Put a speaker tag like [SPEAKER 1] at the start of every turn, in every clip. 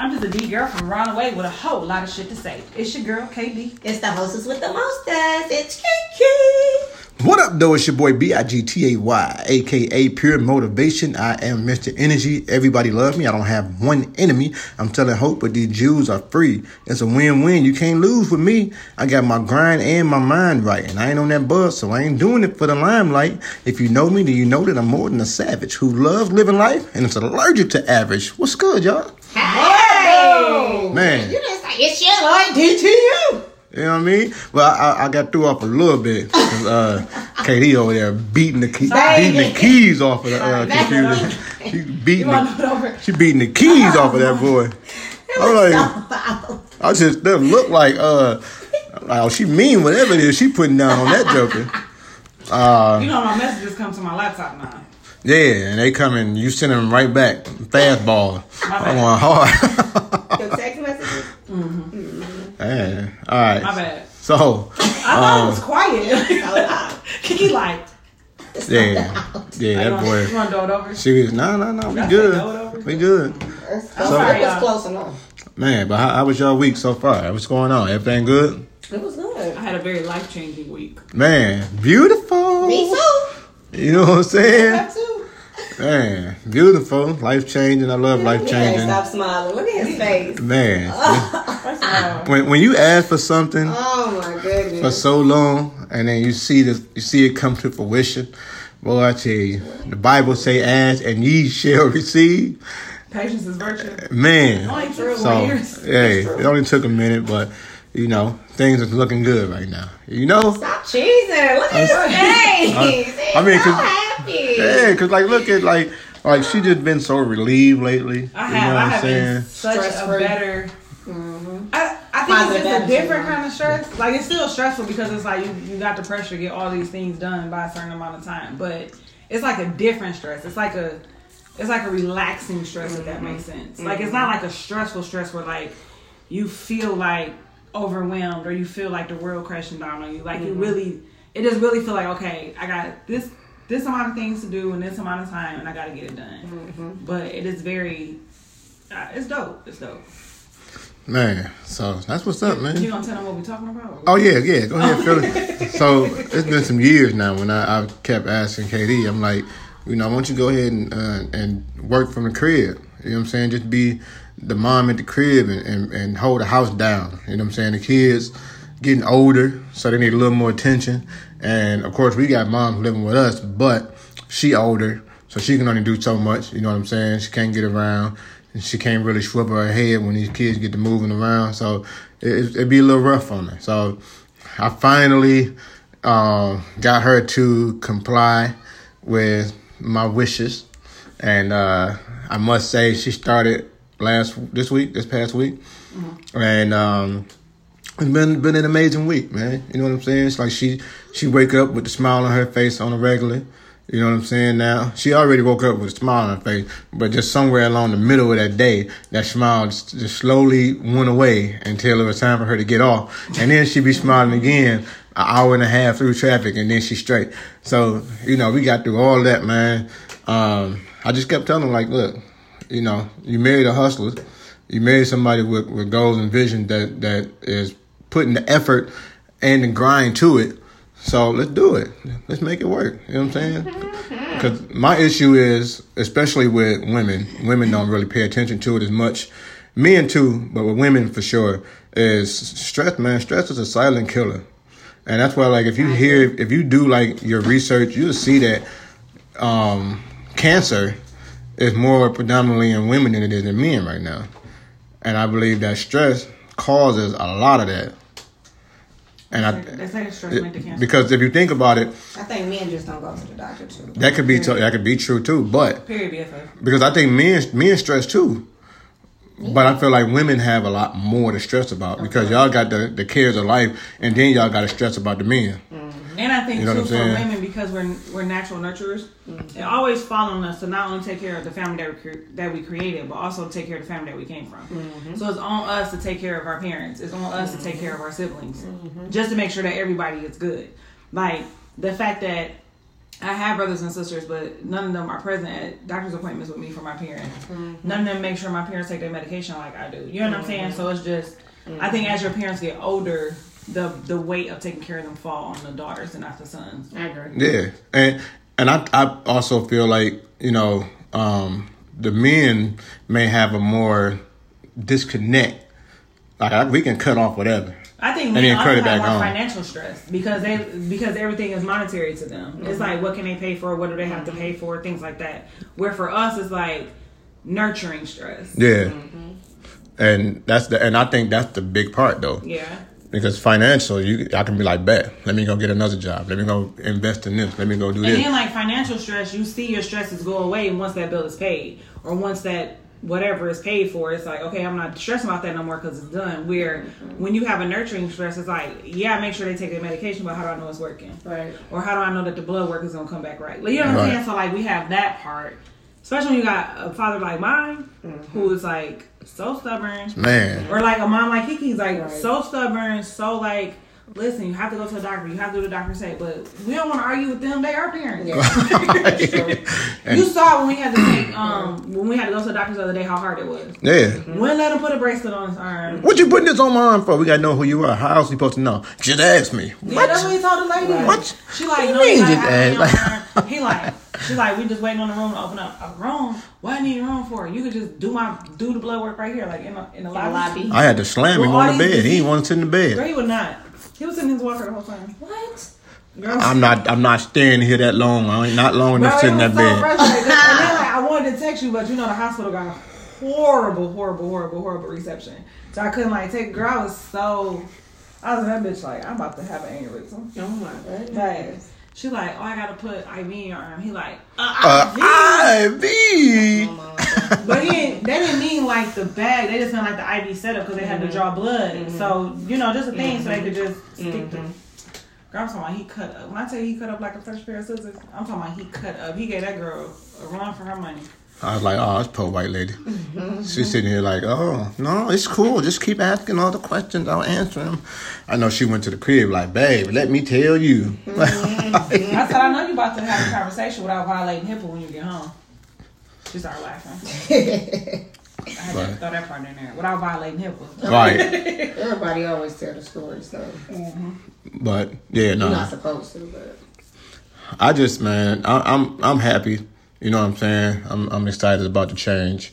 [SPEAKER 1] I'm just a D girl from around the way with a whole lot of shit to say. It's your girl, KB.
[SPEAKER 2] It's the hostess with the mostest. It's Kiki.
[SPEAKER 3] What up, though? It's your boy B I G T A Y, aka Pure Motivation. I am Mr. Energy. Everybody love me. I don't have one enemy. I'm telling hope, but these Jews are free. It's a win win. You can't lose with me. I got my grind and my mind right, and I ain't on that buzz, so I ain't doing it for the limelight. If you know me, then you know that I'm more than a savage who loves living life and is allergic to average. What's good, y'all?
[SPEAKER 2] Hey.
[SPEAKER 3] Man.
[SPEAKER 2] You didn't say it's your Lord DTU.
[SPEAKER 3] You know what I mean? Well, I, I got threw off a little bit. 'cause, Uh, KD over there beating the key, beating the keys off of the uh, computer. She beating the, she beating the keys off of that boy. I'm like, I just them look like uh, like, oh, she mean whatever it is she putting down on that joker. Uh,
[SPEAKER 1] You know my messages come to my laptop now.
[SPEAKER 3] Yeah, and they come and you send them right back, fastball.
[SPEAKER 1] My
[SPEAKER 3] I
[SPEAKER 1] bad.
[SPEAKER 3] want hard.
[SPEAKER 2] Your text messages?
[SPEAKER 3] Man, all right.
[SPEAKER 1] My bad.
[SPEAKER 3] So,
[SPEAKER 1] I thought
[SPEAKER 3] Um,
[SPEAKER 1] it was quiet.
[SPEAKER 2] So loud.
[SPEAKER 1] Kiki like,
[SPEAKER 3] yeah, yeah, that boy.
[SPEAKER 1] you want to do it over?
[SPEAKER 3] She was no, no, no. We good.
[SPEAKER 1] it, no, no.
[SPEAKER 3] We good,
[SPEAKER 2] That's
[SPEAKER 1] So-
[SPEAKER 2] so, it was
[SPEAKER 1] uh,
[SPEAKER 2] close enough.
[SPEAKER 3] man. But how, how was your week so far? What's going on? Everything good?
[SPEAKER 2] It was good.
[SPEAKER 1] I had a very life changing week.
[SPEAKER 3] Man, beautiful.
[SPEAKER 2] Me too.
[SPEAKER 3] You know what I'm saying? Man, beautiful. Life changing. I love life changing.
[SPEAKER 2] stop smiling. Look at his face.
[SPEAKER 3] Man,
[SPEAKER 1] First
[SPEAKER 3] when when you ask for something
[SPEAKER 2] Oh my goodness, for
[SPEAKER 3] so long and then you see this, you see it come to fruition. Boy, I tell you, the Bible say, "Ask and ye shall receive."
[SPEAKER 1] patience is virtue.
[SPEAKER 3] Man,
[SPEAKER 1] Only true
[SPEAKER 3] So,
[SPEAKER 1] years.
[SPEAKER 3] hey, it only took a minute, but you know, things are looking good right now. You know?
[SPEAKER 2] Stop cheesing. Look at his face. He's
[SPEAKER 3] I mean,
[SPEAKER 2] so
[SPEAKER 3] 'cause-
[SPEAKER 2] happy.
[SPEAKER 3] Yeah, cause like, look at like, like she just been so relieved lately.
[SPEAKER 1] I
[SPEAKER 3] you
[SPEAKER 1] have,
[SPEAKER 3] know what I'm
[SPEAKER 1] have
[SPEAKER 3] saying?
[SPEAKER 1] been such a
[SPEAKER 2] Stress-free.
[SPEAKER 1] better. Mm-hmm. I, I think
[SPEAKER 2] Positive
[SPEAKER 1] it's just a different kind of stress. Like it's still stressful because it's like you, you got the pressure to get all these things done by a certain amount of time. But it's like a different stress. It's like a it's like a relaxing stress if that mm-hmm. makes sense. Like it's mm-hmm. not like a stressful stress where like you feel like overwhelmed or you feel like the world crashing down on you. Like you really it just really feel like okay, I got this this amount of things to do in this amount of time and I got to get it done. But it is very uh, it's dope. It's dope.
[SPEAKER 3] Man, so that's what's up, man.
[SPEAKER 1] You
[SPEAKER 3] man.
[SPEAKER 1] gonna tell them what we talking about?
[SPEAKER 3] Oh yeah, yeah. Go ahead, Philly. it. So it's been some years now when I, I kept asking KD. I'm like, you know, why don't you go ahead and uh, and work from the crib? You know what I'm saying? Just be the mom at the crib and, and, and hold the house down. You know what I'm saying? The kids getting older, so they need a little more attention. And of course, we got moms living with us, but she older, so she can only do so much. You know what I'm saying? She can't get around. And she can't really swivel her head when these kids get to moving around. So it, it'd be a little rough on her. So I finally um, got her to comply with my wishes, and uh, I must say she started last this week, this past week, and um, it's been been an amazing week, man. You know what I'm saying? It's like she she wake up with a smile on her face on a regular. You know what I'm saying? Now she already woke up with a smile on her face, but just somewhere along the middle of that day, that smile just, just slowly went away until it was time for her to get off, and then she be smiling again an hour and a half through traffic, and then she's straight. So you know we got through all that, man. Um, I just kept telling her like, look, you know, you married a hustler, you married somebody with, with goals and vision that that is putting the effort and the grind to it. So let's do it. Let's make it work. You know what I'm saying? Because my issue is, especially with women, women don't really pay attention to it as much. Men too, but with women for sure, is stress. Man, stress is a silent killer, and that's why, like, if you hear, if you do like your research, you'll see that um, cancer is more predominantly in women than it is in men right now, and I believe that stress causes a lot of that. And I,
[SPEAKER 1] They say stress make the cancer.
[SPEAKER 3] because if you think about it,
[SPEAKER 2] I think men just don't go to the doctor too.
[SPEAKER 3] that could be that could be true too. But
[SPEAKER 1] Period, BFF.
[SPEAKER 3] because I think men men stress too. But I feel like women have a lot more to stress about because y'all got the, the cares of life, and then y'all got to stress about the men. Mm-hmm.
[SPEAKER 1] And I think
[SPEAKER 3] You know
[SPEAKER 1] too for
[SPEAKER 3] saying?
[SPEAKER 1] women because we're we're natural nurturers, it always fall on us to not only take care of the family that we cre- that we created, but also take care of the family that we came from. So it's on us to take care of our parents. It's on us to take care of our siblings, just to make sure that everybody is good. Like the fact that I have brothers and sisters, but none of them are present at doctor's appointments with me for my parents.
[SPEAKER 2] Mm-hmm.
[SPEAKER 1] None of them make sure my parents take their medication like I do. You know what I'm saying? So it's just, I
[SPEAKER 2] Mm-hmm.
[SPEAKER 1] think as your parents get older, the the weight of taking care of them fall on the daughters and not the sons.
[SPEAKER 2] I agree.
[SPEAKER 3] Yeah, and and I I also feel like you know um, the men may have a more disconnect. Like I, we can cut off whatever.
[SPEAKER 1] I think
[SPEAKER 3] And
[SPEAKER 1] men
[SPEAKER 3] then
[SPEAKER 1] also
[SPEAKER 3] cut it
[SPEAKER 1] have
[SPEAKER 3] back
[SPEAKER 1] more
[SPEAKER 3] on.
[SPEAKER 1] financial stress because they because everything is monetary to them.
[SPEAKER 2] Mm-hmm.
[SPEAKER 1] It's like what can they pay for? What do they have to pay for? Things like that. Where for us, it's like nurturing stress.
[SPEAKER 3] Yeah, and that's the and I think that's the big part though.
[SPEAKER 1] Yeah.
[SPEAKER 3] Because financial, you I can be like, bet. Let me go get another job. Let me go invest in this. Let me go do that.
[SPEAKER 1] And
[SPEAKER 3] this.
[SPEAKER 1] then like financial stress, you see your stresses go away once that bill is paid, or once that whatever is paid for. It's like okay, I'm not stressing about that no more because it's done. Where when you have a nurturing stress, it's like yeah, make sure they take their medication, but how do I know it's working?
[SPEAKER 2] Right.
[SPEAKER 1] Or how do I know that the blood work is gonna come back right? Like, you know what I'm saying? So like we have that part, especially when you got a father like mine mm-hmm. who is like so stubborn,
[SPEAKER 3] Man,
[SPEAKER 1] or like a mom like Kiki's like
[SPEAKER 2] Right.
[SPEAKER 1] so stubborn, so like. Listen, you have to go to a doctor. You have to do what the doctor say, but we don't want to argue with them. They are parents.
[SPEAKER 2] Yeah.
[SPEAKER 1] You saw when we had to take um when we had to go to the doctor the other day how hard it was.
[SPEAKER 3] yeah.
[SPEAKER 1] Wouldn't let him put a bracelet on his arm.
[SPEAKER 3] What you putting this on my arm for? We gotta know who you are. How else we supposed to know? Just ask me.
[SPEAKER 1] Yeah, that's what he told the lady.
[SPEAKER 3] What?
[SPEAKER 1] She like,
[SPEAKER 3] You
[SPEAKER 1] no, you
[SPEAKER 3] mean
[SPEAKER 1] gotta
[SPEAKER 3] just
[SPEAKER 1] have it on
[SPEAKER 3] ask?
[SPEAKER 1] your arm. He like, she like, we just waiting on the room to open up. A room? What I need a room for? You could just do my do the blood work right here, like in the in the lobby.
[SPEAKER 2] lobby.
[SPEAKER 3] I had to slam him
[SPEAKER 1] Well,
[SPEAKER 3] on the bed. He
[SPEAKER 1] disease-
[SPEAKER 3] didn't want to sit in the
[SPEAKER 1] Girl,
[SPEAKER 3] bed.
[SPEAKER 1] he would not. He was in his walker the whole time.
[SPEAKER 2] What?
[SPEAKER 1] Girl,
[SPEAKER 3] I'm not. I'm not staying here that long. I ain't not long enough to sit in
[SPEAKER 1] it
[SPEAKER 3] that
[SPEAKER 1] so
[SPEAKER 3] bed.
[SPEAKER 1] and then like I wanted to text you, but you know the hospital got a horrible, horrible, horrible, horrible reception. So I couldn't like take. Girl, I was so. I was in that bitch like I'm about to have an aneurysm.
[SPEAKER 2] Oh my goodness.
[SPEAKER 1] Like she like, oh, I gotta put IV in your arm. He like,
[SPEAKER 3] Uh, uh
[SPEAKER 1] IV.
[SPEAKER 3] IV.
[SPEAKER 1] But he didn't, they didn't mean like the bag. They just meant like the IV setup because they had to draw blood. So you know, just a thing so they could just stick the. Girl, I'm talking about he cut up. When I tell you he cut up like a fresh pair of scissors, I'm talking about he cut up. He gave that girl a run for her money.
[SPEAKER 3] I was like, oh, it's poor white lady. She's sitting here like, oh, no, it's cool. Just keep asking all the questions. I'll answer them. I know she went to the crib like, babe, let me tell you. Mm-hmm.
[SPEAKER 1] I said, I know you about to have a conversation without violating HIPAA when you get home. She started laughing. I had to throw that part in there without violating HIPAA.
[SPEAKER 3] right.
[SPEAKER 2] Everybody always tell the story, so mm-hmm.
[SPEAKER 3] But yeah, no.
[SPEAKER 2] you're not supposed to. But
[SPEAKER 3] I just, man, I, I'm I'm happy. You know what I'm saying? I'm I'm excited about the change.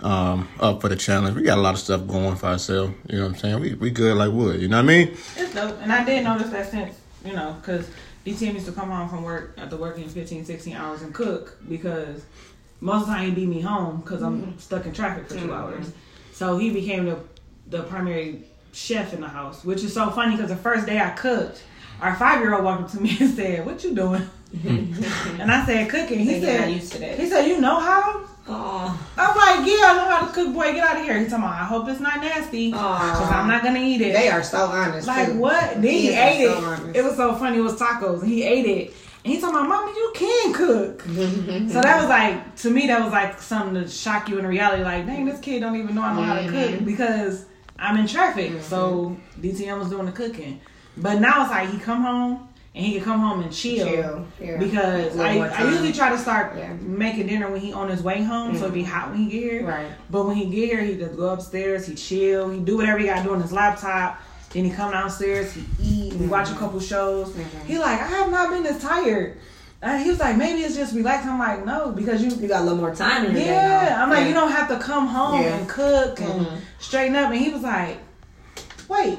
[SPEAKER 3] Um, up for the challenge. We got a lot of stuff going for ourselves. You know what I'm saying? We we good like wood. You know what I mean?
[SPEAKER 1] It's dope. And I did notice that since, you know, because DTM used to come home from work after working 15, 16 hours and cook because most of the time he beat me home because I'm stuck in traffic for 2 hours. So he became the, the primary chef in the house, which is so funny because the first day I cooked, our five year old walked up to me and said, What you doing? Mm-hmm. and I said, Cooking. He
[SPEAKER 2] They get
[SPEAKER 1] said,
[SPEAKER 2] not used to that.
[SPEAKER 1] He said, You know how?
[SPEAKER 2] oh,
[SPEAKER 1] I'm like, yeah, I know how to cook, boy. Get out of here. He's talking about, I hope it's not nasty because I'm not gonna eat it.
[SPEAKER 2] they are so honest.
[SPEAKER 1] Like
[SPEAKER 2] too.
[SPEAKER 1] what? Then he
[SPEAKER 2] Kids are
[SPEAKER 1] ate
[SPEAKER 2] so
[SPEAKER 1] it.
[SPEAKER 2] honest.
[SPEAKER 1] It was so funny. It was tacos, and he ate it. And he told my mama, "You can cook." Mm-hmm. so that was like to me, that was like something to shock you in reality. Like, dang, this kid don't even know I know how to cook mm-hmm. because I'm in traffic. So DTM was doing the cooking. But now it's like he come home and he can come home and chill.
[SPEAKER 2] Chill, yeah.
[SPEAKER 1] Because I, I usually try to start
[SPEAKER 2] Yeah.
[SPEAKER 1] making dinner when he on his way home, so it'd be mm-hmm. hot when he get here.
[SPEAKER 2] Right.
[SPEAKER 1] But when he get here, he just go upstairs, he chill, he do whatever he got to do on his laptop. Then he come downstairs, he eat, we watch a mm-hmm. couple shows. Mm-hmm. He like, I have not been this tired. And he was like, maybe it's just relaxing. I'm like, no, because you,
[SPEAKER 2] You got a little more time in your
[SPEAKER 1] yeah.
[SPEAKER 2] now.
[SPEAKER 1] I'm like,
[SPEAKER 2] Yeah.
[SPEAKER 1] you don't have to come home
[SPEAKER 2] Yeah.
[SPEAKER 1] and cook and
[SPEAKER 2] Mhm.
[SPEAKER 1] straighten up. And he was like, wait,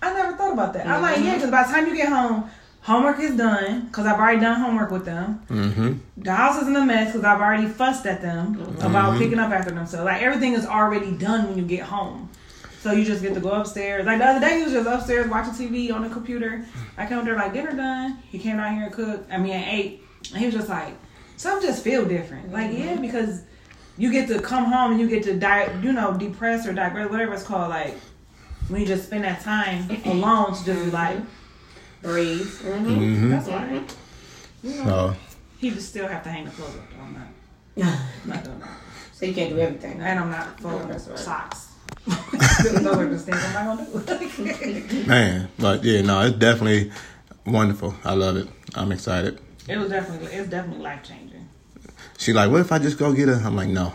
[SPEAKER 1] I never thought about that. I'm like, yeah, because by the time you get home, homework is done because I've already done homework with them.
[SPEAKER 3] Mm-hmm.
[SPEAKER 1] The house is in a mess because I've already fussed at them about picking up after themselves. Like everything is already done when you get home. So you just get to go upstairs. Like the other day, he was just upstairs watching TV on the computer. I came there like dinner done. He came down here and cooked. I mean, and ate. And he was just like, some just feel different. Like yeah, because you get to come home and you get to die, you know, depress or digress, whatever it's called. Like when you just spend that time alone to just be like,
[SPEAKER 2] breathe. Mm-hmm.
[SPEAKER 3] Mm-hmm.
[SPEAKER 1] that's why
[SPEAKER 3] So
[SPEAKER 1] he just still have to hang the clothes up. though. I'm not, not doing that.
[SPEAKER 2] so you can't do everything.
[SPEAKER 1] And I'm not folding
[SPEAKER 2] that's right.
[SPEAKER 1] socks. Those are the things I'm not gonna do.
[SPEAKER 3] man, but yeah, no, it's definitely wonderful. I love it. I'm excited.
[SPEAKER 1] It was definitely it's definitely life changing.
[SPEAKER 3] She like, what if I just go get her? I'm like, no.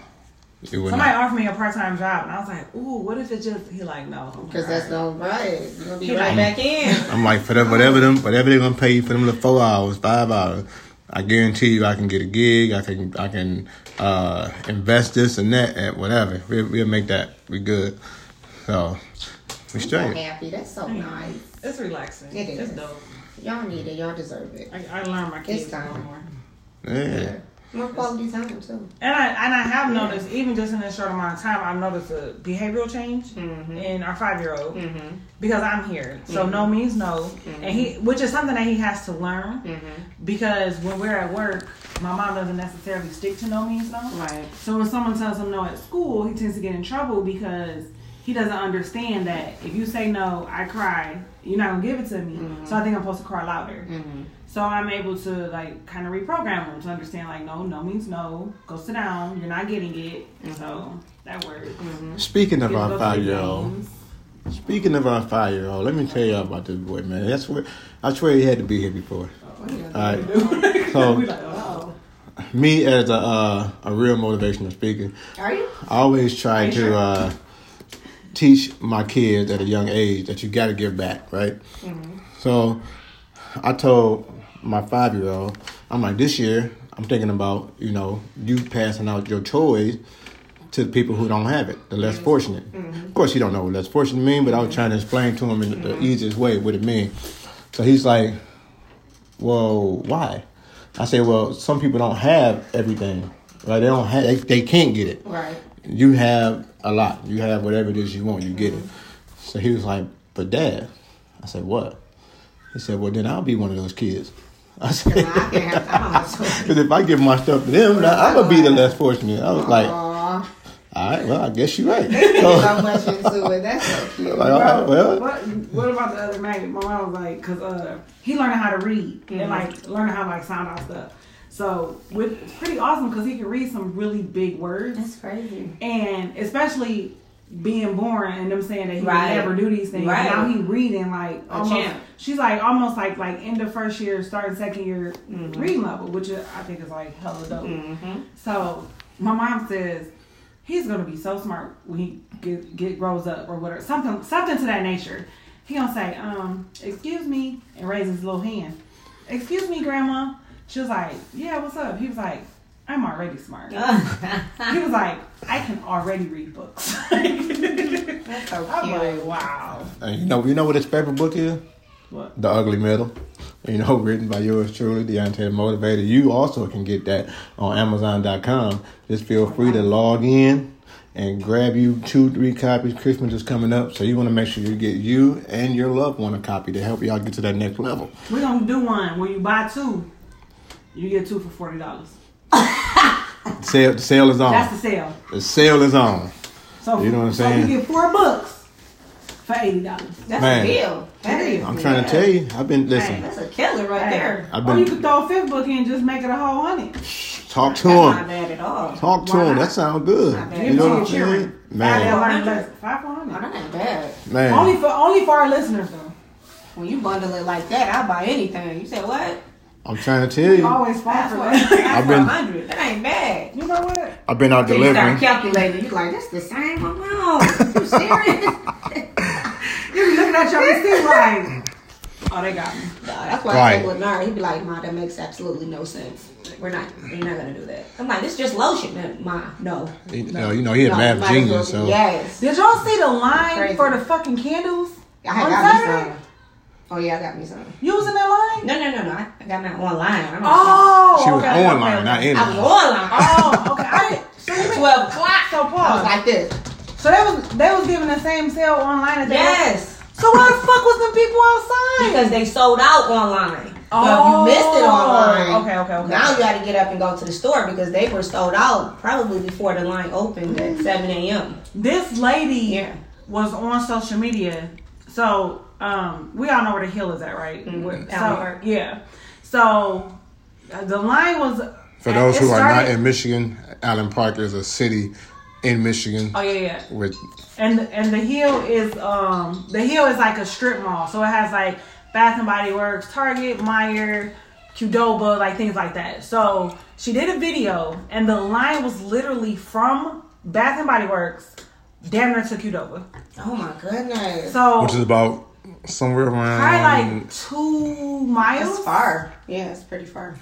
[SPEAKER 3] It would
[SPEAKER 1] Somebody
[SPEAKER 3] not.
[SPEAKER 1] offered me a part time job, and I was like, "Ooh, what if it just?" He like, "No,
[SPEAKER 2] Because that's no right. You're gonna be
[SPEAKER 1] He
[SPEAKER 2] right
[SPEAKER 1] like-
[SPEAKER 2] back in.
[SPEAKER 3] I'm like, for them, whatever them, whatever they're gonna pay you for them little four hours, five hours. I guarantee you, I can get a gig. I can, I can uh, invest this and that and whatever. We'll, we'll make that. We good. So we straight.
[SPEAKER 2] So
[SPEAKER 3] straight.
[SPEAKER 2] happy. That's so nice.
[SPEAKER 1] it's relaxing.
[SPEAKER 2] It
[SPEAKER 1] It's dope.
[SPEAKER 2] Y'all need it. Y'all deserve it.
[SPEAKER 1] I, I learned my kids
[SPEAKER 2] It's
[SPEAKER 1] more
[SPEAKER 2] time.
[SPEAKER 1] and more.
[SPEAKER 3] Yeah.
[SPEAKER 2] More quality time too.
[SPEAKER 1] And I and I have noticed, even just in a short amount of time, I've noticed a behavioral change
[SPEAKER 2] Mm-hmm.
[SPEAKER 1] in our five year old
[SPEAKER 2] Mm-hmm.
[SPEAKER 1] because I'm here. So no means no, and he, which is something that he has to learn
[SPEAKER 2] Mm-hmm.
[SPEAKER 1] because when we're at work, my mom doesn't necessarily stick to no means no.
[SPEAKER 2] Right.
[SPEAKER 1] So when someone tells him no at school, he tends to get in trouble because he doesn't understand that if you say no, I cry, you're not gonna give it to me. So I think I'm supposed to cry louder.
[SPEAKER 2] Mm-hmm.
[SPEAKER 1] So I'm able to like kind of reprogram them to understand like no, no means no. Go sit down. You're not getting it. So that works.
[SPEAKER 3] Speaking of our five
[SPEAKER 1] the
[SPEAKER 3] year old, speaking of our five year old, let me tell y'all about this boy, man. That's where I swear he had to be here before. All right. So
[SPEAKER 1] like, oh.
[SPEAKER 3] me as a uh, a real motivational speaker,
[SPEAKER 2] Are you?
[SPEAKER 3] I always try to uh, teach my kids at a young age that you got to give back, right? So I told my five year old, I'm like, this year, I'm thinking about, you know, you passing out your toys to the people who don't have it, the less mm-hmm. fortunate. Mm-hmm. Of course, he don't know what less fortunate mean, but I was trying to explain to him in the easiest way what it means. So he's like, well, why? I say, well, some people don't have everything, right? They don't have, they, they can't get it
[SPEAKER 2] Right.
[SPEAKER 3] you have a lot. You have whatever it is you want. You get it. Mm-hmm. So he was like, "But dad," I said, "What?" He said, "Well, then I'll be one of those kids." I said,
[SPEAKER 2] I can't have time. So.
[SPEAKER 3] "Because if I give my stuff to them, now I'm gonna be the less fortunate." I was like, all right, well, I guess you're right."
[SPEAKER 2] so
[SPEAKER 3] So,
[SPEAKER 2] much into it. That's so cute.
[SPEAKER 3] like, all right, well,
[SPEAKER 1] what, what about the other night? My mom was like, cause uh, he learning how to read and like learning how to like sound out stuff. So with, it's pretty awesome because he can read some really big words,
[SPEAKER 2] That's crazy.
[SPEAKER 1] and especially being born and them saying that he
[SPEAKER 2] Right.
[SPEAKER 1] would never do these things.
[SPEAKER 2] Right.
[SPEAKER 1] Now he reading like almost. She's like almost like like end of first year, starting second year
[SPEAKER 2] Mm-hmm.
[SPEAKER 1] reading level, which is, I think is like hella dope.
[SPEAKER 2] Mm-hmm.
[SPEAKER 1] So my mom says he's gonna be so smart when he get, get grows up or whatever, something something to that nature. He gonna say, um, excuse me, and raise his little hand. Excuse me, grandma. She was like, yeah, what's up? He was like, I'm already smart. he was like, I can already read books.
[SPEAKER 2] That's so
[SPEAKER 1] I'm
[SPEAKER 2] cute.
[SPEAKER 1] like, wow.
[SPEAKER 3] and you know, you know what his favorite book is?
[SPEAKER 1] What?
[SPEAKER 3] The Ugly Middle. You know, written by yours truly, Deontay the Motivator. You also can get that on Amazon.com. Just feel oh free to log in and grab you two, three copies. Christmas is coming up, so you want to make sure you get you and your loved one a copy to help y'all get to that next level.
[SPEAKER 1] We're gonna do one where you buy two, you get two for forty dollars.
[SPEAKER 3] Sale, the sale is on.
[SPEAKER 1] That's the sale.
[SPEAKER 3] the sale is on.
[SPEAKER 1] So
[SPEAKER 3] You know what I'm saying?
[SPEAKER 1] so
[SPEAKER 3] saying?
[SPEAKER 1] you get four books for eighty dollars.
[SPEAKER 2] That's
[SPEAKER 3] Man.
[SPEAKER 2] a deal. That is.
[SPEAKER 3] I'm trying to tell you, I've been listening.
[SPEAKER 2] that's a killer right there.
[SPEAKER 3] I've
[SPEAKER 1] or you could throw a fifth book in and just make it a whole hundred.
[SPEAKER 3] talk to
[SPEAKER 2] That's not
[SPEAKER 3] him,
[SPEAKER 2] bad at all.
[SPEAKER 3] talk to
[SPEAKER 1] Why
[SPEAKER 3] him.
[SPEAKER 1] not?
[SPEAKER 3] That sounds good.
[SPEAKER 2] Not bad.
[SPEAKER 3] You know what I'm
[SPEAKER 1] Give it to your
[SPEAKER 3] saying, man,
[SPEAKER 1] learn
[SPEAKER 2] 100?
[SPEAKER 1] lessons. Five for
[SPEAKER 2] Oh,
[SPEAKER 1] hundred.
[SPEAKER 2] that ain't bad.
[SPEAKER 3] man.
[SPEAKER 1] Only for only for our listeners though.
[SPEAKER 2] When you bundle it like that, I'll buy anything. You said what?
[SPEAKER 3] I'm trying to tell
[SPEAKER 1] We
[SPEAKER 3] you,
[SPEAKER 1] always
[SPEAKER 2] That's
[SPEAKER 1] sponsor
[SPEAKER 2] what.
[SPEAKER 1] that.
[SPEAKER 2] That's
[SPEAKER 3] I've been-
[SPEAKER 2] hundred. That ain't bad.
[SPEAKER 1] You know what?
[SPEAKER 3] I've been out
[SPEAKER 2] Then you start
[SPEAKER 3] delivering.
[SPEAKER 2] calculating. You like, that's the same amount. You serious?
[SPEAKER 1] You be looking at your receipt like, oh, they got me.
[SPEAKER 2] That's why I
[SPEAKER 3] Right.
[SPEAKER 2] said with Nara, he'd be like, Ma, that makes absolutely no sense. We're not, you're not gonna do that. I'm like, this is just lotion. Ma, no.
[SPEAKER 3] You know, you know he a
[SPEAKER 2] no,
[SPEAKER 3] math genius, so
[SPEAKER 2] Yes.
[SPEAKER 1] Did y'all see the line for the fucking candles
[SPEAKER 2] I had
[SPEAKER 1] on Saturday?
[SPEAKER 2] Some. Oh, yeah, I got me some.
[SPEAKER 1] You was in that line?
[SPEAKER 2] No, no, no, no. I, I got mine online. I'm
[SPEAKER 1] Oh,
[SPEAKER 3] she was
[SPEAKER 1] okay,
[SPEAKER 3] online,
[SPEAKER 1] okay,
[SPEAKER 3] not in
[SPEAKER 2] I was
[SPEAKER 3] line.
[SPEAKER 2] online.
[SPEAKER 1] Oh, okay. I didn't. So, you
[SPEAKER 2] 12 o'clock.
[SPEAKER 1] so
[SPEAKER 2] I was
[SPEAKER 1] pause.
[SPEAKER 2] like this.
[SPEAKER 1] So they was they was giving the same sale online as they
[SPEAKER 2] Yes.
[SPEAKER 1] So why the fuck was them people outside?
[SPEAKER 2] Because they sold out online. So
[SPEAKER 1] Oh,
[SPEAKER 2] if you missed it oh, online,
[SPEAKER 1] okay, okay, okay.
[SPEAKER 2] now you got to get up and go to the store because they were sold out probably before the line opened at 7 a.m.
[SPEAKER 1] this lady
[SPEAKER 2] Yeah.
[SPEAKER 1] was on social media. So um, we all know where the hill is at, right?
[SPEAKER 2] Mhm.
[SPEAKER 1] So, yeah. So uh, the line was
[SPEAKER 3] For those
[SPEAKER 1] it
[SPEAKER 3] who are not in Michigan, Allen Park is a city in Michigan
[SPEAKER 1] Oh yeah, yeah.
[SPEAKER 3] with
[SPEAKER 1] And and the hill is um the hill is like a strip mall, so it has like Bath and Body Works, Target, Meijer, Qdoba, like things like that. So she did a video, and the line was literally from Bath and Body Works, damn near to Qdoba.
[SPEAKER 2] Oh my goodness.
[SPEAKER 1] So
[SPEAKER 3] Which is about somewhere around.
[SPEAKER 1] probably like two miles.
[SPEAKER 2] That's far. Yeah, it's pretty far.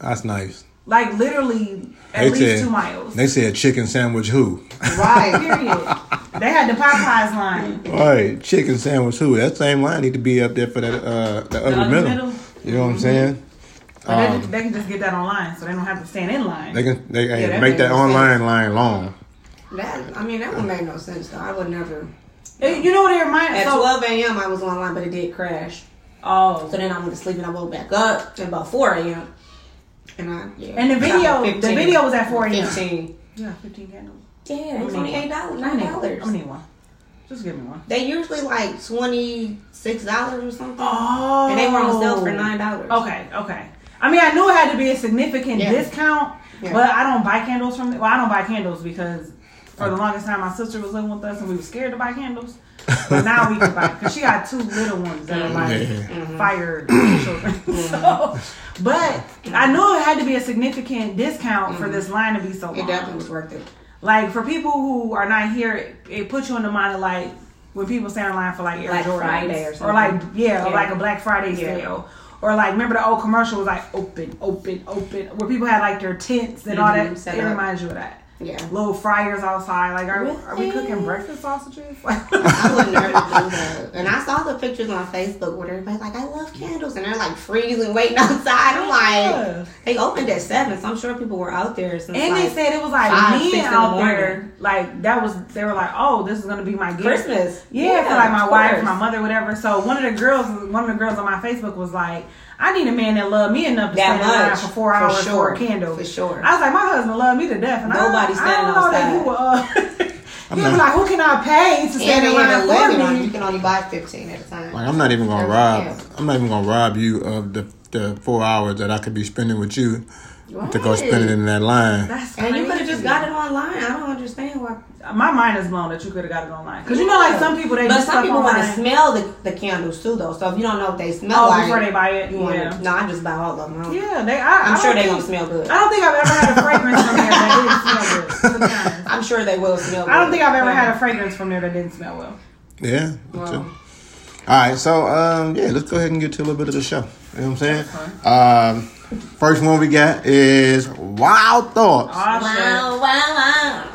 [SPEAKER 3] That's nice.
[SPEAKER 1] Like literally at
[SPEAKER 3] They
[SPEAKER 1] least
[SPEAKER 3] said-
[SPEAKER 1] two miles.
[SPEAKER 3] They said chicken sandwich who?
[SPEAKER 2] Right.
[SPEAKER 1] Period. they had the Popeyes line.
[SPEAKER 3] Right, chicken sandwich who? That same line need to be up there for that uh the other
[SPEAKER 1] other
[SPEAKER 3] middle.
[SPEAKER 1] middle?
[SPEAKER 3] You know what I'm saying?
[SPEAKER 1] But they,
[SPEAKER 3] Um,
[SPEAKER 1] just- they can just get that online, so they don't have to stand in line.
[SPEAKER 3] They can they hey,
[SPEAKER 2] that
[SPEAKER 3] make
[SPEAKER 2] makes
[SPEAKER 3] that
[SPEAKER 2] sense.
[SPEAKER 3] online line long.
[SPEAKER 2] That I mean, that would make no sense though. I would never.
[SPEAKER 1] You know what it reminds
[SPEAKER 2] At
[SPEAKER 1] so,
[SPEAKER 2] 12 a.m. I was online, but it did crash.
[SPEAKER 1] Oh,
[SPEAKER 2] So then I went to sleep and I woke back up at about 4 a.m. And I yeah.
[SPEAKER 1] And the video-
[SPEAKER 2] about
[SPEAKER 1] the video was at 4 a.m.
[SPEAKER 2] 15.
[SPEAKER 1] yeah, fifteen candles.
[SPEAKER 2] Yeah, it was
[SPEAKER 1] I'm
[SPEAKER 2] only
[SPEAKER 1] $8,
[SPEAKER 2] nine
[SPEAKER 1] gonna I'm
[SPEAKER 2] dollars.
[SPEAKER 1] gonna need one. Just give me one.
[SPEAKER 2] They usually like twenty six dollars or something,
[SPEAKER 1] Oh,
[SPEAKER 2] and they were on sale for nine dollars.
[SPEAKER 1] Okay, okay. I mean, I knew it had to be a significant
[SPEAKER 2] Yeah.
[SPEAKER 1] discount,
[SPEAKER 2] Yeah.
[SPEAKER 1] but I don't buy candles from. Well, I don't buy candles because for the longest time my sister was living with us and we were scared to buy candles. But now we can buy because she got two little ones that are like
[SPEAKER 3] Yeah. Mm-hmm.
[SPEAKER 1] fire children. Mm-hmm. so, but I knew it had to be a significant discount for this mm-hmm. line to be so
[SPEAKER 2] It
[SPEAKER 1] long.
[SPEAKER 2] definitely was worth it.
[SPEAKER 1] Like for people who are not here, it, it puts you in the mind of like when people stand in line for like Air
[SPEAKER 2] Black
[SPEAKER 1] Jordans.
[SPEAKER 2] Friday or
[SPEAKER 1] or like yeah, or like a Black Friday
[SPEAKER 2] Yeah.
[SPEAKER 1] sale, or like remember the old commercial was like open, open, open, where people had like their tents and all
[SPEAKER 2] Mhm,
[SPEAKER 1] that.
[SPEAKER 2] set
[SPEAKER 1] It
[SPEAKER 2] up.
[SPEAKER 1] reminds you of that.
[SPEAKER 2] Yeah,
[SPEAKER 1] Little fryers outside. Like are, are we cooking breakfast sausages?
[SPEAKER 2] I would never do that. And I saw the pictures on Facebook where everybody's like, "I love candles," and they're like freezing, waiting outside. I'm
[SPEAKER 1] Yeah.
[SPEAKER 2] like, they opened at seven, so I'm sure people were out there
[SPEAKER 1] And they said it was like
[SPEAKER 2] five,
[SPEAKER 1] men
[SPEAKER 2] in the
[SPEAKER 1] there, like that was. They were like, "Oh, this is gonna be my gift."
[SPEAKER 2] Christmas.
[SPEAKER 1] Yeah, for like my wife, my mother, whatever. So one of the girls, one of the girls on my Facebook was like, "I need a man that love me enough to
[SPEAKER 2] That
[SPEAKER 1] stand in line
[SPEAKER 2] much.
[SPEAKER 1] for four
[SPEAKER 2] For
[SPEAKER 1] hours for
[SPEAKER 2] sure.
[SPEAKER 1] a candle."
[SPEAKER 2] For sure.
[SPEAKER 1] I was like, "My husband loved me to death, and
[SPEAKER 2] Nobody's
[SPEAKER 1] I, I don't know that
[SPEAKER 2] outside.
[SPEAKER 1] he will." Uh,
[SPEAKER 3] I'm
[SPEAKER 1] he'll be like, "Who can I pay to stand
[SPEAKER 2] they
[SPEAKER 1] in
[SPEAKER 2] have
[SPEAKER 1] line
[SPEAKER 2] a limit on you. You can only buy fifteen at a time.
[SPEAKER 3] Like I'm not even gonna
[SPEAKER 2] Every
[SPEAKER 3] rob.
[SPEAKER 2] camp.
[SPEAKER 3] I'm not even gonna rob you of the the four hours that I could be spending with you to go
[SPEAKER 2] Right.
[SPEAKER 3] spend it in that line.
[SPEAKER 1] That's
[SPEAKER 2] And you could have just got it online. I don't understand why.
[SPEAKER 1] My mind is blown that you could have got it online because you know, like some people they
[SPEAKER 2] but
[SPEAKER 1] do
[SPEAKER 2] some people want to smell the, the candles too, though. So if you don't know what they smell
[SPEAKER 1] Oh,
[SPEAKER 2] like,
[SPEAKER 1] before they buy it,
[SPEAKER 2] you want
[SPEAKER 1] yeah.
[SPEAKER 2] to. No, I just buy all of them. I
[SPEAKER 1] Yeah, they. I,
[SPEAKER 2] I'm
[SPEAKER 1] I
[SPEAKER 2] sure they gonna smell good.
[SPEAKER 1] I don't think I've ever had a fragrance from there that didn't smell good. to.
[SPEAKER 2] I'm sure they will smell.
[SPEAKER 1] I don't think I've ever had a fragrance from there that didn't smell well.
[SPEAKER 3] Yeah.
[SPEAKER 2] Wow.
[SPEAKER 3] All right. So um, yeah, let's go ahead and get to a little bit of the show. You know what I'm saying? Um, first one we got is Wild Thoughts.
[SPEAKER 1] Oh,
[SPEAKER 2] Wow, wow, wow.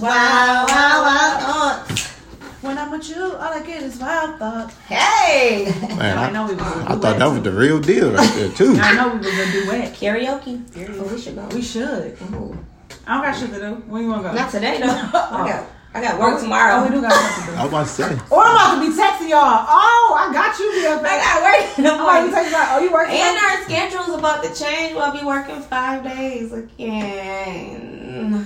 [SPEAKER 2] Wow, wow, wow.
[SPEAKER 1] shit. When I'm with you, all I get is wild thoughts.
[SPEAKER 2] Hey!
[SPEAKER 3] Man,
[SPEAKER 1] I
[SPEAKER 3] I,
[SPEAKER 1] know we was a
[SPEAKER 3] I
[SPEAKER 1] duet,
[SPEAKER 3] thought that was the real deal right there too.
[SPEAKER 1] I know we was a duet.
[SPEAKER 2] Karaoke. Oh, we should go.
[SPEAKER 1] We should.
[SPEAKER 2] Ooh.
[SPEAKER 1] I don't got shit to do. When you wanna go?
[SPEAKER 2] Not today, though. Oh. I got, I got work oh, tomorrow.
[SPEAKER 1] Oh, we do got something to do.
[SPEAKER 3] I was about to say.
[SPEAKER 1] Oh, I'm about to be texting y'all. Oh, I got you, BFF.
[SPEAKER 2] I got work
[SPEAKER 1] I'm about to
[SPEAKER 2] morning.
[SPEAKER 1] text like, oh, you working?
[SPEAKER 2] And our schedule's about to change. We'll be working five days again.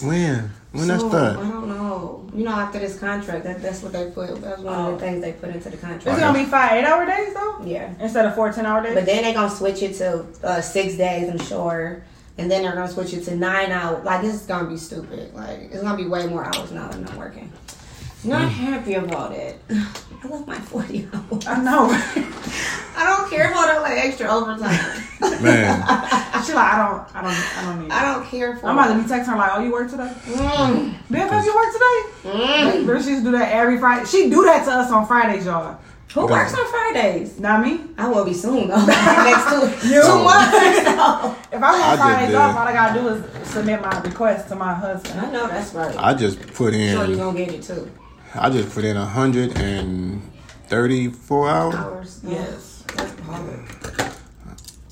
[SPEAKER 3] When? When that
[SPEAKER 2] So,
[SPEAKER 3] start?
[SPEAKER 2] I don't know. You know, after this contract, that, that's what they put. That's one
[SPEAKER 1] Oh.
[SPEAKER 2] of the things they put into the contract.
[SPEAKER 1] It's gonna be five eight hour days though,
[SPEAKER 2] Yeah.
[SPEAKER 1] instead of four ten hour days.
[SPEAKER 2] But then they're gonna switch it to uh, six days, I'm sure. And then they're gonna switch it to nine hours. Like this is gonna be stupid. Like it's gonna be way more hours now than I'm working. Not happy about it. I love my forty hours.
[SPEAKER 1] I know.
[SPEAKER 2] I don't care about all that extra overtime.
[SPEAKER 3] Man,
[SPEAKER 1] she like, I don't, I don't, I don't need.
[SPEAKER 2] I don't care for.
[SPEAKER 1] I'm about to be texting her like, oh, you work today?
[SPEAKER 2] Mm,
[SPEAKER 1] BFF, you work today?
[SPEAKER 2] mm.
[SPEAKER 1] Girl, she used to do that every Friday. She do that to us on Fridays, y'all.
[SPEAKER 2] Who works on Fridays?
[SPEAKER 1] Not me.
[SPEAKER 2] I will be soon though. Next two,
[SPEAKER 1] You.
[SPEAKER 2] two months or so.
[SPEAKER 1] If I want
[SPEAKER 3] I just
[SPEAKER 1] Fridays off, all I gotta do is submit my request to my husband.
[SPEAKER 2] I know that's right.
[SPEAKER 3] I just put in.
[SPEAKER 2] sure you
[SPEAKER 3] in.
[SPEAKER 2] gonna get it too.
[SPEAKER 3] I just put in a hundred and thirty-four hours.
[SPEAKER 2] Hours.
[SPEAKER 1] Yes.
[SPEAKER 2] That's hard.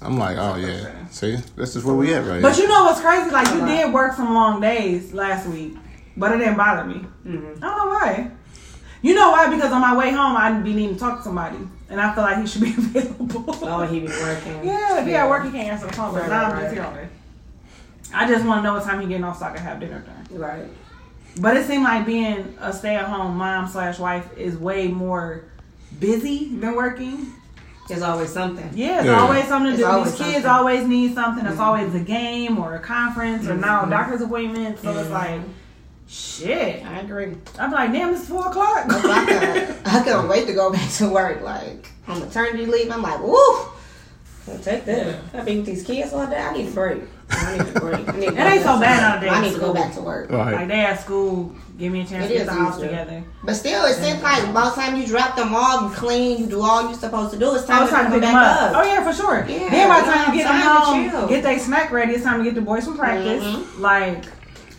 [SPEAKER 3] I'm like, oh yeah. See, this is where we at right
[SPEAKER 1] But
[SPEAKER 3] here.
[SPEAKER 1] you know what's crazy? Like you did work some long days last week, but it didn't bother me.
[SPEAKER 2] Mhm.
[SPEAKER 1] I don't know why. You know why? Because on my way home, I'd be needing to talk to somebody, and I feel like he should be available.
[SPEAKER 2] Oh, he be working.
[SPEAKER 1] Yeah, if he at work, he can't answer the phone. But
[SPEAKER 2] Right,
[SPEAKER 1] now I'm
[SPEAKER 2] right,
[SPEAKER 1] just here
[SPEAKER 2] right.
[SPEAKER 1] all day. I just want to know what time he getting off so I can have dinner time.
[SPEAKER 2] Right.
[SPEAKER 1] But it seemed like being a stay-at-home mom slash wife is way more busy than working.
[SPEAKER 2] There's always something.
[SPEAKER 1] Yeah, it's
[SPEAKER 3] Yeah.
[SPEAKER 1] always something to
[SPEAKER 2] It's
[SPEAKER 1] do.
[SPEAKER 2] always
[SPEAKER 1] These kids
[SPEAKER 2] something.
[SPEAKER 1] always need something. It's always a game or a conference or now a doctor's appointment. So it's
[SPEAKER 2] Mhm.
[SPEAKER 1] like, shit.
[SPEAKER 2] I agree.
[SPEAKER 1] I'm like, damn, it's four o'clock.
[SPEAKER 2] I couldn't, I couldn't wait to go back to work. Like on maternity leave, I'm like, woo. I'll take that. I be with these kids all day. I need a break. I need a break. I need to
[SPEAKER 1] It
[SPEAKER 2] go
[SPEAKER 1] ain't so
[SPEAKER 2] back
[SPEAKER 1] bad
[SPEAKER 2] to-
[SPEAKER 1] nowadays.
[SPEAKER 2] I need to go back to work.
[SPEAKER 1] Like
[SPEAKER 3] Right.
[SPEAKER 1] they at school, give me a chance
[SPEAKER 2] It
[SPEAKER 1] to get
[SPEAKER 2] is
[SPEAKER 1] the house
[SPEAKER 2] easier.
[SPEAKER 1] together.
[SPEAKER 2] But still, it seems like by the time you drop them off, you clean, you do all you're supposed to do. It's
[SPEAKER 1] I
[SPEAKER 2] time
[SPEAKER 1] was
[SPEAKER 2] to
[SPEAKER 1] trying to
[SPEAKER 2] come
[SPEAKER 1] pick
[SPEAKER 2] back
[SPEAKER 1] them up.
[SPEAKER 2] up.
[SPEAKER 1] Oh yeah, for sure.
[SPEAKER 2] Yeah,
[SPEAKER 1] then by the
[SPEAKER 2] you
[SPEAKER 1] time you
[SPEAKER 2] don't
[SPEAKER 1] get them
[SPEAKER 2] time to
[SPEAKER 1] home,
[SPEAKER 2] chill.
[SPEAKER 1] get their snack ready, it's time to get the boys from practice.
[SPEAKER 2] Mhm.
[SPEAKER 1] Like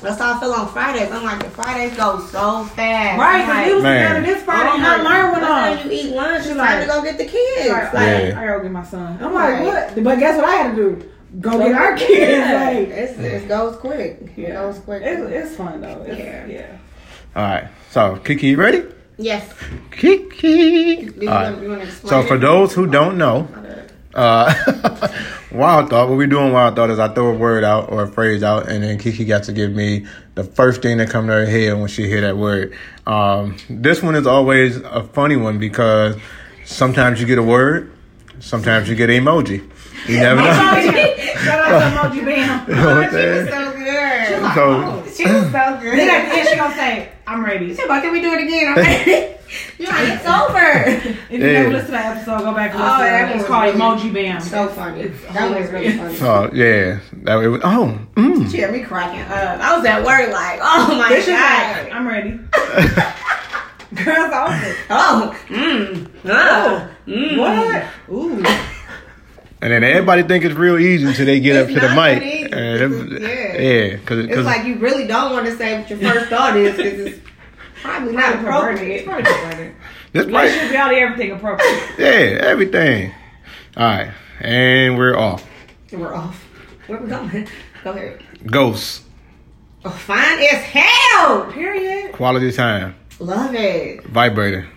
[SPEAKER 2] That's how I feel on Fridays. I'm like, the Fridays go so fast.
[SPEAKER 1] right,
[SPEAKER 2] I'm
[SPEAKER 1] cause
[SPEAKER 2] like,
[SPEAKER 1] we was
[SPEAKER 3] Man.
[SPEAKER 1] together this Friday
[SPEAKER 2] oh
[SPEAKER 1] and
[SPEAKER 2] my
[SPEAKER 1] I learned one
[SPEAKER 2] by the
[SPEAKER 1] off.
[SPEAKER 2] time you eat lunch, it's
[SPEAKER 1] She's
[SPEAKER 2] time to go get the kids.
[SPEAKER 1] Like,
[SPEAKER 2] Like,
[SPEAKER 3] Yeah.
[SPEAKER 1] I gotta get my son. I'm like,
[SPEAKER 2] Right.
[SPEAKER 1] what? But guess what I had to do? Go,
[SPEAKER 2] go
[SPEAKER 1] get our kids.
[SPEAKER 2] yeah.
[SPEAKER 1] Like,
[SPEAKER 2] it's, it goes quick. It goes quick.
[SPEAKER 1] It's, it's fun though. It's,
[SPEAKER 2] Yeah.
[SPEAKER 1] yeah.
[SPEAKER 3] All right. So, Kiki, you ready?
[SPEAKER 2] yes.
[SPEAKER 3] Kiki.
[SPEAKER 2] Do you,
[SPEAKER 3] All
[SPEAKER 2] Wanna,
[SPEAKER 3] So, for those who don't know, uh, Wild Thought, what we do in Wild Thought is I throw a word out or a phrase out, and then Kiki got to give me the first thing that come to her head when she hear that word. Um, this one is always a funny one because sometimes you get a word, sometimes you get an emoji. You never know.
[SPEAKER 1] Shout out to Emoji Bam.
[SPEAKER 3] You know what I'm
[SPEAKER 2] She was
[SPEAKER 3] saying?
[SPEAKER 2] so good.
[SPEAKER 3] So,
[SPEAKER 2] She was so good.
[SPEAKER 1] Then at the end she gonna say, I'm ready.
[SPEAKER 2] She about, can we do it again? I'm ready. You're like, it's over.
[SPEAKER 1] If you
[SPEAKER 3] Yeah.
[SPEAKER 1] never listen to that episode, go back and
[SPEAKER 2] Oh, that
[SPEAKER 1] to it.
[SPEAKER 2] one
[SPEAKER 1] It's
[SPEAKER 2] was
[SPEAKER 1] called
[SPEAKER 2] really-
[SPEAKER 1] Emoji Bam.
[SPEAKER 2] So funny.
[SPEAKER 1] It's
[SPEAKER 2] that was really funny.
[SPEAKER 3] oh yeah, that it was. Oh, mm.
[SPEAKER 2] She had me cracking up. I was at work like, oh my
[SPEAKER 1] This
[SPEAKER 2] god.
[SPEAKER 1] like, I'm ready. Girls, I was like,
[SPEAKER 2] Oh, mmm. Ah, mm.
[SPEAKER 1] what? Ooh.
[SPEAKER 3] And then everybody think it's real easy until they get
[SPEAKER 2] It's
[SPEAKER 3] up to the mic.
[SPEAKER 2] that easy.
[SPEAKER 3] And it-
[SPEAKER 2] Yeah.
[SPEAKER 3] yeah, because
[SPEAKER 2] It's like you really don't want to say what your first thought is because it's probably not
[SPEAKER 1] Probably perverted. It's
[SPEAKER 2] appropriate.
[SPEAKER 1] probably perverted.
[SPEAKER 3] this
[SPEAKER 1] Like,
[SPEAKER 3] mic,
[SPEAKER 1] should be out of everything appropriate.
[SPEAKER 3] yeah, everything. All right, and we're off.
[SPEAKER 2] We're off. Where we going? Go ahead.
[SPEAKER 3] Ghosts,
[SPEAKER 2] Oh, fine as hell.
[SPEAKER 1] Period.
[SPEAKER 3] quality time,
[SPEAKER 2] Love it.
[SPEAKER 3] vibrator,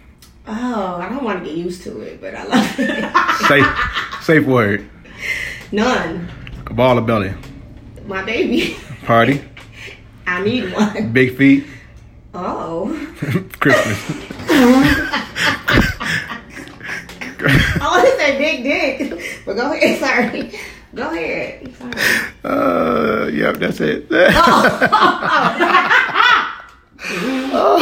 [SPEAKER 2] Oh, I don't want to get used to it, but I love it.
[SPEAKER 3] safe, safe word,
[SPEAKER 2] None.
[SPEAKER 3] a ball of belly,
[SPEAKER 2] My baby.
[SPEAKER 3] party,
[SPEAKER 2] I need one.
[SPEAKER 3] big feet,
[SPEAKER 2] Oh.
[SPEAKER 3] Christmas.
[SPEAKER 2] I want to say big dick, but go ahead. Sorry. Go ahead. Sorry.
[SPEAKER 3] Uh, yep, that's it. oh,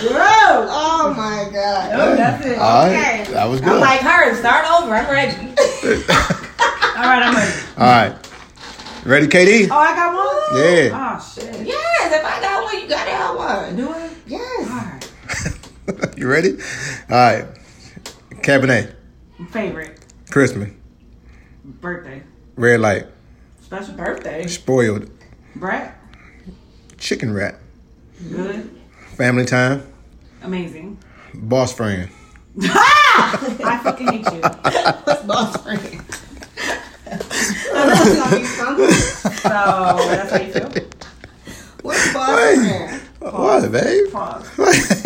[SPEAKER 2] Gross. Oh my god.
[SPEAKER 1] Oh, that's it.
[SPEAKER 3] all right,
[SPEAKER 2] Okay.
[SPEAKER 3] that was good.
[SPEAKER 2] I'm
[SPEAKER 3] good.
[SPEAKER 2] like her. Start over. I'm ready.
[SPEAKER 1] All right, I'm ready.
[SPEAKER 3] all right, ready, KD?
[SPEAKER 1] Oh, I got one?
[SPEAKER 3] Yeah.
[SPEAKER 1] Oh, shit.
[SPEAKER 2] yes. If I got one, you gotta have one.
[SPEAKER 1] Do it?
[SPEAKER 2] Yes.
[SPEAKER 1] All right.
[SPEAKER 3] you ready? All right, Cabernet,
[SPEAKER 1] Favorite.
[SPEAKER 3] Christmas,
[SPEAKER 1] Birthday.
[SPEAKER 3] red light,
[SPEAKER 1] Special birthday.
[SPEAKER 3] spoiled,
[SPEAKER 1] Brat.
[SPEAKER 3] chicken rat,
[SPEAKER 1] Good.
[SPEAKER 3] Family time,
[SPEAKER 1] Amazing.
[SPEAKER 3] boss friend.
[SPEAKER 1] I fucking hate you.
[SPEAKER 2] What's boss friend? I know it's gonna be something.
[SPEAKER 1] So, that's how you feel?
[SPEAKER 2] What's boss
[SPEAKER 3] Hey.
[SPEAKER 2] friend?
[SPEAKER 3] What, babe?
[SPEAKER 1] Pause.
[SPEAKER 3] What?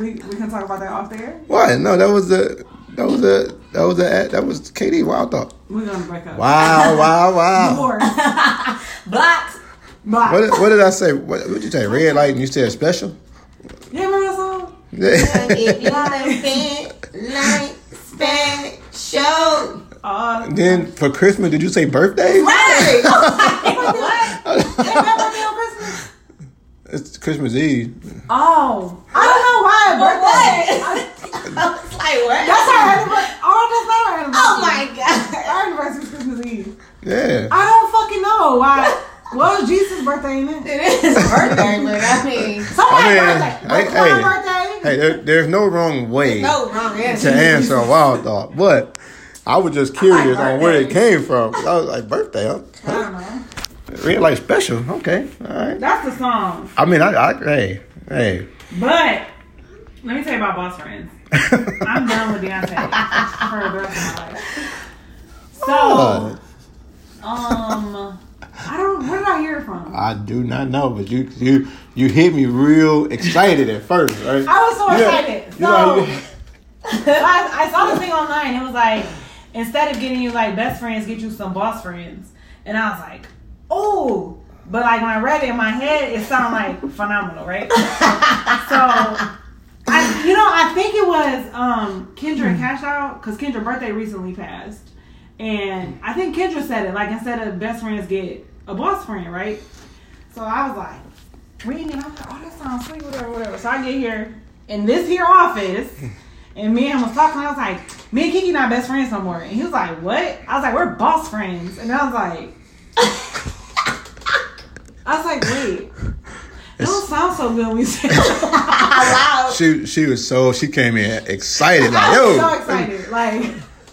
[SPEAKER 1] We, we can talk about that off there. What?
[SPEAKER 3] No, that was the that was the that was the that was KD Wild Thought.
[SPEAKER 1] We're gonna break up.
[SPEAKER 3] Wow, wow, wow.
[SPEAKER 1] Divorce.
[SPEAKER 2] Blocked.
[SPEAKER 1] Bye.
[SPEAKER 3] What, what did I say? What did you say? Red light and you said special?
[SPEAKER 1] You remember that song?
[SPEAKER 2] if you wanna spend like spend show.
[SPEAKER 1] Uh,
[SPEAKER 3] then for Christmas, did you say birthday?
[SPEAKER 2] Right.
[SPEAKER 1] what? Is that birthday on Christmas?
[SPEAKER 3] It's Christmas Eve.
[SPEAKER 1] Oh. I don't know why. Birthday. I,
[SPEAKER 2] I was like, what?
[SPEAKER 1] that's our anniversary. Oh, that's not our anniversary.
[SPEAKER 2] Oh my god.
[SPEAKER 1] Our anniversary is Christmas Eve.
[SPEAKER 3] Yeah.
[SPEAKER 1] I don't fucking know why. What was Jesus' birthday in it?
[SPEAKER 2] It is his birthday, but I mean,
[SPEAKER 1] Somebody's
[SPEAKER 3] I mean,
[SPEAKER 1] birthday.
[SPEAKER 3] hey,
[SPEAKER 1] Like,
[SPEAKER 3] hey.
[SPEAKER 1] my birthday.
[SPEAKER 3] Hey, there, there's no wrong way
[SPEAKER 2] no wrong
[SPEAKER 3] to
[SPEAKER 2] answer.
[SPEAKER 3] answer a Wild Thought, but I was just curious on where it came from. I was like, birthday, huh?
[SPEAKER 1] I don't know.
[SPEAKER 3] Red light special. Okay, all right.
[SPEAKER 1] That's the song.
[SPEAKER 3] I mean, I, I hey, hey.
[SPEAKER 1] But let me tell you about boss friends. I'm done with Beyonce for the rest of my life. So,
[SPEAKER 3] Uh,
[SPEAKER 1] um, I don't. Where did I hear it from?
[SPEAKER 3] I do not know, but you you you hit me real excited at first, right?
[SPEAKER 1] I was so excited. So I, I saw this thing online. It was like instead of getting you like best friends, get you some boss friends. And I was like, oh. But like when I read it in my head, it sounded like phenomenal, right? so. I, you know, I think it was um, Kendra and Cash Out because Kendra's birthday recently passed, and I think Kendra said it like instead of best friends get a boss friend, right? So I was like it, I'm like, oh, that sounds sweet, whatever, whatever. So I get here in this here office, And me and him was talking. I was like, me and Kiki not best friends no more. And he was like, what? I was like, we're boss friends. And I was like, I was like, wait. It don't sound so good when you say it.
[SPEAKER 3] She she was so she came in excited like yo.
[SPEAKER 1] so excited. Like,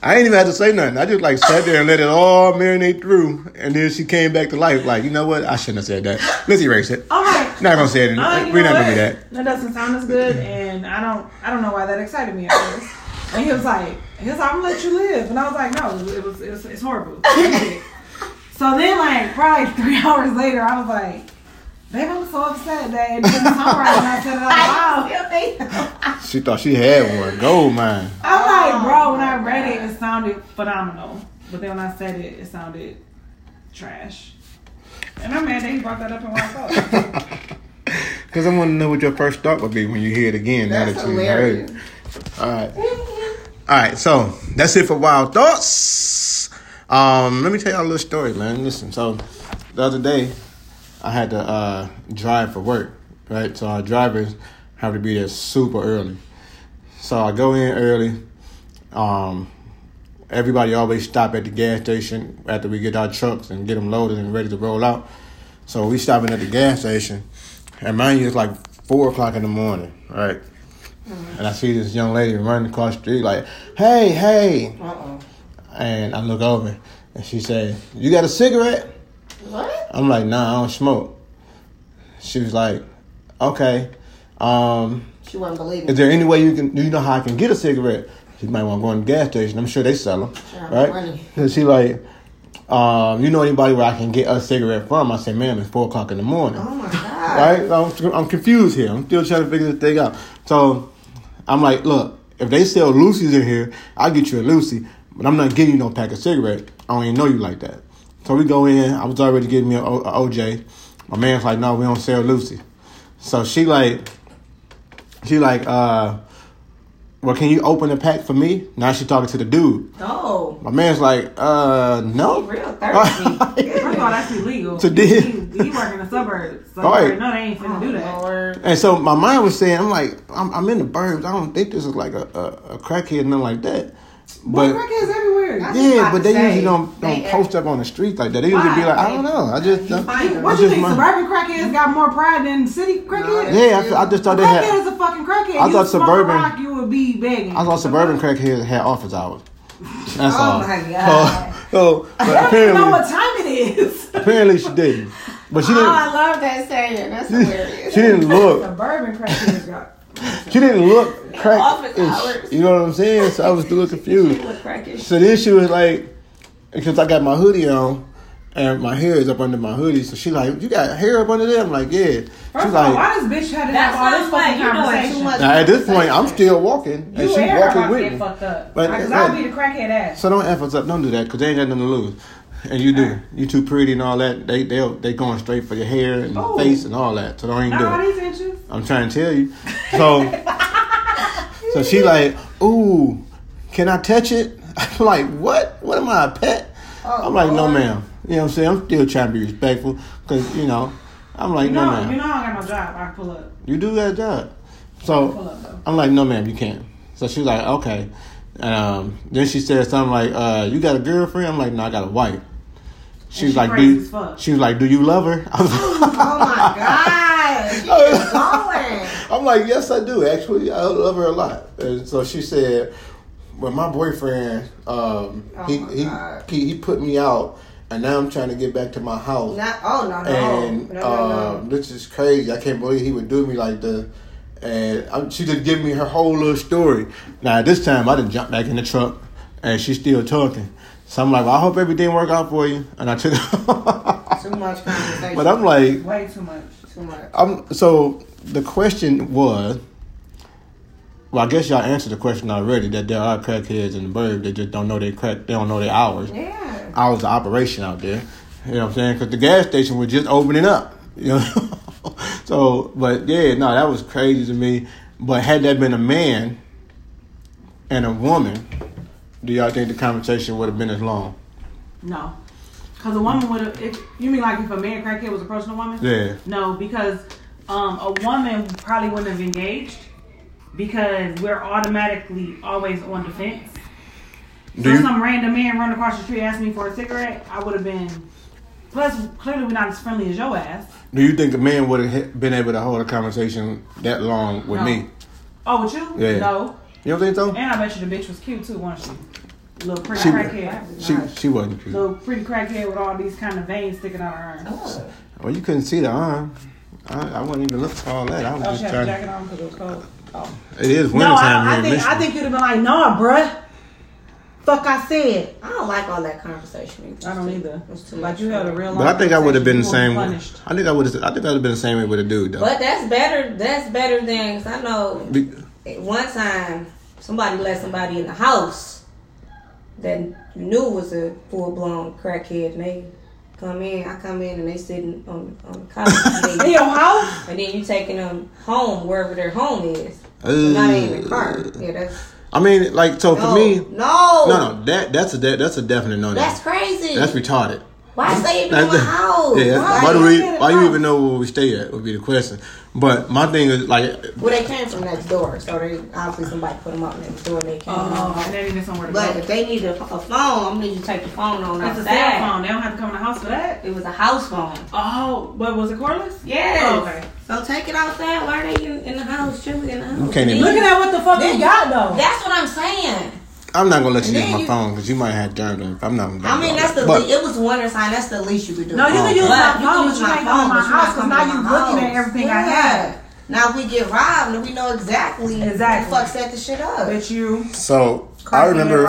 [SPEAKER 3] I ain't even had to say nothing. I just like sat there and let it all marinate through, and then she came back to life. Like you know what? I shouldn't have said that. Let's erase it.
[SPEAKER 1] all right.
[SPEAKER 3] Not gonna say it.
[SPEAKER 1] Like, uh,
[SPEAKER 3] We're not gonna do that.
[SPEAKER 1] That doesn't sound as good, and I don't, I don't know why that excited me at first. And he was like, he was like, I'm gonna let you live, and I was like, no, it was, it was it's horrible. so then, like, probably three hours later, I was like, babe, I'm so upset that it didn't sound right when I said it out loud.
[SPEAKER 2] I still.
[SPEAKER 3] She thought she had one gold mine.
[SPEAKER 1] I'm like, bro, when I read it, it sounded phenomenal, but then when I said it, it sounded trash. And I'm mad that he brought that up in one thought.
[SPEAKER 3] Cause I want to know what your first thought would be when you hear it again. now
[SPEAKER 2] That's
[SPEAKER 3] that you heard
[SPEAKER 2] hilarious.
[SPEAKER 3] it. All right. All right, so that's it for Wild Thoughts. Um, let me tell y'all a little story, man. Listen, so the other day I had to uh, drive for work, right? So our drivers have to be there super early. So I go in early. Um, everybody always stop at the gas station after we get our trucks and get them loaded and ready to roll out. So we stopping at the gas station, and mind you, it's like four o'clock in the morning, right? And I see this young lady running across the street like, "Hey, hey!"
[SPEAKER 2] Uh-oh.
[SPEAKER 3] And I look over, and she said, "You got a cigarette?"
[SPEAKER 2] What?
[SPEAKER 3] I'm like, "Nah, I don't smoke." She was like, "Okay, um,
[SPEAKER 2] She wasn't believing.
[SPEAKER 3] is there any way you can? You know how I can get a cigarette?" She might want to go in the gas station. I'm sure they sell them,
[SPEAKER 2] Yeah,
[SPEAKER 3] right? And she like, um, "You know anybody where I can get a cigarette from?" I said, "Ma'am, it's four o'clock in the morning."
[SPEAKER 2] Oh my god.
[SPEAKER 3] right? I'm, I'm confused here. I'm still trying to figure this thing out. So I'm like, look, if they sell Lucy's in here, I'll get you a Lucy, but I'm not getting you no pack of cigarette. I don't even know you like that. So we go in. I was already getting me a, O- a OJ. My man's like, no, we don't sell Lucy. So she like, she like, uh, well, can you open the pack for me? Now she talking to the dude.
[SPEAKER 2] No.
[SPEAKER 3] My man's like, uh, no.
[SPEAKER 2] Real thirsty.
[SPEAKER 1] First of all, that's illegal.
[SPEAKER 3] To
[SPEAKER 1] he, he, he work in the suburbs, so
[SPEAKER 3] right.
[SPEAKER 1] no, they ain't finna do that.
[SPEAKER 2] Lord.
[SPEAKER 3] And so my mind was saying, I'm like, I'm, I'm in the burbs. I don't think this is like a, a, a crackhead, nothing like that.
[SPEAKER 1] But
[SPEAKER 3] But
[SPEAKER 1] crackheads everywhere.
[SPEAKER 2] I-
[SPEAKER 3] yeah, but they
[SPEAKER 2] say,
[SPEAKER 3] usually don't don't uh, post up on the street like that. They usually
[SPEAKER 1] Why?
[SPEAKER 3] be like, I don't know. I just
[SPEAKER 2] You uh, find them.
[SPEAKER 1] What
[SPEAKER 3] It's
[SPEAKER 1] you
[SPEAKER 3] just
[SPEAKER 1] think?
[SPEAKER 3] my-
[SPEAKER 1] Suburban crackheads got more pride than city crackheads?
[SPEAKER 3] yeah. I just thought they
[SPEAKER 1] Crackhead
[SPEAKER 3] had.
[SPEAKER 1] is a fucking crackhead.
[SPEAKER 3] I
[SPEAKER 1] you
[SPEAKER 3] thought
[SPEAKER 1] smoke
[SPEAKER 3] suburban-
[SPEAKER 1] Rock, you would be begging.
[SPEAKER 3] I thought suburban crackheads had office hours. That's
[SPEAKER 2] Oh
[SPEAKER 3] all.
[SPEAKER 2] my oh, God.
[SPEAKER 3] So, so but
[SPEAKER 1] I don't know
[SPEAKER 3] apparently,
[SPEAKER 1] what time it is.
[SPEAKER 3] apparently she didn't. But she
[SPEAKER 2] Oh,
[SPEAKER 3] didn't.
[SPEAKER 2] Oh, I love that saying. That's hilarious.
[SPEAKER 3] She didn't look.
[SPEAKER 1] suburban crackheads got.
[SPEAKER 3] She didn't look crack. You know what I'm saying? So I was still confused.
[SPEAKER 2] She look.
[SPEAKER 3] So then she was like, because I got my hoodie on, and my hair is up under my hoodie. So she like, you got hair up under there? I'm like, yeah.
[SPEAKER 1] First
[SPEAKER 3] She's
[SPEAKER 1] of all,
[SPEAKER 3] like,
[SPEAKER 1] why does bitch had to
[SPEAKER 2] That
[SPEAKER 1] have all this
[SPEAKER 2] sounds like
[SPEAKER 1] fucking
[SPEAKER 2] you doing
[SPEAKER 1] conversation?
[SPEAKER 2] too much.
[SPEAKER 3] now at this point, I'm still walking, and
[SPEAKER 1] You
[SPEAKER 3] she's
[SPEAKER 1] and her
[SPEAKER 3] walking
[SPEAKER 1] about to
[SPEAKER 3] with
[SPEAKER 1] get
[SPEAKER 3] me.
[SPEAKER 1] fucked up.
[SPEAKER 3] But-
[SPEAKER 1] Because
[SPEAKER 3] but-
[SPEAKER 1] I'll be the crackhead ass.
[SPEAKER 3] So don't F us up. Don't do that because they ain't got nothing to lose. And you do. You too pretty and all that. They they they going straight for your hair and
[SPEAKER 1] Oh.
[SPEAKER 3] face and all that. So don't even do it. I'm trying to tell you. So so she like, ooh, can I touch it? I'm like, what? What am I a pet?
[SPEAKER 2] Oh,
[SPEAKER 3] I'm like, no, ma'am. You know what I'm saying? I'm still trying to be respectful because you know. I'm like,
[SPEAKER 1] You
[SPEAKER 3] no,
[SPEAKER 1] know,
[SPEAKER 3] ma'am.
[SPEAKER 1] you know I got no job. I pull up.
[SPEAKER 3] You do that job. So
[SPEAKER 1] up.
[SPEAKER 3] I'm like, no, ma'am, you can't. So she's like, okay. Um, then she said something like, uh, you got a girlfriend? I'm like, no, I got a wife. She was
[SPEAKER 1] she
[SPEAKER 3] like, do
[SPEAKER 1] crazy
[SPEAKER 3] you,
[SPEAKER 1] as fuck.
[SPEAKER 3] she was like, do you love her? I was like,
[SPEAKER 2] Oh my god. She is going.
[SPEAKER 3] I'm like, yes, I do. Actually, I love her a lot. And so she said, well, my boyfriend, um,
[SPEAKER 2] Oh
[SPEAKER 3] he,
[SPEAKER 2] my
[SPEAKER 3] he, he he put me out, and now I'm trying to get back to my house.
[SPEAKER 2] Not, oh no no
[SPEAKER 3] and
[SPEAKER 2] no no
[SPEAKER 3] um, this is crazy. I can't believe he would do me like this. And i she just gave me her whole little story. Now this time I didn't jump back in the truck, and she's still talking. So I'm like, well, I hope everything work out for you. And I took,
[SPEAKER 2] Too much conversation.
[SPEAKER 3] but I'm like,
[SPEAKER 1] Way too much.
[SPEAKER 2] too much.
[SPEAKER 3] I'm so the question was. Well, I guess y'all answered the question already that there are crackheads in the burb. They just don't know they crack. They don't know their hours.
[SPEAKER 2] Yeah.
[SPEAKER 3] hours of operation out there. You know what I'm saying? Because the gas station was just opening up. You know. so, but yeah, no, that was crazy to me. But had that been a man and a woman, do y'all think the conversation would have been as long?
[SPEAKER 1] No. Because a woman would have. If you mean like if a man crackhead was approaching a woman?
[SPEAKER 3] Yeah.
[SPEAKER 1] No, because um, a woman probably wouldn't have engaged. because we're automatically always on defense.
[SPEAKER 3] Do
[SPEAKER 1] So
[SPEAKER 3] you-
[SPEAKER 1] some random man run across the street and asked me for a cigarette, I would have been. Plus, clearly we're not as friendly as your ass.
[SPEAKER 3] Do you think a man would have been able to hold a conversation that long with
[SPEAKER 1] No.
[SPEAKER 3] me?
[SPEAKER 1] Oh, with you?
[SPEAKER 3] Yeah.
[SPEAKER 1] No.
[SPEAKER 3] You don't think so?
[SPEAKER 1] And I bet you the bitch was cute too, wasn't she? Little pretty
[SPEAKER 3] She-
[SPEAKER 1] crackhead.
[SPEAKER 3] She she wasn't cute.
[SPEAKER 1] Little pretty crackhead with all these kind of veins sticking out her arms.
[SPEAKER 2] Oh.
[SPEAKER 3] Well, you couldn't see the arm. I, I wasn't even look for all that. I was
[SPEAKER 1] Oh,
[SPEAKER 3] just
[SPEAKER 1] she had a
[SPEAKER 3] trying.
[SPEAKER 1] jacket on because it was cold. Oh.
[SPEAKER 3] It is
[SPEAKER 1] No,
[SPEAKER 3] wintertime
[SPEAKER 1] I, I
[SPEAKER 3] here in
[SPEAKER 1] think I think you'd have been like, nah, bruh. Fuck, I said.
[SPEAKER 2] I don't like all that conversation.
[SPEAKER 1] I don't either.
[SPEAKER 2] It's too
[SPEAKER 1] Like
[SPEAKER 2] much
[SPEAKER 1] you had a
[SPEAKER 2] for me.
[SPEAKER 1] real.
[SPEAKER 3] but
[SPEAKER 1] long
[SPEAKER 3] I think I would have been the same. way-
[SPEAKER 1] punished.
[SPEAKER 3] I think I would have. I think I'd have been the same way with a dude though.
[SPEAKER 2] But that's better. That's better than 'cause I know
[SPEAKER 3] Be-
[SPEAKER 2] one time somebody let somebody in the house that you knew was a full blown crackhead, and they come in. I come in and they sitting on on the couch, and,
[SPEAKER 1] In
[SPEAKER 2] they-
[SPEAKER 1] your house?
[SPEAKER 2] and then you taking them home wherever their home is. But not in the car.
[SPEAKER 3] Uh,
[SPEAKER 2] Yeah, that's
[SPEAKER 3] I mean, like so for me.
[SPEAKER 2] no,
[SPEAKER 3] No, no, that that's a that, that's a definite no.
[SPEAKER 2] that's crazy.
[SPEAKER 3] That's retarded.
[SPEAKER 2] Why stay in my
[SPEAKER 3] That's-
[SPEAKER 2] house?
[SPEAKER 3] Yeah,
[SPEAKER 2] Why
[SPEAKER 3] why do we?
[SPEAKER 2] in the
[SPEAKER 3] Why you even know where we stay at? Would be the question. But my thing is like,
[SPEAKER 2] Well, they came from next door, so they obviously somebody put them up next door. and They came.
[SPEAKER 1] Oh, and they needed somewhere to
[SPEAKER 2] But
[SPEAKER 1] go.
[SPEAKER 2] if they need a, a phone, I'm gonna need you to take the phone on
[SPEAKER 1] It's a cell phone. They don't have to come in the house for that.
[SPEAKER 2] It was a house phone.
[SPEAKER 1] Oh, but was it cordless?
[SPEAKER 2] Yes.
[SPEAKER 1] Oh, okay.
[SPEAKER 2] So take it outside. Why are they in, in the house? Chilling in the house.
[SPEAKER 3] You can't even-
[SPEAKER 2] Then-
[SPEAKER 1] Looking at what the fuck
[SPEAKER 2] Then
[SPEAKER 1] you got though.
[SPEAKER 2] That's what I'm saying.
[SPEAKER 3] I'm not gonna let you use my
[SPEAKER 2] you-
[SPEAKER 3] phone because you might have germs. on. I'm not. Gonna
[SPEAKER 2] I mean, that's the.
[SPEAKER 3] But-
[SPEAKER 2] le- it was winter time. That's the least you could do.
[SPEAKER 1] No, you
[SPEAKER 3] Oh,
[SPEAKER 1] can use
[SPEAKER 3] okay.
[SPEAKER 1] my
[SPEAKER 2] But you
[SPEAKER 1] phone,
[SPEAKER 2] can
[SPEAKER 1] but
[SPEAKER 2] use
[SPEAKER 1] you
[SPEAKER 2] my
[SPEAKER 1] can't come in my
[SPEAKER 2] phone, but you're
[SPEAKER 1] house because now you
[SPEAKER 2] my
[SPEAKER 1] looking at
[SPEAKER 2] house.
[SPEAKER 1] everything I have.
[SPEAKER 2] Now if we get robbed, and we know exactly
[SPEAKER 1] Exactly.
[SPEAKER 2] who the fuck set the shit up.
[SPEAKER 1] Bet you.
[SPEAKER 3] So I remember.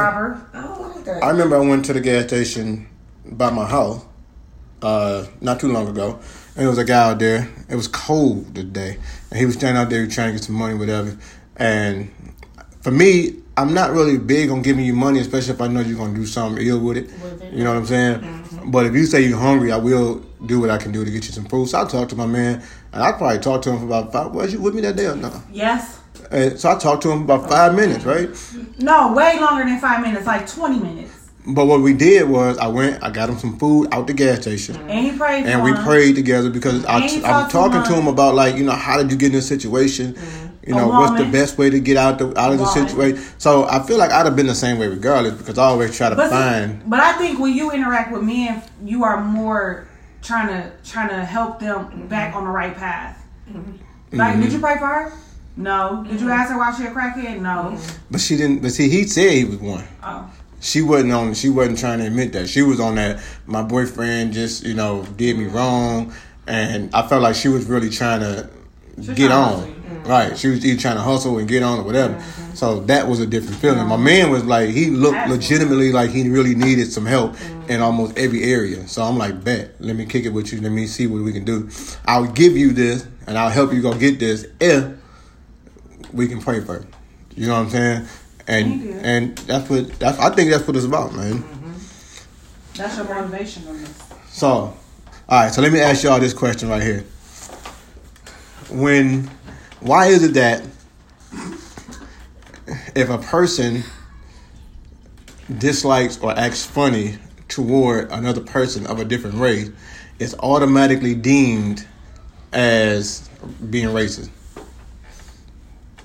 [SPEAKER 2] I don't like that.
[SPEAKER 3] I remember I went to the gas station by my house uh, not too long ago, and there was a guy out there. It was cold today, and he was standing out there trying to get some money, whatever. And for me, I'm not really big on giving you money, especially if I know you're gonna do something ill with it.
[SPEAKER 2] With it.
[SPEAKER 3] You know what I'm saying? Mm-hmm. But if you say you're hungry, I will do what I can do to get you some food. So I talked to my man, and I probably talked to him for about five. Was you with me that day or no?
[SPEAKER 1] Yes.
[SPEAKER 3] And so I talked to him about five minutes, right?
[SPEAKER 1] No, way longer than five minutes, like twenty minutes.
[SPEAKER 3] But what we did was I went, I got him some food out the gas station.
[SPEAKER 1] And he prayed
[SPEAKER 3] and we
[SPEAKER 1] him.
[SPEAKER 3] prayed together because I,
[SPEAKER 1] And he
[SPEAKER 3] I'm
[SPEAKER 1] talked to
[SPEAKER 3] talking to
[SPEAKER 1] him.
[SPEAKER 3] him about like you know how did you get in this situation, mm-hmm. You know
[SPEAKER 1] oh,
[SPEAKER 3] what's the best way to get out the out of the
[SPEAKER 1] Woman.
[SPEAKER 3] situation. So I feel like I'd have been the same way regardless because I always try to
[SPEAKER 1] But, see,
[SPEAKER 3] find.
[SPEAKER 1] but I think when you interact with men, you are more trying to trying to help them mm-hmm. back on the right path. Mm-hmm. Like,
[SPEAKER 3] Mm-hmm.
[SPEAKER 1] did you mm-hmm. pray for her? No. Did you ask her why she a crackhead? No.
[SPEAKER 3] But she didn't. But see, he said he was one.
[SPEAKER 1] Oh.
[SPEAKER 3] She wasn't on. She wasn't trying to admit that. She was on that. My boyfriend just you know did me wrong, and I felt like she was really trying to
[SPEAKER 1] was
[SPEAKER 3] get
[SPEAKER 1] trying to
[SPEAKER 3] on. Right. She was either trying to hustle and get on or whatever. So that was a different feeling. My man was like he looked legitimately like he really needed some help mm-hmm. in almost every area. So I'm like, bet. Let me kick it with you. Let me see what we can do. I'll give you this and I'll help you go get this if we can pray for. You know what I'm saying? And and that's what that's I think that's what it's about, man. Mm-hmm.
[SPEAKER 1] That's your motivation on this.
[SPEAKER 3] So, all right. So let me ask y'all this question right here. When, why is it that if a person dislikes or acts funny toward another person of a different race, it's automatically deemed as being racist?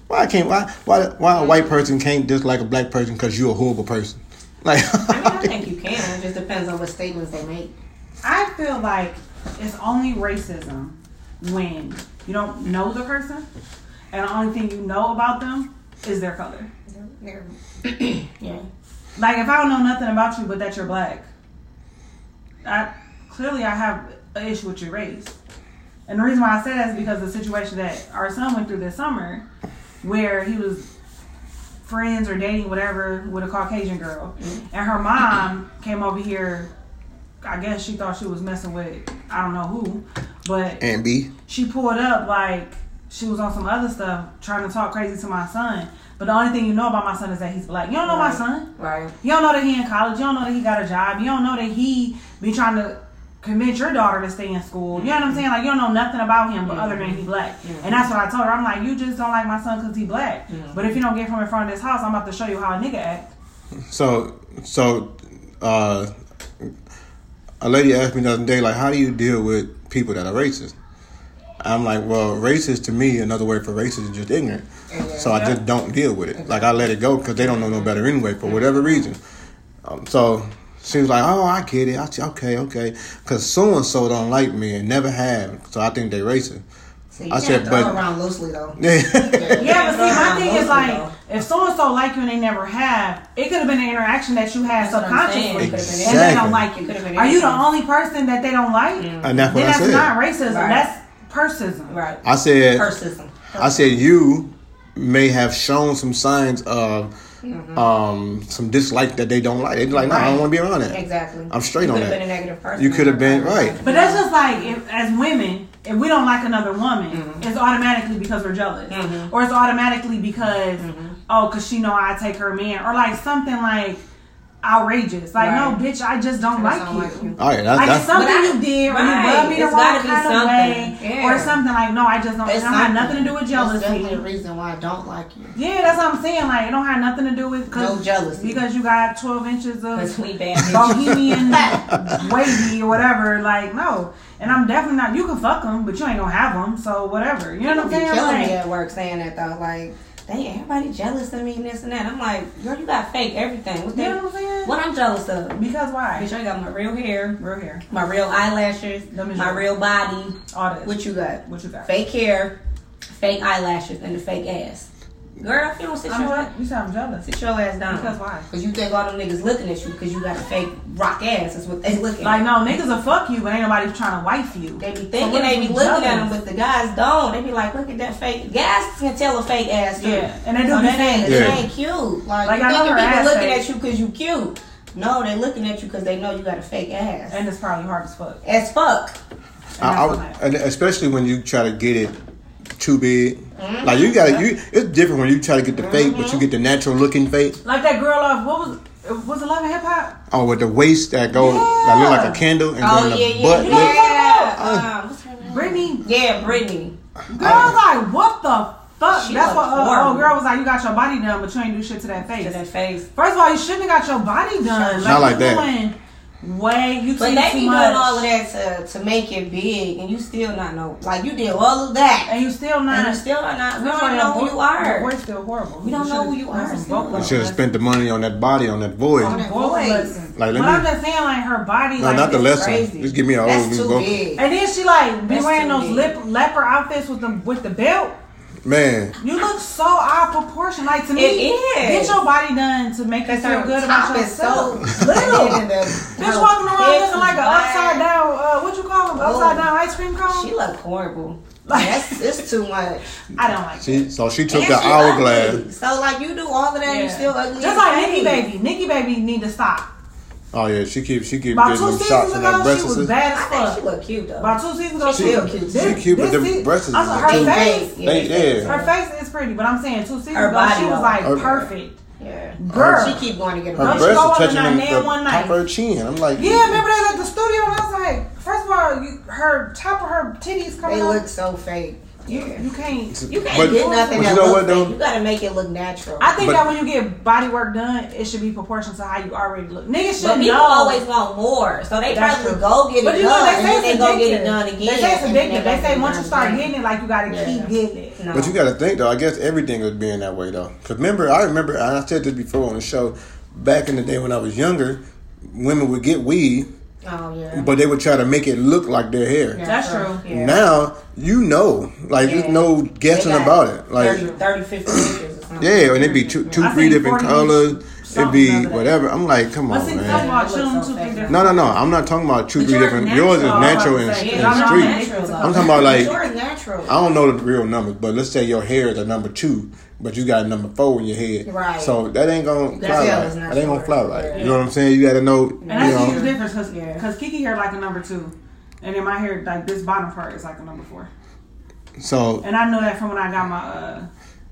[SPEAKER 3] Why can't why why why a white person can't dislike a black person because you're a horrible person? Like,
[SPEAKER 2] I mean, I think you can. It just depends on what statements they make.
[SPEAKER 1] I feel like it's only racism when you don't know the person and the only thing you know about them is their color.
[SPEAKER 2] Yeah.
[SPEAKER 1] Like if I don't know nothing about you but that you're black, I clearly I have an issue with your race. And the reason why I say that is because the situation that our son went through this summer where he was friends or dating whatever with a Caucasian girl. Mm-hmm. And her mom came over here I guess she thought she was messing with I don't know who, but
[SPEAKER 3] and B.
[SPEAKER 1] she pulled up like she was on some other stuff trying to talk crazy to my son. But the only thing you know about my son is that he's black. You don't know my son.
[SPEAKER 2] Right.
[SPEAKER 1] You don't know that he in college. You don't know that he got a job. You don't know that he be trying to convince your daughter to stay in school. You know what I'm saying? Like you don't know nothing about him, but other than he black. And that's what I told her. I'm like, you just don't like my son because he black. But if you don't get from in front of this house, I'm about to show you how a nigga act.
[SPEAKER 3] So, so, uh, a lady asked me the other day, like, how do you deal with people that are racist? I'm like, well, racist to me, another word for racist is just ignorant. So I just don't deal with it. Like I let it go because they don't know no better anyway for whatever reason. Um, so she was like, oh, I get it. I said, okay, okay. Because so and so don't like me and never have. So I think they racist.
[SPEAKER 2] You
[SPEAKER 3] I said, but-
[SPEAKER 2] around loosely though.
[SPEAKER 3] Yeah.
[SPEAKER 1] Yeah, but see, my thing is like,
[SPEAKER 2] though.
[SPEAKER 1] If so and so like you and they never have, it could have been an interaction that you had
[SPEAKER 2] That's what I'm saying.
[SPEAKER 1] subconsciously,
[SPEAKER 2] It
[SPEAKER 1] and they don't like you.
[SPEAKER 2] Could've been
[SPEAKER 1] Are you the only person that they don't like?
[SPEAKER 3] and that's what
[SPEAKER 1] Then
[SPEAKER 3] I
[SPEAKER 1] that's
[SPEAKER 3] said.
[SPEAKER 1] not racism.
[SPEAKER 2] Right.
[SPEAKER 1] That's persism.
[SPEAKER 2] Right.
[SPEAKER 3] I said,
[SPEAKER 2] Persism.
[SPEAKER 3] I said you may have shown some signs of
[SPEAKER 2] Mm-hmm.
[SPEAKER 3] um, some dislike that they don't like. They're like, no, I don't want to be around that.
[SPEAKER 2] Exactly.
[SPEAKER 3] I'm straight
[SPEAKER 2] you
[SPEAKER 3] on
[SPEAKER 2] could
[SPEAKER 3] that.
[SPEAKER 2] been a negative person.
[SPEAKER 3] You could have been right.
[SPEAKER 1] But that's just like if, as women, if we don't like another woman,
[SPEAKER 2] Mm-hmm.
[SPEAKER 1] it's automatically because we're jealous, or it's automatically because
[SPEAKER 2] Mm-hmm.
[SPEAKER 1] Oh, because she know I take her man, or like something like outrageous. Like no, bitch, I just don't
[SPEAKER 2] Just
[SPEAKER 1] like
[SPEAKER 2] don't
[SPEAKER 1] you.
[SPEAKER 2] like you.
[SPEAKER 3] All right, that,
[SPEAKER 1] Like
[SPEAKER 3] that's
[SPEAKER 1] something
[SPEAKER 2] I-
[SPEAKER 1] you did, or you rubbed me the wrong
[SPEAKER 2] gotta
[SPEAKER 1] kind of
[SPEAKER 2] something.
[SPEAKER 1] way,
[SPEAKER 2] Yeah.
[SPEAKER 1] or something like no, I just don't. It
[SPEAKER 2] It's
[SPEAKER 1] don't have
[SPEAKER 2] something.
[SPEAKER 1] nothing to do with
[SPEAKER 2] That's definitely a reason why I don't like you.
[SPEAKER 1] Yeah, that's what I'm saying. Like it don't have nothing to do with cause,
[SPEAKER 2] No jealousy.
[SPEAKER 1] because you got 12 inches of
[SPEAKER 2] we bad bitches.
[SPEAKER 1] bohemian wavy or whatever. Like no, and I'm definitely not. You can fuck them, but you ain't gonna have them. So whatever. You know what I'm
[SPEAKER 2] Be
[SPEAKER 1] saying?
[SPEAKER 2] killing me at work saying that though. Like, dang, everybody jealous of me and this and that. I'm like, girl, you got fake everything. What,
[SPEAKER 1] you know what I'm saying?
[SPEAKER 2] what I'm jealous of?
[SPEAKER 1] Because why?
[SPEAKER 2] Bitch, I got my real hair,
[SPEAKER 1] Real hair.
[SPEAKER 2] my real eyelashes, my real body.
[SPEAKER 1] All this.
[SPEAKER 2] What you got?
[SPEAKER 1] What you got?
[SPEAKER 2] Fake hair, fake eyelashes, and the fake ass. Girl, if you don't sit
[SPEAKER 1] I'm
[SPEAKER 2] your
[SPEAKER 1] what? You sound jealous.
[SPEAKER 2] sit your ass down.
[SPEAKER 1] Because why?
[SPEAKER 2] Cause you think all them niggas looking at you because you got a fake rock ass. That's what they looking.
[SPEAKER 1] Like no, niggas will fuck you, but ain't nobody trying to wife you.
[SPEAKER 2] They be thinking
[SPEAKER 1] what
[SPEAKER 2] they be
[SPEAKER 1] you
[SPEAKER 2] looking at them, but the guys don't. They be like, look at that fake. Guys can tell a fake ass too.
[SPEAKER 1] Yeah, and they do
[SPEAKER 2] So
[SPEAKER 1] be
[SPEAKER 2] that ain't,
[SPEAKER 1] it.
[SPEAKER 2] it
[SPEAKER 3] Yeah.
[SPEAKER 2] ain't cute. Like,
[SPEAKER 1] Like,
[SPEAKER 2] you
[SPEAKER 1] I know
[SPEAKER 2] thinking people looking
[SPEAKER 1] fake.
[SPEAKER 2] at you because you cute. No, they looking at you because they know you got a fake ass.
[SPEAKER 1] And it's probably hard as fuck.
[SPEAKER 2] as fuck.
[SPEAKER 1] And
[SPEAKER 3] I, I,
[SPEAKER 1] I-
[SPEAKER 3] and especially when you try to get it too big.
[SPEAKER 2] Mm-hmm.
[SPEAKER 3] Like you got to you. It's different when you try to get the fake, but you get the natural looking fake.
[SPEAKER 1] Like that girl off what was it? was it Love and Hip Hop?
[SPEAKER 3] Oh, with the waist that go that look like a candle, and
[SPEAKER 2] Oh
[SPEAKER 3] then
[SPEAKER 2] yeah,
[SPEAKER 3] the
[SPEAKER 2] yeah,
[SPEAKER 3] butt
[SPEAKER 1] You know what I'm
[SPEAKER 3] look.
[SPEAKER 1] talking
[SPEAKER 2] yeah. Um, what's her name?
[SPEAKER 1] Brittany.
[SPEAKER 2] Yeah, Brittany.
[SPEAKER 1] Girl was like, what the fuck?
[SPEAKER 2] She
[SPEAKER 1] That's what
[SPEAKER 2] looked
[SPEAKER 1] uh,
[SPEAKER 2] horrible.
[SPEAKER 1] oh girl was like, you got your body done, but you ain't do shit to that face.
[SPEAKER 2] To that face.
[SPEAKER 1] First of all, you shouldn't have got your body done.
[SPEAKER 3] Not like
[SPEAKER 1] you
[SPEAKER 3] that.
[SPEAKER 1] Doing way you
[SPEAKER 2] But
[SPEAKER 1] see
[SPEAKER 2] they
[SPEAKER 1] too
[SPEAKER 2] be doing all of that to, to make it big, and you still not know. Like you did all of that,
[SPEAKER 1] and you still not.
[SPEAKER 2] and you still not. We
[SPEAKER 1] That's
[SPEAKER 2] don't
[SPEAKER 1] why
[SPEAKER 2] know
[SPEAKER 1] your
[SPEAKER 2] who
[SPEAKER 1] vo-
[SPEAKER 2] you
[SPEAKER 1] Your
[SPEAKER 2] are.
[SPEAKER 1] voice still horrible.
[SPEAKER 2] We don't know who you are
[SPEAKER 1] some
[SPEAKER 2] still.
[SPEAKER 1] vocal
[SPEAKER 3] You should have spent the money on that body, on that voice.
[SPEAKER 2] On that voice.
[SPEAKER 3] Like, let
[SPEAKER 1] but
[SPEAKER 3] me-
[SPEAKER 1] I'm just saying, like her body,
[SPEAKER 3] No,
[SPEAKER 1] like
[SPEAKER 3] not the
[SPEAKER 1] it's
[SPEAKER 3] lesson.
[SPEAKER 1] crazy.
[SPEAKER 3] Just give me a
[SPEAKER 2] That's
[SPEAKER 3] whole
[SPEAKER 2] too big.
[SPEAKER 1] And then she like be wearing those lip, leopard outfits with the with the belt.
[SPEAKER 3] Man,
[SPEAKER 1] You look so out of proportion. Like to me,
[SPEAKER 2] It is.
[SPEAKER 1] get your body done to make you
[SPEAKER 2] Cause
[SPEAKER 1] feel good
[SPEAKER 2] top
[SPEAKER 1] about
[SPEAKER 2] is so
[SPEAKER 1] yourself. Little.
[SPEAKER 2] and
[SPEAKER 1] Bitch walking around looking like an upside down. Uh, what you call them? Upside
[SPEAKER 2] Oh.
[SPEAKER 1] down ice cream cone.
[SPEAKER 2] She look horrible.
[SPEAKER 1] Like-
[SPEAKER 2] That's it's too much.
[SPEAKER 1] I don't like it.
[SPEAKER 3] she so she took
[SPEAKER 2] And
[SPEAKER 3] the
[SPEAKER 2] she
[SPEAKER 3] hourglass.
[SPEAKER 2] So like you do all of that, and you
[SPEAKER 1] Yeah.
[SPEAKER 2] still ugly.
[SPEAKER 1] Just like
[SPEAKER 2] a
[SPEAKER 1] Nikki. Baby. Nikki Baby need to stop.
[SPEAKER 3] Oh yeah, she keep she keep
[SPEAKER 1] About
[SPEAKER 3] getting them shots
[SPEAKER 1] seasons
[SPEAKER 3] in her
[SPEAKER 1] ago,
[SPEAKER 3] breasts.
[SPEAKER 1] she was
[SPEAKER 3] and stuff.
[SPEAKER 1] bad as
[SPEAKER 2] I think she
[SPEAKER 1] fuck.
[SPEAKER 2] look cute though.
[SPEAKER 1] About two seasons ago,
[SPEAKER 2] She
[SPEAKER 1] she
[SPEAKER 2] still
[SPEAKER 1] was
[SPEAKER 2] cute.
[SPEAKER 1] this-
[SPEAKER 3] She cute, but
[SPEAKER 1] this
[SPEAKER 3] the
[SPEAKER 1] se-
[SPEAKER 3] breasts is
[SPEAKER 1] I
[SPEAKER 3] too-
[SPEAKER 1] her face.
[SPEAKER 3] They- yeah.
[SPEAKER 1] Her face is pretty, but I'm saying two seasons
[SPEAKER 2] Her
[SPEAKER 1] ago,
[SPEAKER 2] body,
[SPEAKER 1] she was
[SPEAKER 2] though.
[SPEAKER 1] like
[SPEAKER 3] Her-
[SPEAKER 1] perfect.
[SPEAKER 2] Yeah.
[SPEAKER 1] Girl.
[SPEAKER 2] She keep going to get
[SPEAKER 3] Her
[SPEAKER 1] Don't
[SPEAKER 2] her.
[SPEAKER 1] you
[SPEAKER 3] breasts
[SPEAKER 1] go
[SPEAKER 3] are touching
[SPEAKER 1] that
[SPEAKER 3] the
[SPEAKER 1] one
[SPEAKER 3] top
[SPEAKER 1] night?
[SPEAKER 3] of her chin. I'm like,
[SPEAKER 1] Yeah, remember they was at the studio and I was like, first of all, you, her top of her titties coming
[SPEAKER 2] They
[SPEAKER 1] out.
[SPEAKER 2] look so fake.
[SPEAKER 1] You, you can't.
[SPEAKER 2] You can't
[SPEAKER 3] But-
[SPEAKER 2] get nothing
[SPEAKER 3] but
[SPEAKER 2] that
[SPEAKER 3] you know
[SPEAKER 2] look
[SPEAKER 3] what, though?
[SPEAKER 2] You gotta make it look natural.
[SPEAKER 1] I think
[SPEAKER 3] But-
[SPEAKER 1] that when you get body work done, it should be proportional to how you already look. Niggas should
[SPEAKER 2] but people
[SPEAKER 1] know.
[SPEAKER 2] always want more, so they
[SPEAKER 1] That's
[SPEAKER 2] probably
[SPEAKER 1] true.
[SPEAKER 2] go get it
[SPEAKER 1] But you
[SPEAKER 2] done,
[SPEAKER 1] know, they
[SPEAKER 2] and
[SPEAKER 1] say
[SPEAKER 2] then they
[SPEAKER 1] it's
[SPEAKER 2] go get it
[SPEAKER 1] addictive.
[SPEAKER 2] done again.
[SPEAKER 1] They say it's addictive.
[SPEAKER 2] they
[SPEAKER 1] They say once you start getting it, like you gotta
[SPEAKER 2] Yeah.
[SPEAKER 1] keep getting it.
[SPEAKER 2] No.
[SPEAKER 3] But you got to think though. I guess everything was being that way though. Because remember, I remember, I said this before on the show. Back in the day when I was younger, women would get weed,
[SPEAKER 2] Oh yeah.
[SPEAKER 3] but they would try to make it look like their hair.
[SPEAKER 1] That's true.
[SPEAKER 2] Yeah.
[SPEAKER 3] Now you know, like there's no guessing about it. Like
[SPEAKER 2] 30, 30 50 inches or something.
[SPEAKER 3] yeah, and it'd be two, two,
[SPEAKER 1] I
[SPEAKER 3] three different colors. It'd be
[SPEAKER 1] something other than-
[SPEAKER 3] whatever. I'm like, come on,
[SPEAKER 1] see,
[SPEAKER 3] man.
[SPEAKER 1] about
[SPEAKER 2] It
[SPEAKER 1] chilling
[SPEAKER 2] looks
[SPEAKER 1] two,
[SPEAKER 2] so
[SPEAKER 1] three
[SPEAKER 2] fake.
[SPEAKER 1] different.
[SPEAKER 3] No, no, no. I'm not talking about two,
[SPEAKER 2] But
[SPEAKER 3] three different.
[SPEAKER 2] natural.
[SPEAKER 3] Yours is
[SPEAKER 1] I was
[SPEAKER 3] natural
[SPEAKER 1] about
[SPEAKER 3] and,
[SPEAKER 1] to
[SPEAKER 3] and
[SPEAKER 1] yeah, I'm not
[SPEAKER 3] street. I'm talking about like
[SPEAKER 2] Yours is natural.
[SPEAKER 3] I don't know the real numbers, but let's say your hair is a number two, but you got a number four in your head.
[SPEAKER 2] Right.
[SPEAKER 3] So that ain't gonna
[SPEAKER 2] That's
[SPEAKER 3] fly
[SPEAKER 2] yeah,
[SPEAKER 3] right.
[SPEAKER 2] that's not
[SPEAKER 3] That ain't gonna fly right.
[SPEAKER 2] Yeah.
[SPEAKER 3] You know what I'm saying? You got to know.
[SPEAKER 1] And that's
[SPEAKER 3] you
[SPEAKER 1] a huge difference because
[SPEAKER 2] Yeah.
[SPEAKER 1] Kiki hair like a number two, and then my hair like this bottom part is like a number four.
[SPEAKER 3] So
[SPEAKER 1] And I know that from when I got my uh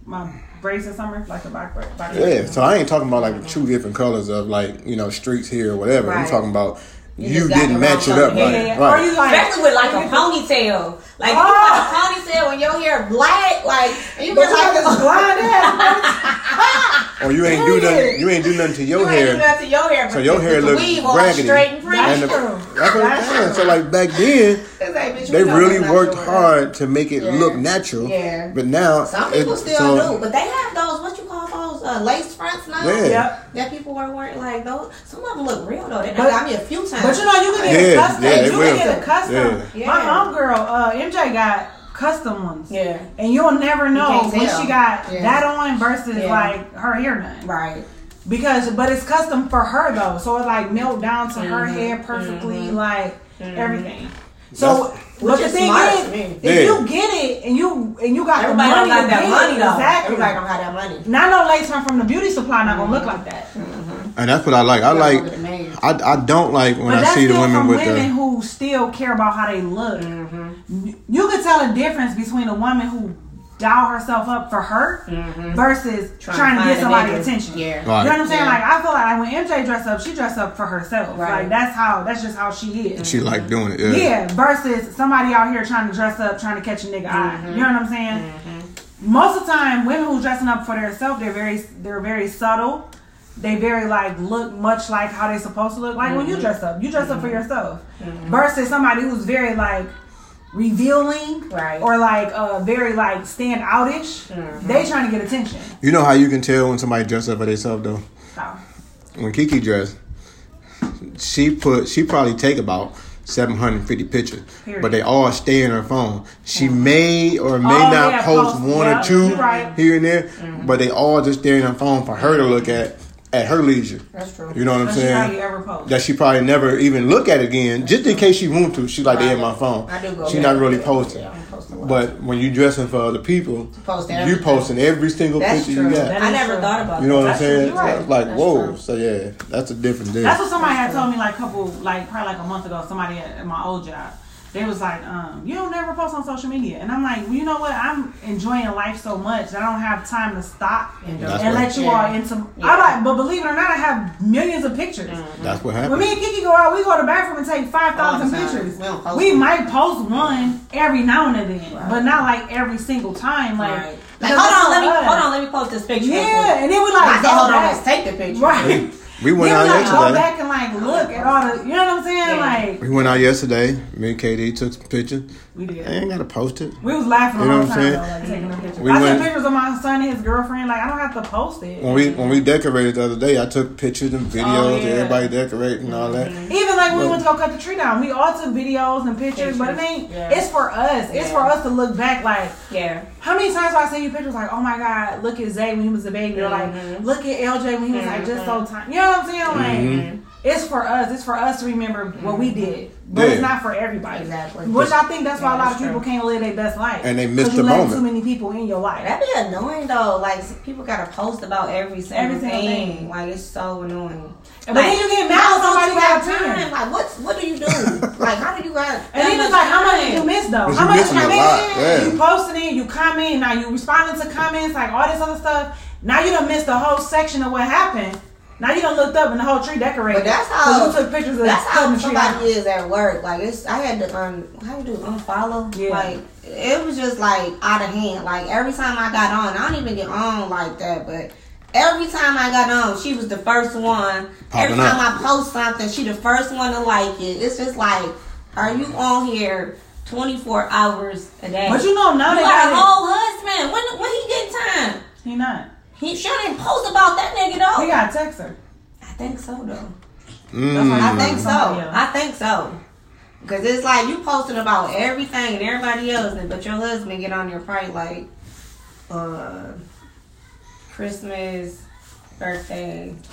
[SPEAKER 1] my braids this summer, like the back braid. Back
[SPEAKER 3] yeah. So I ain't talking about like two different colors of like you know streaks here or whatever. I'm talking about you,
[SPEAKER 2] just got
[SPEAKER 3] didn't match it up
[SPEAKER 2] color
[SPEAKER 3] right.
[SPEAKER 1] hair.
[SPEAKER 3] right.
[SPEAKER 1] Or you like
[SPEAKER 2] Especially with like a ponytail. Like you
[SPEAKER 1] Oh.
[SPEAKER 2] got a ponytail and your hair black, like and you
[SPEAKER 1] But
[SPEAKER 2] get
[SPEAKER 1] got
[SPEAKER 2] like
[SPEAKER 1] this blind ass.
[SPEAKER 3] or you ain't do nothing. You ain't do nothing to your
[SPEAKER 2] you ain't do
[SPEAKER 3] hair.
[SPEAKER 2] that to your hair,
[SPEAKER 3] So your hair
[SPEAKER 2] the
[SPEAKER 3] look raggedy.
[SPEAKER 2] straight and pretty.
[SPEAKER 1] That's
[SPEAKER 3] And the- That's what I'm saying. So like back then,
[SPEAKER 2] like,
[SPEAKER 3] they really worked
[SPEAKER 2] your hair.
[SPEAKER 3] hard to make it
[SPEAKER 2] Yeah.
[SPEAKER 3] look natural.
[SPEAKER 2] Yeah.
[SPEAKER 3] But now
[SPEAKER 2] Some people
[SPEAKER 3] it-
[SPEAKER 2] still
[SPEAKER 3] so-
[SPEAKER 2] do, but they have those. What you call those uh, lace fronts now?
[SPEAKER 3] Yeah.
[SPEAKER 1] Yep.
[SPEAKER 2] That people were wearing like those. Some of them look real though. They
[SPEAKER 1] But-
[SPEAKER 2] I mean, a few times.
[SPEAKER 1] But you know, you can get a custom.
[SPEAKER 3] yeah,
[SPEAKER 1] you
[SPEAKER 3] will.
[SPEAKER 1] can get a custom.
[SPEAKER 2] Yeah.
[SPEAKER 1] My
[SPEAKER 2] Yeah.
[SPEAKER 1] homegirl, uh, MJ, got custom ones.
[SPEAKER 2] yeah,
[SPEAKER 1] And you'll never know
[SPEAKER 2] can't
[SPEAKER 1] when she got
[SPEAKER 2] Yeah.
[SPEAKER 1] that on versus
[SPEAKER 2] Yeah.
[SPEAKER 1] like her hair done.
[SPEAKER 2] right.
[SPEAKER 1] Because, but it's custom for her though, so it like melt down to her
[SPEAKER 2] Mhm,
[SPEAKER 1] hair perfectly,
[SPEAKER 2] mhm.
[SPEAKER 1] like
[SPEAKER 2] Mhm.
[SPEAKER 1] everything. So,
[SPEAKER 2] Which
[SPEAKER 1] but the
[SPEAKER 2] is
[SPEAKER 1] thing is, if
[SPEAKER 3] Yeah.
[SPEAKER 1] you get it and you and you got
[SPEAKER 2] Everybody
[SPEAKER 1] the money
[SPEAKER 2] don't got
[SPEAKER 1] to
[SPEAKER 2] that money though.
[SPEAKER 1] exactly.
[SPEAKER 2] Everybody don't have that money.
[SPEAKER 1] Not no lace front from the beauty supply not gonna look like that.
[SPEAKER 3] And that's what I like. I like.
[SPEAKER 2] gotta go with the man.
[SPEAKER 3] I, I don't like when
[SPEAKER 1] But
[SPEAKER 3] I see the
[SPEAKER 1] still
[SPEAKER 3] women
[SPEAKER 1] from
[SPEAKER 3] with
[SPEAKER 1] women
[SPEAKER 3] the.
[SPEAKER 1] who still care about how they look.
[SPEAKER 2] Mm-hmm.
[SPEAKER 1] You could tell a difference between a woman who doll herself up for her mm-hmm. versus
[SPEAKER 2] Trying
[SPEAKER 1] trying,
[SPEAKER 2] to
[SPEAKER 1] to get
[SPEAKER 2] find a
[SPEAKER 1] somebody attention.
[SPEAKER 2] Yeah.
[SPEAKER 3] Right.
[SPEAKER 1] You know what I'm saying?
[SPEAKER 2] Yeah.
[SPEAKER 1] Like I feel like when MJ dressed up, she dressed up for herself.
[SPEAKER 2] Right.
[SPEAKER 1] Like that's how that's just how she is.
[SPEAKER 3] She like mm-hmm. doing it. Yeah.
[SPEAKER 1] Yeah, versus somebody out here trying to dress up, trying to catch a nigga eye. Mm-hmm. You know what I'm saying? Most of the time, women who dressing up for themselves, they're very, they're very subtle. They very like look much like how they supposed to look. Like when you mm-hmm. dress up, you dress up for mm-hmm. yourself. Mm-hmm. Versus somebody who's very like revealing,
[SPEAKER 2] Right.
[SPEAKER 1] Or like uh very like stand outish. They trying to get attention.
[SPEAKER 3] You know how you can tell when somebody dressed up for themselves though.
[SPEAKER 1] So,
[SPEAKER 3] When Kiki dressed, she put she probably take about. 750 pictures,
[SPEAKER 1] Period.
[SPEAKER 3] but they all stay in her phone. She may or may
[SPEAKER 1] Oh,
[SPEAKER 3] not
[SPEAKER 1] yeah,
[SPEAKER 3] post
[SPEAKER 1] post-
[SPEAKER 3] one
[SPEAKER 1] yeah,
[SPEAKER 3] or two
[SPEAKER 1] right.
[SPEAKER 3] here and there, but they all just stay in her phone for her to look at at her leisure.
[SPEAKER 2] That's true.
[SPEAKER 3] You know what I'm
[SPEAKER 1] that's
[SPEAKER 3] saying?
[SPEAKER 1] how ever post.
[SPEAKER 3] that she probably never even look at again, just in case she want to. She like they in my phone.
[SPEAKER 2] I do go.
[SPEAKER 3] She not really posting.
[SPEAKER 2] Yeah, I don't post.
[SPEAKER 3] But when you dressing for other people,
[SPEAKER 2] post
[SPEAKER 3] you posting every single
[SPEAKER 2] That's
[SPEAKER 3] picture
[SPEAKER 2] true.
[SPEAKER 3] you got.
[SPEAKER 1] That
[SPEAKER 2] I never
[SPEAKER 1] true.
[SPEAKER 2] thought about
[SPEAKER 3] You know what
[SPEAKER 2] that.
[SPEAKER 3] I'm saying?
[SPEAKER 1] You're right.
[SPEAKER 3] Like
[SPEAKER 2] That's
[SPEAKER 3] whoa.
[SPEAKER 2] true.
[SPEAKER 3] So yeah, that's a different deal.
[SPEAKER 1] That's what somebody had told me like a couple, like probably like a month ago. Somebody at, at my old job, they was like, um, "You don't never post on social media," and I'm like, well, "You know what? I'm enjoying life so much that I don't have time to stop and,
[SPEAKER 3] That's
[SPEAKER 1] let you
[SPEAKER 2] Yeah.
[SPEAKER 1] all into."
[SPEAKER 2] Yeah.
[SPEAKER 1] I like, but believe it or not, I have millions of pictures.
[SPEAKER 3] That's what
[SPEAKER 1] happens.
[SPEAKER 3] When
[SPEAKER 1] me and Kiki go out, we go to the bathroom and take five thousand
[SPEAKER 2] All the time.
[SPEAKER 1] pictures.
[SPEAKER 2] We
[SPEAKER 1] We might post one every now and then,
[SPEAKER 2] Right.
[SPEAKER 1] but not like every single time. Like,
[SPEAKER 2] Right. Like, hold on, let me hold on, let me post this picture.
[SPEAKER 1] Yeah, and then we like
[SPEAKER 2] I said, hold on, let's take the picture.
[SPEAKER 1] Right.
[SPEAKER 3] We went
[SPEAKER 1] Then
[SPEAKER 3] out
[SPEAKER 1] we like go back and like look at all the, you know what I'm saying?
[SPEAKER 2] Yeah.
[SPEAKER 1] Like
[SPEAKER 3] We went out yesterday. Me and KD took some pictures.
[SPEAKER 1] we did.
[SPEAKER 3] I ain't gotta post it.
[SPEAKER 1] We was laughing the
[SPEAKER 3] You know what
[SPEAKER 1] time
[SPEAKER 3] I'm
[SPEAKER 1] though,
[SPEAKER 3] saying?
[SPEAKER 1] like taking them pictures.
[SPEAKER 3] We
[SPEAKER 1] I
[SPEAKER 3] went-
[SPEAKER 1] took pictures of my son and his girlfriend. Like I don't have to post it.
[SPEAKER 3] When we when we decorated the other day, I took pictures and oh, videos
[SPEAKER 1] Oh,
[SPEAKER 3] of
[SPEAKER 1] yeah.
[SPEAKER 3] everybody decorating and all that. Mm-hmm.
[SPEAKER 1] Even like when we went to go cut the tree down, we all took videos and pictures, but it
[SPEAKER 2] Pictures,
[SPEAKER 1] ain't.
[SPEAKER 2] yeah.
[SPEAKER 1] It's for us. It's for us to look back. Like
[SPEAKER 2] Yeah.
[SPEAKER 1] How many times have I seen you pictures? Like oh my god, look at Zay when he was a baby, or like
[SPEAKER 2] Mhm.
[SPEAKER 1] look at LJ when he was like just so
[SPEAKER 2] Mm-hmm.
[SPEAKER 1] tiny. You know what I'm saying? Like
[SPEAKER 3] Mhm.
[SPEAKER 1] it's for us. It's for us to remember what we did, but it's not for everybody.
[SPEAKER 2] Exactly.
[SPEAKER 1] Which I think that's why
[SPEAKER 2] Yeah,
[SPEAKER 1] a lot of
[SPEAKER 2] that's
[SPEAKER 1] people
[SPEAKER 2] true.
[SPEAKER 1] can't live their best life,
[SPEAKER 3] And they miss
[SPEAKER 1] you
[SPEAKER 3] the
[SPEAKER 1] let
[SPEAKER 3] moment.
[SPEAKER 1] Too many people in your life.
[SPEAKER 2] That'd be annoying though. Like people gotta post about every single,
[SPEAKER 1] Every single
[SPEAKER 2] thing.
[SPEAKER 1] thing.
[SPEAKER 2] Like it's so annoying.
[SPEAKER 1] But then you get mad when somebody got time.
[SPEAKER 2] Like what's what do you do? like how do you got?
[SPEAKER 1] And then it's
[SPEAKER 2] much
[SPEAKER 1] like, how much did you miss though? How
[SPEAKER 3] you
[SPEAKER 1] much you
[SPEAKER 3] lot,
[SPEAKER 1] miss?
[SPEAKER 3] yeah.
[SPEAKER 1] You posting it, you comment, now you responding to comments, like all this other stuff. Now you don't miss the whole section of what happened. Now you done looked up and the whole tree decorated.
[SPEAKER 2] But that's
[SPEAKER 1] 'Cause
[SPEAKER 2] how
[SPEAKER 1] you took pictures of
[SPEAKER 2] That's
[SPEAKER 1] cutting
[SPEAKER 2] how
[SPEAKER 1] the tree
[SPEAKER 2] somebody is at work. Like it's, I had to um, how you do unfollow.
[SPEAKER 1] Yeah.
[SPEAKER 2] Like it was just like out of hand. Like every time I got on, I don't even get on like that, but. Every time I got on, she was the first one. every time
[SPEAKER 3] up.
[SPEAKER 2] I post something, she the first one to like it. It's just like, are you on here twenty four hours a day?
[SPEAKER 1] But you know now
[SPEAKER 2] you
[SPEAKER 1] they
[SPEAKER 2] got a
[SPEAKER 1] got
[SPEAKER 2] whole husband. When when he get time?
[SPEAKER 1] He not.
[SPEAKER 2] He sure didn't post about that nigga though.
[SPEAKER 1] He got text her.
[SPEAKER 2] I think so though.
[SPEAKER 3] Mm.
[SPEAKER 2] I think so. I think so. Cause it's like you posting about everything and everybody else, but your husband get on your probably like, uh, Christmas, birthday, and,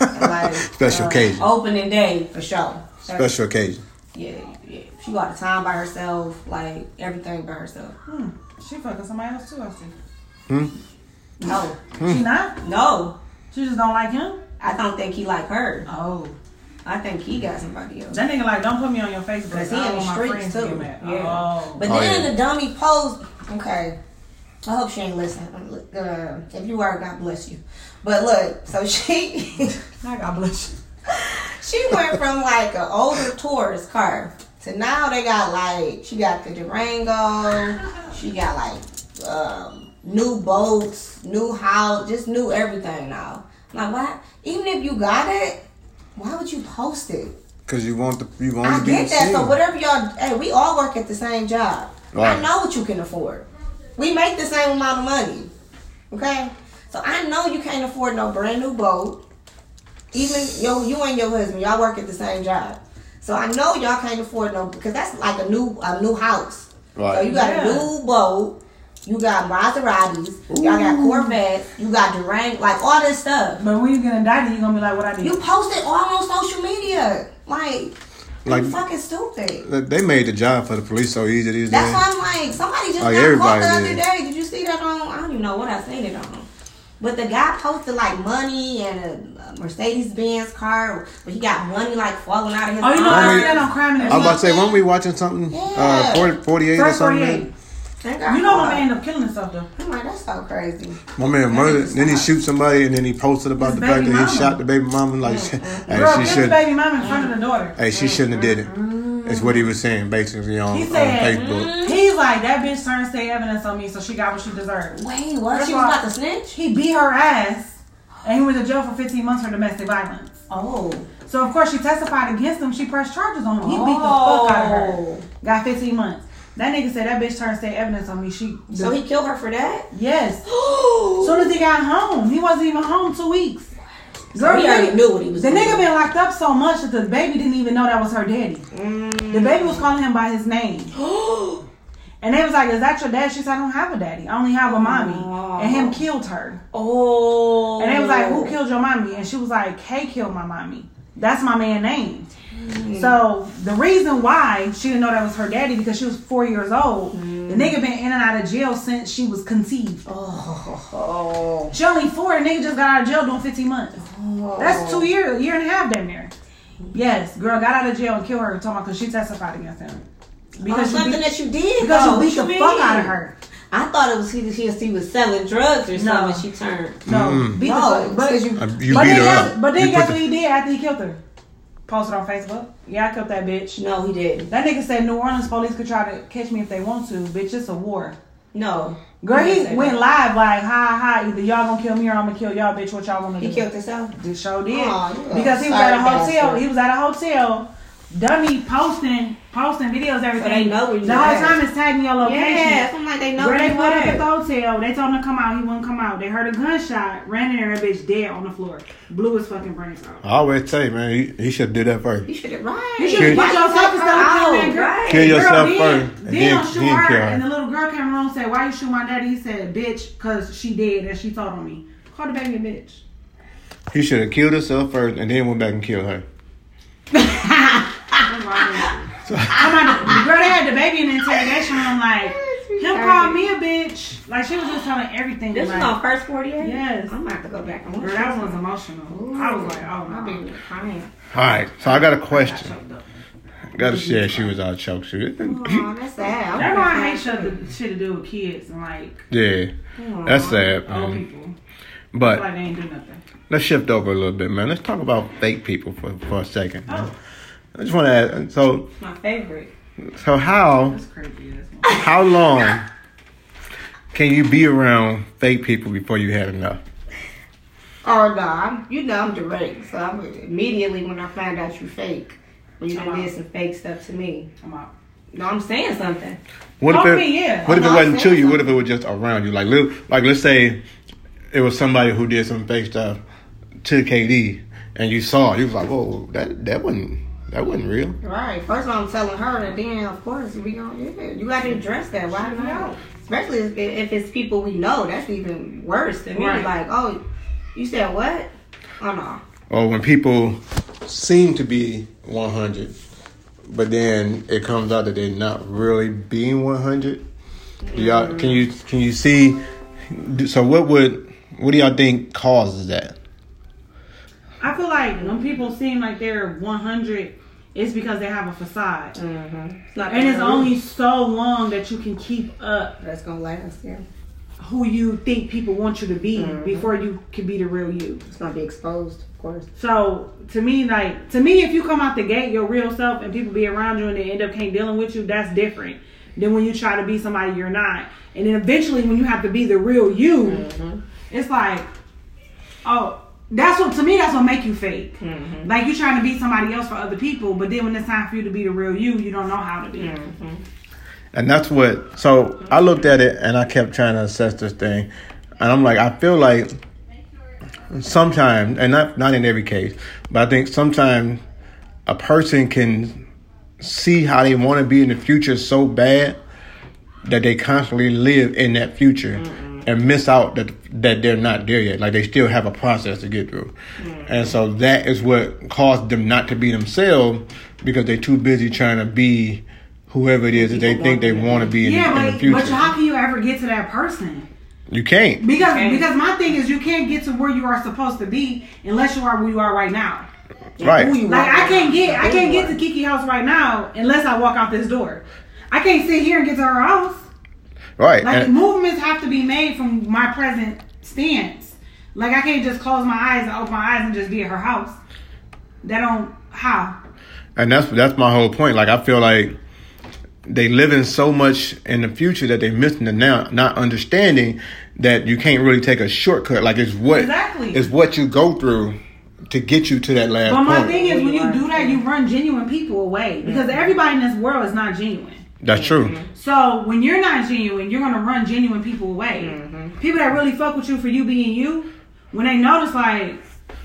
[SPEAKER 2] like
[SPEAKER 3] Special
[SPEAKER 2] uh,
[SPEAKER 3] occasion.
[SPEAKER 2] opening day for sure.
[SPEAKER 3] Special occasion.
[SPEAKER 2] Yeah, yeah. She got the time by herself, like everything by herself.
[SPEAKER 1] Hmm. She fucking somebody else too. I see.
[SPEAKER 3] Hmm?
[SPEAKER 2] No, hmm.
[SPEAKER 1] She not.
[SPEAKER 2] no,
[SPEAKER 1] She just don't like him.
[SPEAKER 2] I don't think he like her.
[SPEAKER 1] Oh,
[SPEAKER 2] I think he got somebody else.
[SPEAKER 1] that nigga like don't put me on your Facebook.
[SPEAKER 2] Cause he
[SPEAKER 1] I don't
[SPEAKER 2] in the streets
[SPEAKER 1] to
[SPEAKER 2] too. Yeah.
[SPEAKER 1] Oh.
[SPEAKER 2] But
[SPEAKER 3] Oh,
[SPEAKER 2] then
[SPEAKER 3] yeah.
[SPEAKER 2] the dummy posed. Okay, I hope she ain't listening. Uh, if you are, God bless you. But look, so she
[SPEAKER 1] God bless you.
[SPEAKER 2] she went from like an older Taurus car to now they got like she got the Durango, she got like um, new boats, new house, just new everything now. Like why? Even if you got it, why would you post it?
[SPEAKER 3] Cause you want the you want
[SPEAKER 2] I
[SPEAKER 3] to
[SPEAKER 2] get that.
[SPEAKER 3] seen.
[SPEAKER 2] So whatever y'all, hey, we all work at the same job. I know what you can afford. We make the same amount of money. Okay, so I know you can't afford no brand new boat. Even yo, you and your husband, y'all work at the same job. So I know y'all can't afford no because that's like a new a new house.
[SPEAKER 3] Right.
[SPEAKER 2] So you got
[SPEAKER 1] Yeah.
[SPEAKER 2] a new boat. You got Maseratis. Y'all got Corvettes. You got Durango. Like all this stuff.
[SPEAKER 1] But when you get indicted, you're gonna be like, what I did?
[SPEAKER 2] You post it all on social media. Like,
[SPEAKER 3] Like-
[SPEAKER 2] you fucking stupid.
[SPEAKER 3] They made the job for the police so easy these
[SPEAKER 2] That's
[SPEAKER 3] days.
[SPEAKER 2] why I'm like, somebody just
[SPEAKER 3] Like
[SPEAKER 2] got caught the other
[SPEAKER 3] did.
[SPEAKER 2] day. Did you see that on? I don't even know what I seen it on. But the guy posted like money and a Mercedes Benz car, but he got money like falling out of his.
[SPEAKER 1] oh, you know,
[SPEAKER 2] arm.
[SPEAKER 1] I
[SPEAKER 3] Mommy-
[SPEAKER 1] see that on crime and
[SPEAKER 3] I was about to say,
[SPEAKER 1] Everything.
[SPEAKER 3] weren't we watching something? Uh, 40, 48 or something?
[SPEAKER 1] 48.
[SPEAKER 2] They got
[SPEAKER 1] You know, my
[SPEAKER 2] caught.
[SPEAKER 1] man ended up killing himself though.
[SPEAKER 2] I'm like, that's so crazy.
[SPEAKER 3] My man murdered. Then he shoot somebody, and then he posted about
[SPEAKER 1] His
[SPEAKER 3] the fact
[SPEAKER 1] baby
[SPEAKER 3] that he shot the baby mama. Like, hey,
[SPEAKER 1] Girl,
[SPEAKER 3] she
[SPEAKER 1] kill the
[SPEAKER 3] should.
[SPEAKER 1] baby mama in front of the daughter.
[SPEAKER 3] Hey, she shouldn't have did it. Mm. It's what he was saying basically on,
[SPEAKER 1] He
[SPEAKER 3] on
[SPEAKER 1] said,
[SPEAKER 3] Facebook. Mm.
[SPEAKER 1] He's like, that bitch turned state evidence on me, so she got what she deserved.
[SPEAKER 2] Wait, what?
[SPEAKER 1] First
[SPEAKER 2] She was about to snitch?
[SPEAKER 1] He beat her ass, and he went to jail for 15 months for domestic violence.
[SPEAKER 2] Oh.
[SPEAKER 1] So of course she testified against him. She pressed charges on him. He beat the fuck out of her.
[SPEAKER 2] Oh.
[SPEAKER 1] Got 15 months. That nigga said that bitch turned state evidence on me. She
[SPEAKER 2] So he killed her for that?
[SPEAKER 1] yes.
[SPEAKER 2] so
[SPEAKER 1] Soon as he got home, he wasn't even home two weeks. Girl,
[SPEAKER 2] he already knew what he was
[SPEAKER 1] The
[SPEAKER 2] doing.
[SPEAKER 1] nigga been locked up so much that the baby didn't even know that was her daddy. Mm. The baby was calling him by his name. And they was like, Is that your dad? She said, I don't have a daddy. I only have a mommy. Oh. And him killed her.
[SPEAKER 2] oh.
[SPEAKER 1] And they was like, Who killed your mommy? And she was like, Kay killed my mommy. That's my man name. So the reason why she didn't know that was her daddy because she was four years old. The nigga been in and out of jail since she was conceived.
[SPEAKER 2] Oh.
[SPEAKER 1] She only four. The nigga just got out of jail doing 15 months. That's two years, year and a half damn near. Yes, girl got out of jail and killed her. Talking because she testified against him.
[SPEAKER 2] Because
[SPEAKER 1] Because you
[SPEAKER 2] something
[SPEAKER 1] beat,
[SPEAKER 2] that you did.
[SPEAKER 1] because
[SPEAKER 2] though.
[SPEAKER 1] you beat the
[SPEAKER 2] What
[SPEAKER 1] fuck
[SPEAKER 2] mean?
[SPEAKER 1] out of her.
[SPEAKER 2] I thought it was he, he, he was selling drugs or
[SPEAKER 1] No.
[SPEAKER 2] something. She turned.
[SPEAKER 1] No,
[SPEAKER 3] Mm.
[SPEAKER 1] beat the
[SPEAKER 2] No,
[SPEAKER 1] fuck. But,
[SPEAKER 2] you-
[SPEAKER 3] Uh, you
[SPEAKER 1] but
[SPEAKER 3] beat
[SPEAKER 1] then
[SPEAKER 3] her
[SPEAKER 1] guess,
[SPEAKER 3] up.
[SPEAKER 1] But then
[SPEAKER 3] You
[SPEAKER 1] guess
[SPEAKER 3] put
[SPEAKER 1] what
[SPEAKER 3] the-
[SPEAKER 1] he did after he killed her? Posted on Facebook. Yeah, I killed that bitch.
[SPEAKER 2] No, he didn't.
[SPEAKER 1] That nigga said New Orleans police could try to catch me if they want to. Bitch, it's a war.
[SPEAKER 2] No.
[SPEAKER 1] Girl,
[SPEAKER 2] He
[SPEAKER 1] he
[SPEAKER 2] didn't say
[SPEAKER 1] went
[SPEAKER 2] that.
[SPEAKER 1] live like, hi, hi, either y'all gonna kill me or I'm gonna kill y'all, bitch. What y'all wanna
[SPEAKER 2] He
[SPEAKER 1] do?
[SPEAKER 2] He killed himself.
[SPEAKER 1] This show did
[SPEAKER 2] Aw, you
[SPEAKER 1] because he was at a hotel.
[SPEAKER 2] bastard.
[SPEAKER 1] He was at a hotel. Dummy posting, posting videos, everything.
[SPEAKER 2] they know where you
[SPEAKER 1] The whole
[SPEAKER 2] at.
[SPEAKER 1] time is tagging your location.
[SPEAKER 2] Yeah, I'm like they know.
[SPEAKER 1] Where they
[SPEAKER 2] you
[SPEAKER 1] put up
[SPEAKER 2] at.
[SPEAKER 1] at the hotel, they told him to come out. He wouldn't come out. They heard a gunshot, ran in there, that bitch dead on the floor, blew his fucking brains out.
[SPEAKER 3] I always say, man, he, he should do that first.
[SPEAKER 2] You should have right.
[SPEAKER 1] You should
[SPEAKER 3] Kill-
[SPEAKER 1] have
[SPEAKER 2] Why
[SPEAKER 1] yourself
[SPEAKER 2] you
[SPEAKER 1] instead of killing that
[SPEAKER 2] out,
[SPEAKER 1] girl.
[SPEAKER 2] right?
[SPEAKER 3] Kill yourself
[SPEAKER 1] Girl,
[SPEAKER 3] first, and
[SPEAKER 1] Then,
[SPEAKER 3] then-
[SPEAKER 1] then shoot
[SPEAKER 3] then
[SPEAKER 1] her,
[SPEAKER 3] kill her.
[SPEAKER 1] and the little girl came around and said, "Why you shoot my daddy?" He said, "Bitch, cause she dead and she told on me." Call the baby a bitch.
[SPEAKER 3] He should have killed himself first and then went back and killed her.
[SPEAKER 1] I'm about to- the girl that had the baby in the interrogation room, like him called me a bitch. Like she was just telling everything.
[SPEAKER 2] This
[SPEAKER 1] like,
[SPEAKER 2] was on first 48?
[SPEAKER 1] Yes.
[SPEAKER 2] I'm gonna have to go back and watch
[SPEAKER 1] Girl, that was emotional. I was like, oh
[SPEAKER 2] my
[SPEAKER 1] baby
[SPEAKER 2] no. crying.
[SPEAKER 3] All right, so I got a
[SPEAKER 1] I got
[SPEAKER 3] question.
[SPEAKER 1] choked up.
[SPEAKER 3] Got to share. She was all choked. She-
[SPEAKER 2] Oh, that's sad. I'm
[SPEAKER 1] That's why I hate
[SPEAKER 2] gonna
[SPEAKER 1] shit to, shit to do with kids and like
[SPEAKER 3] Yeah,
[SPEAKER 2] cry.
[SPEAKER 3] that's sad,
[SPEAKER 1] old people. I feel
[SPEAKER 3] But
[SPEAKER 1] like they ain't do nothing.
[SPEAKER 3] let's shift over a little bit, man. Let's talk about fake people for, for a second.
[SPEAKER 1] Oh,
[SPEAKER 3] I just want to ask. So,
[SPEAKER 2] My favorite.
[SPEAKER 3] so how
[SPEAKER 1] that's creepy. That's
[SPEAKER 3] how long can you be around fake people before you had enough?
[SPEAKER 2] Oh no, I'm you know I'm direct. So I'm immediately when I find out you're fake, when you done
[SPEAKER 1] Come
[SPEAKER 2] did some fake stuff to me.
[SPEAKER 1] I'm out.
[SPEAKER 2] No, I'm saying something.
[SPEAKER 3] What if it?
[SPEAKER 1] me, yeah.
[SPEAKER 3] What if it wasn't to
[SPEAKER 2] saying
[SPEAKER 3] you? What if it was just around you? Like, li- like let's say it was somebody who did some fake stuff to KD, and you saw it. You was like, "Whoa, that that wasn't that wasn't real."
[SPEAKER 2] Right. First of all, I'm telling her, and then of course we gonna yeah, you got to address that. Why not? Especially if, if it's people we know, that's even worse than me.
[SPEAKER 1] Right.
[SPEAKER 2] Like, oh, you said what? Oh no.
[SPEAKER 3] Or when people seem to be 100, but then it comes out that they're not really being 100. Do y'all can mm-hmm. you can you see? So what would what do y'all think causes that?
[SPEAKER 1] I feel like when people seem like they're 100, it's because they have a facade.
[SPEAKER 2] Mm-hmm. It's not
[SPEAKER 1] And it's only so long that you can keep up
[SPEAKER 2] that's gonna last. Yeah,
[SPEAKER 1] who you think people want you to be
[SPEAKER 2] Mhm.
[SPEAKER 1] before you can be the real you.
[SPEAKER 2] it's gonna be exposed. Of course.
[SPEAKER 1] So to me, like to me, if you come out the gate your real self and people be around you and they end up can't dealing with you, that's different than when you try to be somebody you're not. And then eventually, when you have to be the real you,
[SPEAKER 2] Mm-hmm.
[SPEAKER 1] it's like, oh, that's what to me. That's what make you fake.
[SPEAKER 2] Mm-hmm.
[SPEAKER 1] Like you're trying to be somebody else for other people, but then when it's time for you to be the real you, you don't know how to be.
[SPEAKER 2] Mm-hmm.
[SPEAKER 3] And that's what. So I looked at it and I kept trying to assess this thing, and I'm like, I feel like sometimes, and not not in every case, but I think sometimes a person can see how they want to be in the future so bad that they constantly live in that future and miss out that that they're not there yet. Like they still have a process to get through, mm. and so that is what caused them not to be themselves because they're too busy trying to be whoever it is that they think they want to be in,
[SPEAKER 1] Yeah,
[SPEAKER 3] the, in the
[SPEAKER 1] but,
[SPEAKER 3] future.
[SPEAKER 1] but how can you ever get to that person?
[SPEAKER 3] you can't.
[SPEAKER 1] Because
[SPEAKER 2] Okay.
[SPEAKER 1] because my thing is you can't get to where you are supposed to be unless you are where you are right now.
[SPEAKER 3] Right.
[SPEAKER 1] Like. I can't get I can't get to Kiki house right now unless I walk out this door. I can't sit here and get to her house.
[SPEAKER 3] Right.
[SPEAKER 1] Like
[SPEAKER 3] And-
[SPEAKER 1] movements have to be made from my present stance. Like I can't just close my eyes and open my eyes and just be at her house. That don't how.
[SPEAKER 3] And that's that's my whole point. Like I feel like they living so much in the future that they missing the now, not understanding that you can't really take a shortcut. Like it's what
[SPEAKER 1] Exactly.
[SPEAKER 3] it's what you go through to get you to that last
[SPEAKER 1] But my
[SPEAKER 3] point.
[SPEAKER 1] thing is when you
[SPEAKER 2] You
[SPEAKER 1] do that you run genuine people away. Because mm-hmm. everybody in this world is not genuine.
[SPEAKER 3] That's true.
[SPEAKER 1] So when you're not genuine, you're gonna run genuine people away.
[SPEAKER 2] Mm-hmm.
[SPEAKER 1] People that really fuck with you for you being you, when they notice like,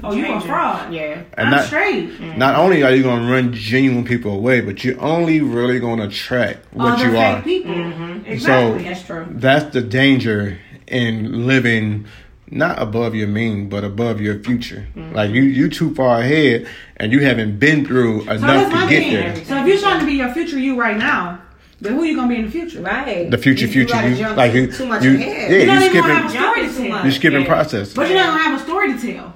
[SPEAKER 1] oh, you a fraud.
[SPEAKER 2] Yeah.
[SPEAKER 3] And
[SPEAKER 1] I'm
[SPEAKER 3] not-
[SPEAKER 1] straight.
[SPEAKER 3] Not only are you going to run genuine people away, but you're only really going to attract what
[SPEAKER 1] Other
[SPEAKER 3] you are.
[SPEAKER 1] people.
[SPEAKER 2] Mm-hmm.
[SPEAKER 1] Exactly.
[SPEAKER 2] That's true.
[SPEAKER 3] That's the danger in living not above your mean, but above your future.
[SPEAKER 1] Mm-hmm.
[SPEAKER 3] Like you, you too far ahead, and you haven't been through enough
[SPEAKER 1] that's
[SPEAKER 3] to get
[SPEAKER 1] thing.
[SPEAKER 3] there.
[SPEAKER 1] So if you're trying to be your future you right now, then who you gonna be in the future?
[SPEAKER 2] Right.
[SPEAKER 3] The future,
[SPEAKER 2] You-
[SPEAKER 3] future,
[SPEAKER 2] gotta
[SPEAKER 3] you,
[SPEAKER 2] jump
[SPEAKER 3] like
[SPEAKER 2] too,
[SPEAKER 3] you,
[SPEAKER 2] too much
[SPEAKER 3] you,
[SPEAKER 2] ahead.
[SPEAKER 3] yeah,
[SPEAKER 1] You don't
[SPEAKER 3] you
[SPEAKER 1] even
[SPEAKER 3] skipping,
[SPEAKER 1] have a story to
[SPEAKER 2] Jumping too
[SPEAKER 1] tell.
[SPEAKER 3] you skipping
[SPEAKER 2] Yeah.
[SPEAKER 3] process.
[SPEAKER 1] But you're not gonna have a story to tell.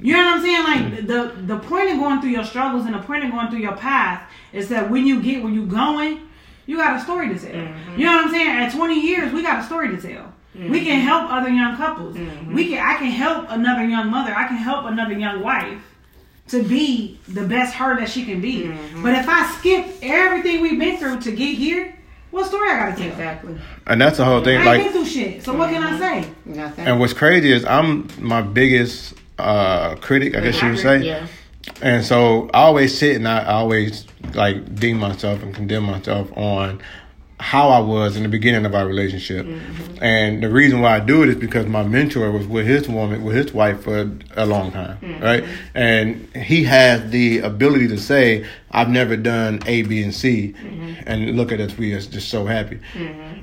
[SPEAKER 1] You know what I'm saying? Like the the point of going through your struggles and the point of going through your path is that when you get where you going, you got a story to tell.
[SPEAKER 2] Mm-hmm.
[SPEAKER 1] You know what I'm saying? At 20 years, we got a story to tell. We can help other young couples.
[SPEAKER 2] Mm-hmm.
[SPEAKER 1] We can. I can help another young mother. I can help another young wife to be the best her that she can be.
[SPEAKER 2] Mm-hmm.
[SPEAKER 1] But if I skip everything we've been through to get here, what story I gotta tell?
[SPEAKER 2] Exactly.
[SPEAKER 3] And that's the whole thing.
[SPEAKER 1] I ain't been
[SPEAKER 3] Like,
[SPEAKER 1] through shit. So what can I say?
[SPEAKER 2] Nothing.
[SPEAKER 3] and what's crazy is I'm my biggest uh critic, I guess you would say.
[SPEAKER 2] Yeah.
[SPEAKER 3] And so I always sit and I always like deem myself and condemn myself on how I was in the beginning of our relationship. And the reason why I do it is because my mentor was with his woman, with his wife for a long time, right? And he has the ability to say, I've never done A, B, and C. And look at us, we are just so happy.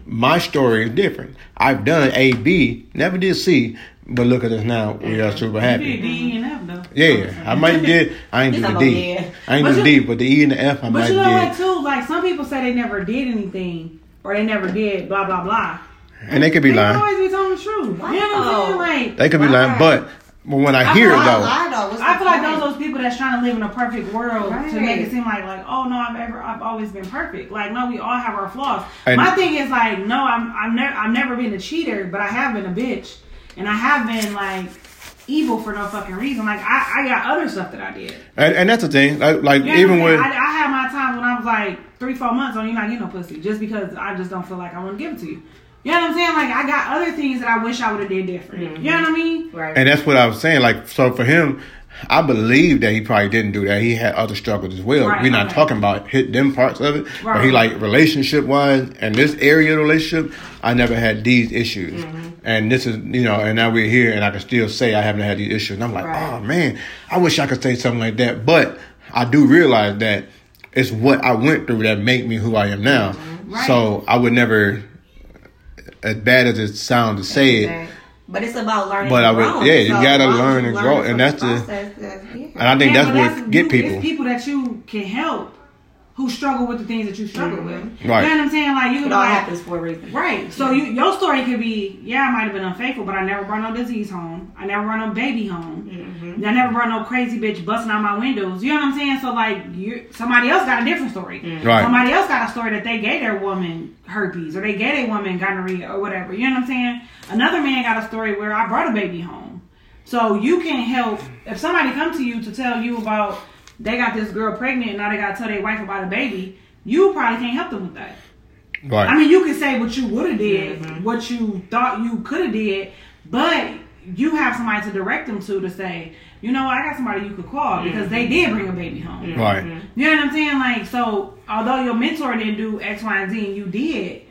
[SPEAKER 3] My story is different. I've done A, B, never did C, but look at us now, we are super
[SPEAKER 1] You
[SPEAKER 3] happy.
[SPEAKER 1] did D and F though.
[SPEAKER 3] Yeah, I might did. I ain't do
[SPEAKER 2] He's
[SPEAKER 3] the
[SPEAKER 2] like,
[SPEAKER 3] D.
[SPEAKER 2] yeah.
[SPEAKER 3] I ain't
[SPEAKER 1] But
[SPEAKER 3] do the D, but the E and the F I
[SPEAKER 1] But
[SPEAKER 3] might
[SPEAKER 1] you know
[SPEAKER 3] did.
[SPEAKER 1] Too? Like some people say they never did anything or they never did blah blah blah.
[SPEAKER 3] And they could be
[SPEAKER 1] They
[SPEAKER 3] lying.
[SPEAKER 1] always be telling the truth. You know what I'm saying? Like
[SPEAKER 3] They could be lying, but but when I
[SPEAKER 1] I
[SPEAKER 3] hear it though,
[SPEAKER 2] Lie, though.
[SPEAKER 1] I
[SPEAKER 2] the
[SPEAKER 1] feel like those those people that's trying to live in a perfect world to make it seem like like oh no I've ever I've always been perfect like no we all have our flaws.
[SPEAKER 3] And-
[SPEAKER 1] My thing is like no I'm I've never I've never been a cheater but I have been a bitch and I have been like evil for no fucking reason like I I got other stuff that I did.
[SPEAKER 3] and, and that's the thing. Like, like
[SPEAKER 1] You know
[SPEAKER 3] even
[SPEAKER 1] what I'm
[SPEAKER 3] with?
[SPEAKER 1] I, I had my time when I was like three, four months on you not getting no pussy just because I just don't feel like I want to give it to you. You know what I'm saying? Like I got other things that I wish I would have did different. You mm-hmm. know what I mean?
[SPEAKER 2] Right.
[SPEAKER 3] and that's what I was saying. Like so for him, I believe that he probably didn't do that. He had other struggles as well.
[SPEAKER 1] Right,
[SPEAKER 3] We're not
[SPEAKER 1] okay.
[SPEAKER 3] talking about hit them parts of it, but he like relationship wise and this area of the relationship, I never had these issues.
[SPEAKER 1] Mm-hmm.
[SPEAKER 3] And this is you know, and now we're here, and I can still say I haven't had these issues. And I'm like,
[SPEAKER 2] Right.
[SPEAKER 3] oh man, I wish I could say something like that, but I do realize that it's what I went through that made me who I am now.
[SPEAKER 1] Mm-hmm. Right.
[SPEAKER 3] So I would never, as bad as it sounds to say it.
[SPEAKER 2] But it's about learning.
[SPEAKER 3] But
[SPEAKER 2] and
[SPEAKER 3] I would-
[SPEAKER 2] growing.
[SPEAKER 3] yeah, you gotta
[SPEAKER 2] as long as
[SPEAKER 3] learn and
[SPEAKER 2] learn
[SPEAKER 3] grow, and that's the-
[SPEAKER 2] process, that's-
[SPEAKER 3] and I think that's what get people.
[SPEAKER 1] People that you can help who struggle with the things that you struggle with.
[SPEAKER 3] Right.
[SPEAKER 1] You know what I'm saying? Like you can
[SPEAKER 2] It
[SPEAKER 1] be
[SPEAKER 2] all
[SPEAKER 1] like,
[SPEAKER 2] happens for a reason.
[SPEAKER 1] Right. So you, your story could be, yeah, I might have been unfaithful, but I never brought no disease home. I never brought no baby home.
[SPEAKER 2] Mm-hmm.
[SPEAKER 1] I never brought no crazy bitch busting out my windows. You know what I'm saying? So like, you somebody else got a different story.
[SPEAKER 3] Right.
[SPEAKER 1] Somebody else got a story that they gave their woman herpes or they gave their woman gonorrhea or whatever. You know what I'm saying? Another man got a story where I brought a baby home. So you can't help if somebody come to you to tell you about they got this girl pregnant and now they gotta tell their wife about a baby. You probably can't help them with that.
[SPEAKER 3] Right.
[SPEAKER 1] I mean, you can say what you would have did, mm-hmm. what you thought you could have did, but you have somebody to direct them to to say, you know, what, I got somebody you could call because they did bring a baby home.
[SPEAKER 3] right. Mm-hmm.
[SPEAKER 1] You know what I'm saying? Like, so although your mentor didn't do X, Y, and Z, and you did,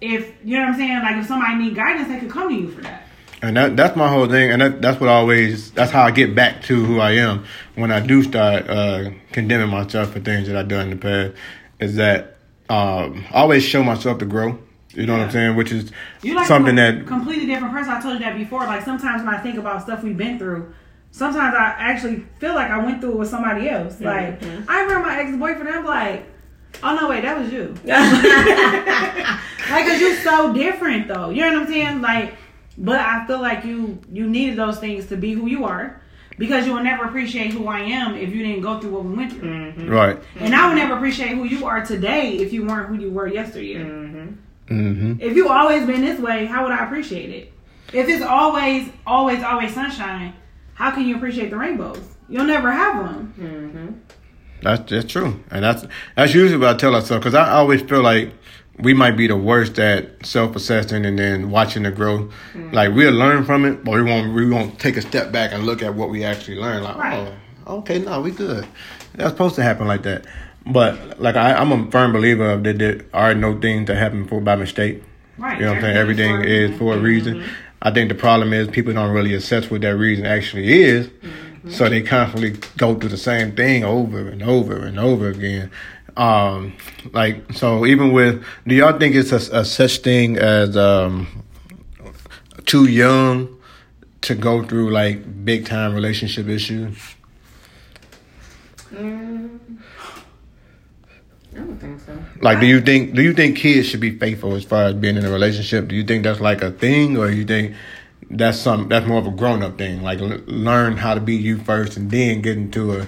[SPEAKER 1] if you know what I'm saying, like if somebody need guidance, they could come to you for that.
[SPEAKER 3] And that that's my whole thing, and that, that's what I always that's how I get back to who I am when I do start uh, condemning myself for things that I've done in the past. Is that um, I always show myself to grow. You know what I'm saying? Which is
[SPEAKER 1] You like
[SPEAKER 3] something
[SPEAKER 1] a
[SPEAKER 3] that
[SPEAKER 1] completely different person. I told you that before. Like sometimes when I think about stuff we've been through, sometimes I actually feel like I went through it with somebody else. Like I remember my ex boyfriend. I'm like, oh no, wait, that was you. like, cause you're so different though. You know what I'm saying? Like, but I feel like you you needed those things to be who you are. Because you will never appreciate who I am if you didn't go through what we went through. Mm-hmm.
[SPEAKER 3] right.
[SPEAKER 1] And I would never appreciate who you are today if you weren't who you were yesteryear.
[SPEAKER 3] hmm
[SPEAKER 1] If you always been this way, how would I appreciate it? If it's always, always, always sunshine, how can you appreciate the rainbows? You'll never have them. Mm-hmm.
[SPEAKER 3] That's that's true, and that's that's usually what I tell ourselves because I always feel like we might be the worst at self-assessing and then watching the growth. Like we'll learn from it, but we won't we won't take a step back and look at what we actually learned. Like,
[SPEAKER 1] Right.
[SPEAKER 3] oh, okay, no, we good. That's supposed to happen like that. But like I, I'm a firm believer of that there are no things that happen for by mistake.
[SPEAKER 1] Right.
[SPEAKER 3] You know what I'm saying? Everything
[SPEAKER 1] Everything's
[SPEAKER 3] is for a reason. I think the problem is people don't really assess what that reason actually is. So they constantly go through the same thing over and over and over again. Um, like so, even with do y'all think it's a, a such thing as um, too young to go through like big time relationship issues?
[SPEAKER 2] I don't think so.
[SPEAKER 3] Like, do you think do you think kids should be faithful as far as being in a relationship? Do you think that's like a thing, or you think that's some that's more of a grown up thing? Like, l- learn how to be you first, and then get into a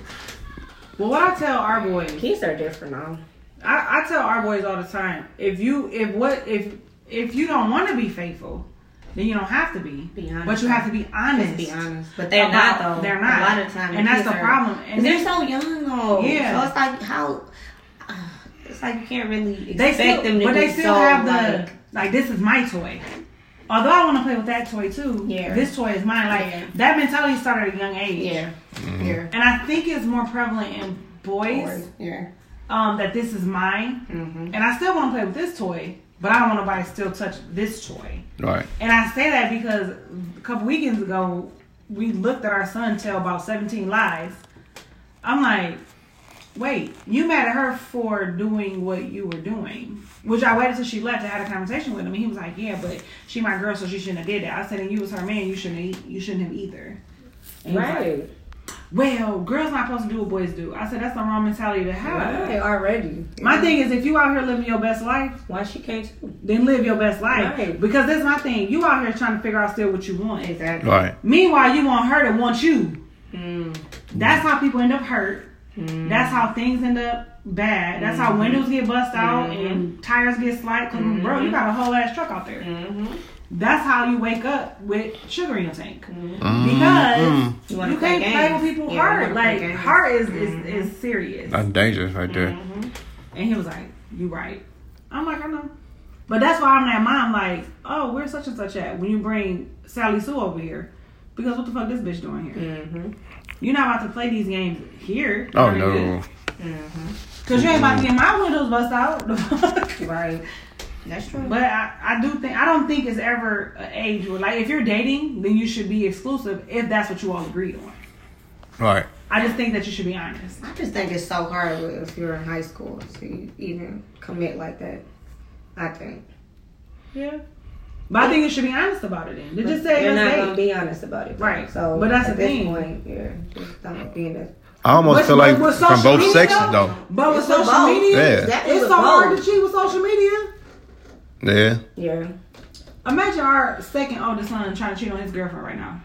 [SPEAKER 1] Well, what I tell our boys,
[SPEAKER 2] Kids are different now.
[SPEAKER 1] I, I tell our boys all the time, if you, if what, if if you don't want to be faithful, then you don't have to be.
[SPEAKER 2] Be honest.
[SPEAKER 1] But you have to be honest.
[SPEAKER 2] Be honest. But they're
[SPEAKER 1] About-
[SPEAKER 2] not though.
[SPEAKER 1] they're not.
[SPEAKER 2] A lot of times.
[SPEAKER 1] And that's the
[SPEAKER 2] are-
[SPEAKER 1] problem. And
[SPEAKER 2] they're so young though.
[SPEAKER 1] Yeah.
[SPEAKER 2] So it's like how uh, it's like you can't really expect
[SPEAKER 1] They still,
[SPEAKER 2] them to
[SPEAKER 1] but they still
[SPEAKER 2] so
[SPEAKER 1] have the
[SPEAKER 2] like
[SPEAKER 1] like, this is my toy. Although I want to play with that toy too,
[SPEAKER 2] Yeah.
[SPEAKER 1] this toy is mine. Like
[SPEAKER 2] Yeah.
[SPEAKER 1] that mentality started at a young age.
[SPEAKER 2] yeah, yeah.
[SPEAKER 1] And I think it's more prevalent in boys
[SPEAKER 2] Yeah.
[SPEAKER 1] um, that this is mine.
[SPEAKER 2] Mm-hmm.
[SPEAKER 1] And I still want to play with this toy, but I don't want nobody to still touch this toy.
[SPEAKER 3] right.
[SPEAKER 1] And I say that because a couple weekends ago, we looked at our son tell about 17 lies. I'm like, wait, you mad at her for doing what you were doing? Which I waited till she left to have a conversation with him, and he was like, "Yeah, but she my girl, so she shouldn't have did that." I said, "And you was her man, you shouldn't have, you shouldn't have either." And he was like,
[SPEAKER 2] Right.
[SPEAKER 1] well, girls not supposed to do what boys do. I said that's the wrong mentality to have.
[SPEAKER 2] Right. Already.
[SPEAKER 1] My thing is, if you out here living your best life,
[SPEAKER 2] Why she can't too?
[SPEAKER 1] then live your best life.
[SPEAKER 2] Right.
[SPEAKER 1] Because that's my thing. You out here trying to figure out still what you want.
[SPEAKER 2] Exactly.
[SPEAKER 3] Right.
[SPEAKER 1] Meanwhile, you want her to want you.
[SPEAKER 2] Mm.
[SPEAKER 1] That's how people end up hurt.
[SPEAKER 2] Mm.
[SPEAKER 1] That's how things end up bad. That's how windows get bust out and tires get sliced. because bro, you got a whole ass truck out there.
[SPEAKER 2] Mm-hmm.
[SPEAKER 1] That's how you wake up with sugar in your tank.
[SPEAKER 3] Mm-hmm.
[SPEAKER 1] Because
[SPEAKER 3] Mm.
[SPEAKER 2] You
[SPEAKER 1] you can't play
[SPEAKER 2] games.
[SPEAKER 1] with people's
[SPEAKER 2] Yeah,
[SPEAKER 1] heart. Like
[SPEAKER 2] games.
[SPEAKER 1] heart is, is is serious.
[SPEAKER 3] That's dangerous right there.
[SPEAKER 1] And he was like, "You right." I'm like, "I know," but that's why I'm that mom. Like, "Oh, where's such and such at?" When you bring Sally Sue over here, because what the fuck this bitch doing here?
[SPEAKER 2] Mm-hmm.
[SPEAKER 1] You're not about to play these games here.
[SPEAKER 3] Oh no.
[SPEAKER 1] Because you ain't about to get my windows bust out.
[SPEAKER 2] Right. That's true.
[SPEAKER 1] But I, I do think I don't think it's ever an age where like if you're dating, then you should be exclusive if that's what you all agreed on.
[SPEAKER 3] Right.
[SPEAKER 1] I just think that you should be honest.
[SPEAKER 2] I just think it's so hard if you're in high school to even commit like that. I think.
[SPEAKER 1] Yeah. But I think you should be honest about it then. To just say
[SPEAKER 2] you're
[SPEAKER 1] let's
[SPEAKER 2] not
[SPEAKER 1] date.
[SPEAKER 2] gonna be honest about it.
[SPEAKER 1] Right.
[SPEAKER 2] So,
[SPEAKER 1] But that's
[SPEAKER 2] at
[SPEAKER 1] the
[SPEAKER 2] this
[SPEAKER 1] thing.
[SPEAKER 2] point, yeah, just don't be in this.
[SPEAKER 3] I almost
[SPEAKER 1] But-
[SPEAKER 3] feel like
[SPEAKER 1] but with
[SPEAKER 3] from both
[SPEAKER 1] media,
[SPEAKER 3] sexes
[SPEAKER 1] though-
[SPEAKER 3] though.
[SPEAKER 1] But with
[SPEAKER 2] It's
[SPEAKER 1] social
[SPEAKER 2] both.
[SPEAKER 1] media,
[SPEAKER 3] Yeah.
[SPEAKER 2] Exactly
[SPEAKER 1] it's
[SPEAKER 2] with
[SPEAKER 1] so hard to cheat with social media.
[SPEAKER 3] Yeah.
[SPEAKER 2] Yeah.
[SPEAKER 1] Imagine our second oldest son trying to cheat on his girlfriend right now.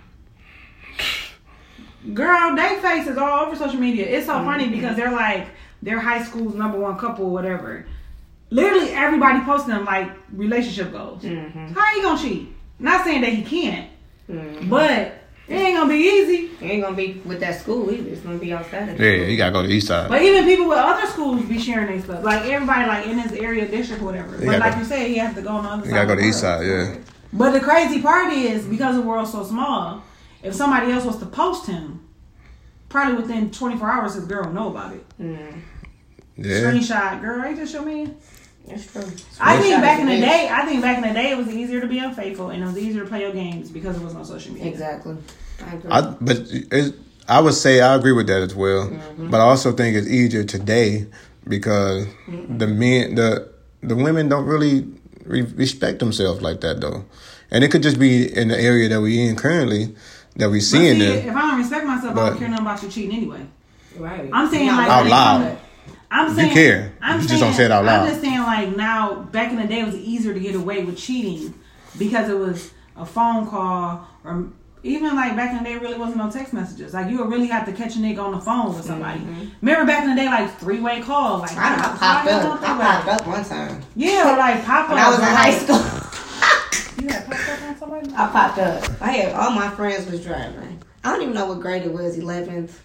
[SPEAKER 1] Girl, they faces all over social media. It's so mm-hmm. funny because they're like they're high school's number one couple, or whatever. Literally everybody posting them like relationship goals.
[SPEAKER 2] Mm-hmm.
[SPEAKER 1] How you gonna cheat? Not saying that he can't,
[SPEAKER 2] Mm-hmm.
[SPEAKER 1] but It ain't gonna be easy.
[SPEAKER 2] It ain't gonna be with that school either. It's gonna be outside of
[SPEAKER 3] Yeah, you gotta go to the east side.
[SPEAKER 1] But even people with other schools be sharing their stuff. Like everybody, like in his area, district, whatever. But like
[SPEAKER 3] go-
[SPEAKER 1] you said, he has to go on the other
[SPEAKER 3] You
[SPEAKER 1] side.
[SPEAKER 3] gotta go to the east side, yeah.
[SPEAKER 1] But the crazy part is because the world's so small, if somebody else was to post him, probably within 24 hours, his girl would know about it.
[SPEAKER 3] Yeah.
[SPEAKER 1] Screenshot, girl, ain't this your man?
[SPEAKER 2] That's true.
[SPEAKER 1] I think back in the
[SPEAKER 2] bitch.
[SPEAKER 1] day, I think back in the day, it was easier to be unfaithful and it was easier to play your games because it was on social media.
[SPEAKER 2] Exactly. I agree.
[SPEAKER 3] I but it, I would say I agree with that as well.
[SPEAKER 1] Mm-hmm.
[SPEAKER 3] But I also think it's easier today because the men the the women don't really re- respect themselves like that though, and it could just be in the area that we're in currently that we
[SPEAKER 1] But
[SPEAKER 3] seeing
[SPEAKER 1] see,
[SPEAKER 3] them.
[SPEAKER 1] if I don't respect myself, I
[SPEAKER 3] But-
[SPEAKER 1] don't care nothing about you cheating anyway.
[SPEAKER 2] right.
[SPEAKER 1] I'm saying like
[SPEAKER 3] Out
[SPEAKER 1] when it
[SPEAKER 3] loud.
[SPEAKER 1] Comes- I'm
[SPEAKER 3] You
[SPEAKER 1] saying
[SPEAKER 3] care.
[SPEAKER 1] I'm
[SPEAKER 3] You just
[SPEAKER 1] saying,
[SPEAKER 3] don't say it out loud.
[SPEAKER 1] I'm just saying like now back in the day it was easier to get away with cheating because it was a phone call or even like back in the day it really wasn't no text messages. Like you would really have to catch a nigga on the phone with somebody. Mm-hmm. Remember back in the day like three way calls like
[SPEAKER 2] I, I popped up.
[SPEAKER 1] don't
[SPEAKER 2] I
[SPEAKER 1] think about
[SPEAKER 2] popped
[SPEAKER 1] it?
[SPEAKER 2] up one time
[SPEAKER 1] Yeah, or like pop up.
[SPEAKER 2] when I was in
[SPEAKER 1] or,
[SPEAKER 2] high school.
[SPEAKER 1] You had popped up on somebody?
[SPEAKER 2] I popped up. I had all my friends was driving. I don't even know what grade it was. Eleventh,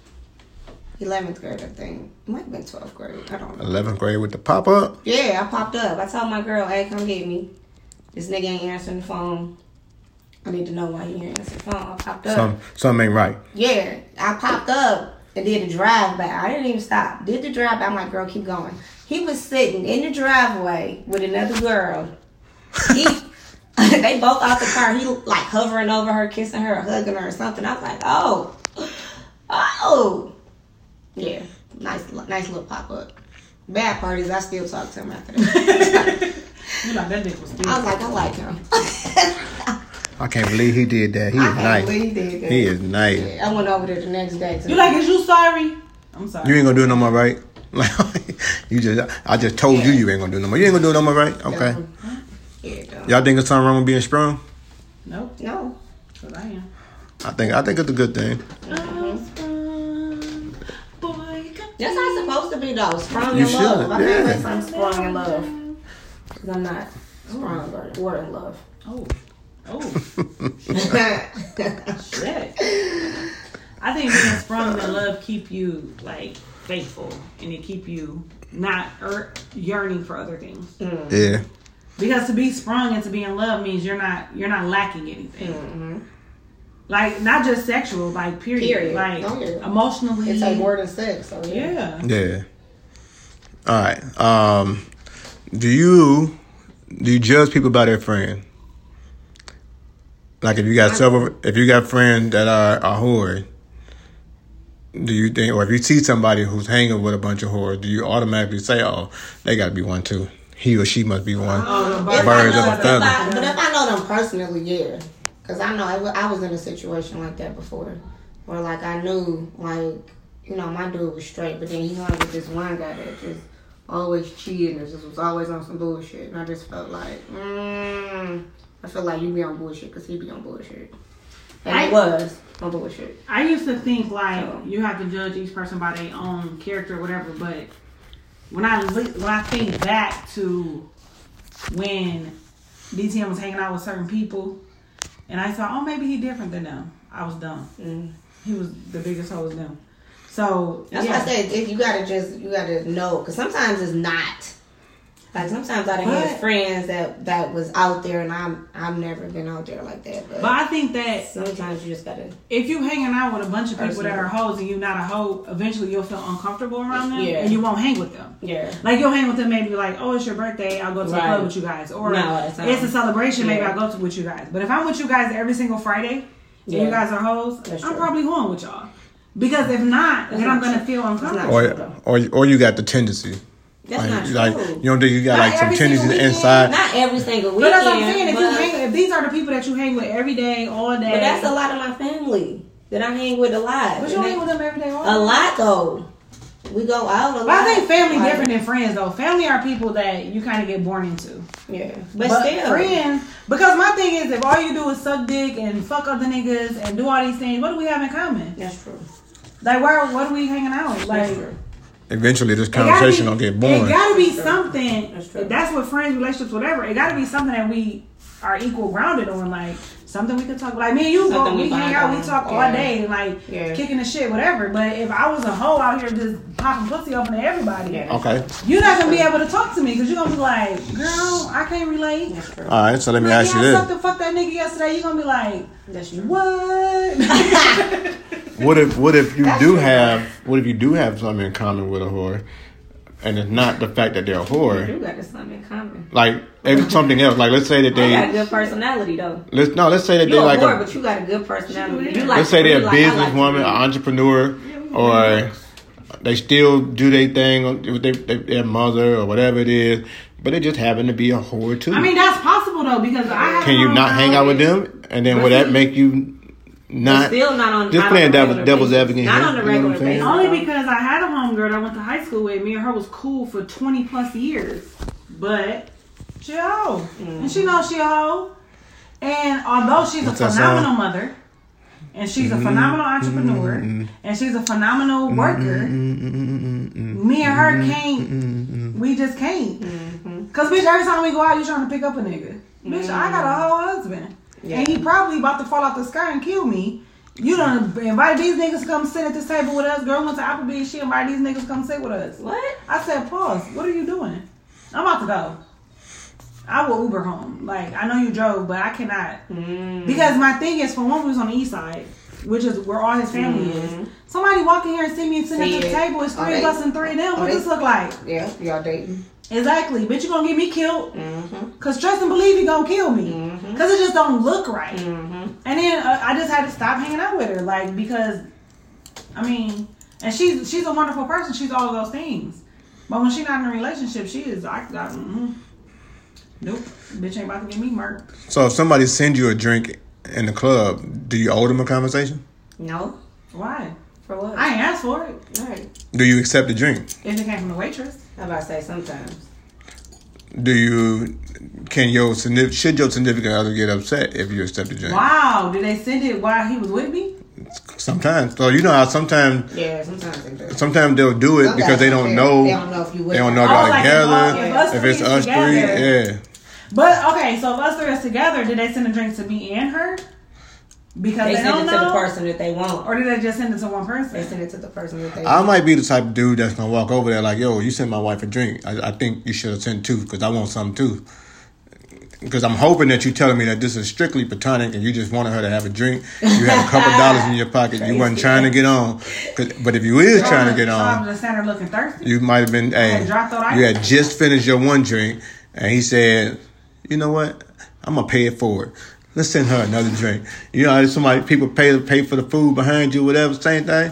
[SPEAKER 2] eleventh grade, I think. It might have been twelfth grade. I don't know.
[SPEAKER 3] Eleventh grade with the pop up.
[SPEAKER 2] Yeah, I popped up. I told my girl, "Hey, come get me." This nigga ain't answering the phone. I need to know why he ain't answering the phone. I popped up.
[SPEAKER 3] Some something ain't right.
[SPEAKER 2] Yeah, I popped up and did the drive back. I didn't even stop. Did the drive back. I'm like, girl, keep going. He was sitting in the driveway with another girl. He, they both out the car. He like hovering over her, kissing her, hugging her, or something. I was like, oh, oh, yeah, nice, nice little pop up. Bad parties. I still talk to him after that.
[SPEAKER 1] You like that dick was still.
[SPEAKER 2] I was like, I like him.
[SPEAKER 3] I can't believe he did that. He
[SPEAKER 2] I
[SPEAKER 3] is
[SPEAKER 2] can't
[SPEAKER 3] nice.
[SPEAKER 2] believe he did that.
[SPEAKER 3] He is nice.
[SPEAKER 2] Yeah, I went over there the next day. To
[SPEAKER 1] You like is you sorry? I'm sorry.
[SPEAKER 3] You ain't gonna do it no more, right? Like you just, I just told you you ain't gonna do it no more. You ain't gonna do it no more, right? Okay.
[SPEAKER 2] Yeah.
[SPEAKER 3] Y'all think it's something wrong with being strong?
[SPEAKER 1] Nope,
[SPEAKER 2] No.
[SPEAKER 1] cause I am.
[SPEAKER 3] I think, I think it's a good thing.
[SPEAKER 1] Boy,
[SPEAKER 2] That's how it's supposed to be though. Sprung
[SPEAKER 3] You
[SPEAKER 2] in love.
[SPEAKER 3] should,
[SPEAKER 2] I can't
[SPEAKER 3] yeah.
[SPEAKER 2] say I'm sprung in love. Cause I'm not sprung or, or in love.
[SPEAKER 1] Oh, oh, shit. I think being sprung in love keep you like faithful, and it keep you not er, yearning for other things.
[SPEAKER 3] Yeah.
[SPEAKER 1] Because to be sprung and to be in love means you're not you're not lacking anything. Like not just sexual, like period.
[SPEAKER 2] Period.
[SPEAKER 1] Like
[SPEAKER 2] Oh, yeah.
[SPEAKER 1] emotionally.
[SPEAKER 2] It's like more than sex. So yeah.
[SPEAKER 1] Yeah.
[SPEAKER 3] Yeah. All right. Um, do you do you judge people by their friend? Like if you got several, if you got friends that are are whores, do you think, or if you see somebody who's hanging with a bunch of whores, do you automatically say, "Oh, they got to be one too"? He or she must be one.
[SPEAKER 1] Oh, the
[SPEAKER 3] Birds of a feather.
[SPEAKER 2] But if I know them personally, yeah. Cause I know I was in a situation like that before, where like I knew like you know my dude was straight, but then he hung with this one guy that just always cheating and just was always on some bullshit, and I just felt like, mm, I feel like you be on bullshit because he be on bullshit, and
[SPEAKER 1] I-
[SPEAKER 2] he was on bullshit.
[SPEAKER 1] I used to think like
[SPEAKER 2] So-
[SPEAKER 1] you have to judge each person by their own character or whatever, but when I when I think back to when DTM was hanging out with certain people, and I thought, oh, maybe he different than them. I was dumb.
[SPEAKER 2] Mm.
[SPEAKER 1] He was the biggest hoe as them. So
[SPEAKER 2] That's
[SPEAKER 1] yeah.
[SPEAKER 2] why I said if you gotta just you gotta know because sometimes it's not. Like sometimes I done
[SPEAKER 1] But-
[SPEAKER 2] had friends that that was out there and I'm I've never been out there like that. But,
[SPEAKER 1] But I think that
[SPEAKER 2] sometimes you just gotta
[SPEAKER 1] if you hanging out with a bunch of people that are hoes and you're not a hoe, eventually you'll feel uncomfortable around them,
[SPEAKER 2] Yeah.
[SPEAKER 1] and you won't hang with them.
[SPEAKER 2] yeah.
[SPEAKER 1] Like you'll hang with them, maybe like, oh, it's your birthday, I'll go to the
[SPEAKER 2] Right.
[SPEAKER 1] club with you guys, or
[SPEAKER 2] No,
[SPEAKER 1] it's a celebration, maybe I'll go to with you guys. But if I'm with you guys every single Friday, and
[SPEAKER 2] Yeah.
[SPEAKER 1] you guys are hoes,
[SPEAKER 2] That's
[SPEAKER 1] I'm
[SPEAKER 2] true.
[SPEAKER 1] probably going with y'all. Because if not,
[SPEAKER 2] That's
[SPEAKER 1] then I'm gonna feel uncomfortable.
[SPEAKER 3] Or, or or you got the tendency.
[SPEAKER 2] That's
[SPEAKER 3] like,
[SPEAKER 2] not true.
[SPEAKER 3] like you don't think you got
[SPEAKER 1] Not
[SPEAKER 3] like some
[SPEAKER 1] every single
[SPEAKER 3] tendencies
[SPEAKER 1] weekend,
[SPEAKER 3] inside.
[SPEAKER 2] not every single
[SPEAKER 1] But
[SPEAKER 2] weekend.
[SPEAKER 1] that's what I'm saying. If you hang, if these are the people that you hang with every day, all day,
[SPEAKER 2] but that's a lot of my family that I hang with a lot.
[SPEAKER 1] But you
[SPEAKER 2] And
[SPEAKER 1] hang with them every day, all
[SPEAKER 2] a lot though. We go out a lot.
[SPEAKER 1] But I think family
[SPEAKER 2] Like,
[SPEAKER 1] different than friends, though. Family are people that you kind of get born into.
[SPEAKER 2] Yeah, but,
[SPEAKER 1] But,
[SPEAKER 2] still,
[SPEAKER 1] friends, because my thing is, if all you do is suck dick and fuck other niggas and do all these things, what do we have in common?
[SPEAKER 2] That's true.
[SPEAKER 1] Like, where, what are we hanging out? Like,
[SPEAKER 2] That's true.
[SPEAKER 3] Eventually, this conversation
[SPEAKER 1] be-
[SPEAKER 3] gonna get boring.
[SPEAKER 1] It gotta be something.
[SPEAKER 2] That's true.
[SPEAKER 1] That's what friends, relationships, whatever. It gotta be something that we are equal grounded on like something we could talk. About. Like me and you, go,
[SPEAKER 2] we
[SPEAKER 1] we hang
[SPEAKER 2] bond
[SPEAKER 1] out, we
[SPEAKER 2] on.
[SPEAKER 1] talk all day, like
[SPEAKER 2] Yeah.
[SPEAKER 1] kicking the shit, whatever. But if I was a hoe out here just popping pussy open to everybody,
[SPEAKER 2] Yeah.
[SPEAKER 3] Okay.
[SPEAKER 1] you're not gonna be able to talk to me because you're gonna be like, girl, I can't relate.
[SPEAKER 2] That's true.
[SPEAKER 3] All right. So let me
[SPEAKER 1] Like,
[SPEAKER 3] ask you
[SPEAKER 1] yeah, I
[SPEAKER 3] this:
[SPEAKER 1] sucked the fuck that nigga yesterday. You're gonna be like,
[SPEAKER 2] That's true.
[SPEAKER 1] what?
[SPEAKER 3] What if what if you do have what if you do have something in common with a whore, and it's not the fact that they're a
[SPEAKER 2] You
[SPEAKER 3] whore,
[SPEAKER 2] do got something in common.
[SPEAKER 3] like it's something else. Like let's say that
[SPEAKER 2] You got a good personality though.
[SPEAKER 3] let's no let's say that they like
[SPEAKER 2] a whore,
[SPEAKER 3] a
[SPEAKER 2] but you got a good personality. You like
[SPEAKER 3] let's say they're a
[SPEAKER 2] I like
[SPEAKER 3] businesswoman, an entrepreneur, or they still do their thing with their, their, mother or whatever it is, but they just happen to be a whore too.
[SPEAKER 1] I mean, that's possible though because I have
[SPEAKER 3] Can you not hang out with them, and then would that make you not?
[SPEAKER 2] still not on
[SPEAKER 3] Just
[SPEAKER 2] not
[SPEAKER 3] playing
[SPEAKER 2] on a
[SPEAKER 3] devil-
[SPEAKER 2] regular
[SPEAKER 3] devil's advocate
[SPEAKER 2] Not
[SPEAKER 3] here,
[SPEAKER 2] on a
[SPEAKER 3] you know
[SPEAKER 2] regular
[SPEAKER 3] what I'm saying?
[SPEAKER 2] basis.
[SPEAKER 1] Only
[SPEAKER 2] though.
[SPEAKER 1] because I had a homegirl that I went to high school with. Me and her was cool for 20 plus years. But she a hoe. And she knows she a hoe. And although she's
[SPEAKER 3] What's
[SPEAKER 1] a phenomenal mother, and she's a phenomenal mm-hmm. entrepreneur, mm-hmm. and she's a phenomenal mm-hmm. worker, me and her can't, we just can't. Because, bitch, every time we go out, you trying to pick up a nigga. Bitch, I got a whole husband. And he probably about to fall out the sky and kill me. You done invite these niggas to come sit at this table with us. Girl went to Applebee's. She invited these niggas to come sit with us.
[SPEAKER 2] What?
[SPEAKER 1] I said, pause. What are you doing? I'm about to go. I will Uber home. Like, I know you drove, but I cannot.
[SPEAKER 2] Mm.
[SPEAKER 1] Because my thing is, for one, we was on the east side, which is where all his family is. Somebody walk in here and see me sitting at the
[SPEAKER 2] it.
[SPEAKER 1] table. It's three of us and three of them. What
[SPEAKER 2] does
[SPEAKER 1] this look like?
[SPEAKER 2] Yeah, y'all dating.
[SPEAKER 1] Exactly. Bitch, you gonna get me killed.
[SPEAKER 2] Mm-hmm.
[SPEAKER 1] Cause trust and believe you gonna kill me.
[SPEAKER 2] Mhm.
[SPEAKER 1] Cause it just don't look right.
[SPEAKER 2] Mm-hmm.
[SPEAKER 1] And then uh, I just had to stop hanging out with her, like because, I mean, and she's she's a wonderful person. She's all of those things. But when she's not in a relationship, she is. I got. Mm, nope, bitch ain't about to get me murked.
[SPEAKER 3] So if somebody sends you a drink in the club, do you owe them a conversation?
[SPEAKER 2] No.
[SPEAKER 1] Why?
[SPEAKER 2] For what?
[SPEAKER 1] I ain't asked for it.
[SPEAKER 2] All right.
[SPEAKER 3] Do you accept the drink?
[SPEAKER 1] If it came from the waitress.
[SPEAKER 2] I about to say sometimes.
[SPEAKER 3] Do you can your should your significant other get upset if you accept the drink?
[SPEAKER 1] Wow, did they send it while he was with me?
[SPEAKER 3] Sometimes. So you know how sometimes
[SPEAKER 2] Yeah, sometimes they do.
[SPEAKER 3] sometimes they'll do it because they don't know
[SPEAKER 2] They don't know if you would.
[SPEAKER 3] they don't know
[SPEAKER 1] Oh,
[SPEAKER 3] y'all
[SPEAKER 1] like if
[SPEAKER 3] together.
[SPEAKER 1] if us
[SPEAKER 3] if
[SPEAKER 1] three
[SPEAKER 3] it's us three, yeah.
[SPEAKER 1] But okay, so if us three is together, did they send a drink to me and her? Because
[SPEAKER 2] They
[SPEAKER 1] they,
[SPEAKER 2] send
[SPEAKER 1] don't
[SPEAKER 2] it to
[SPEAKER 1] know,
[SPEAKER 2] the person that they want.
[SPEAKER 1] or did they just send it to one person?
[SPEAKER 2] They
[SPEAKER 1] person?
[SPEAKER 2] send it to the person that they
[SPEAKER 3] I
[SPEAKER 2] want.
[SPEAKER 3] might be the type of dude that's gonna walk over there like, "Yo, you sent my wife a drink. I, I think you should have sent two because I want some too." Because I'm hoping that you're telling me that this is strictly platonic and you just wanted her to have a drink. You had a couple dollars in your pocket. You wasn't trying to get on. 'Cause- But if you is trying to get
[SPEAKER 1] So I'm
[SPEAKER 3] on,
[SPEAKER 1] just standing looking thirsty.
[SPEAKER 3] you might have been. Hey,
[SPEAKER 1] had dropped on ice.
[SPEAKER 3] you had just finished your one drink, and he said, "You know what? I'm gonna pay it forward. Let's send her another drink. You know, how somebody people pay pay for the food behind you, whatever. Same thing.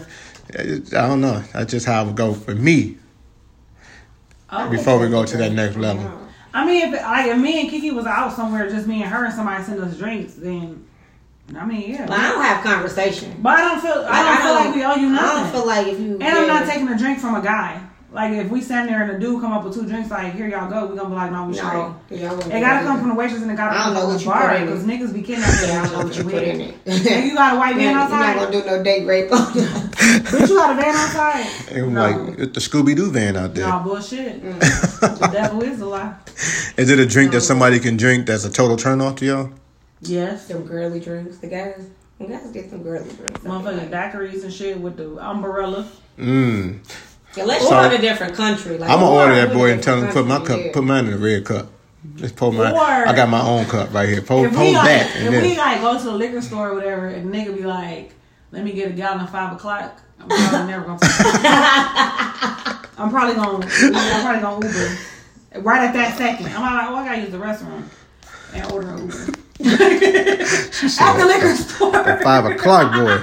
[SPEAKER 3] I don't know. That's just how it would go for me.
[SPEAKER 1] Oh.
[SPEAKER 3] Before we go to that next level,
[SPEAKER 1] I mean, if like if me and Kiki was out somewhere, just me and her, and somebody sent us drinks, then I mean, yeah.
[SPEAKER 2] But I don't have conversation.
[SPEAKER 1] But I don't feel I don't feel like we owe you
[SPEAKER 2] I
[SPEAKER 1] nothing.
[SPEAKER 2] don't feel like if you.
[SPEAKER 1] and I'm not taking a drink from a guy. Like if we stand there and a dude come up with two drinks, like here y'all go, we gonna be like, no, we straight.
[SPEAKER 2] No, yeah, I wouldn't
[SPEAKER 1] It gotta come from the waitress and it gotta
[SPEAKER 2] I
[SPEAKER 1] come
[SPEAKER 2] don't know
[SPEAKER 1] from
[SPEAKER 2] what
[SPEAKER 1] the
[SPEAKER 2] you
[SPEAKER 1] bar
[SPEAKER 2] put
[SPEAKER 1] because niggas be kidnapping.
[SPEAKER 2] Yeah, I don't know what you put in it.
[SPEAKER 1] And you got a white van
[SPEAKER 2] You're not gonna do no date rape on you.
[SPEAKER 1] Bitch, you got a van outside.
[SPEAKER 3] it was
[SPEAKER 1] No.
[SPEAKER 3] like it's the Scooby Doo van out there.
[SPEAKER 1] No bullshit. the devil is a lie.
[SPEAKER 3] Is it a drink that somebody can drink that's a total turn off to y'all?
[SPEAKER 1] Yes.
[SPEAKER 2] Them girly drinks. The guys, the guys get some girly drinks.
[SPEAKER 1] Motherfucking daiquiris and shit with the umbrella.
[SPEAKER 3] Mm.
[SPEAKER 2] Unless
[SPEAKER 3] So-
[SPEAKER 2] you're in a different country. Like,
[SPEAKER 3] I'm gonna order that boy and tell him put my cup,
[SPEAKER 2] yeah.
[SPEAKER 3] put mine in a red cup. Just pour my.
[SPEAKER 1] Or-
[SPEAKER 3] I got my own cup right here. Pour,
[SPEAKER 1] If
[SPEAKER 3] pour
[SPEAKER 1] like,
[SPEAKER 3] that
[SPEAKER 1] if
[SPEAKER 3] and
[SPEAKER 1] we like go to the liquor store or whatever, and the nigga be like, "Let me get a gallon at five o'clock," I'm probably never gonna. I'm probably gonna. I'm probably gonna Uber right at that second. I'm like, "Oh, I gotta use the restroom and order an Uber." at the liquor store.
[SPEAKER 3] At Five o'clock, boy.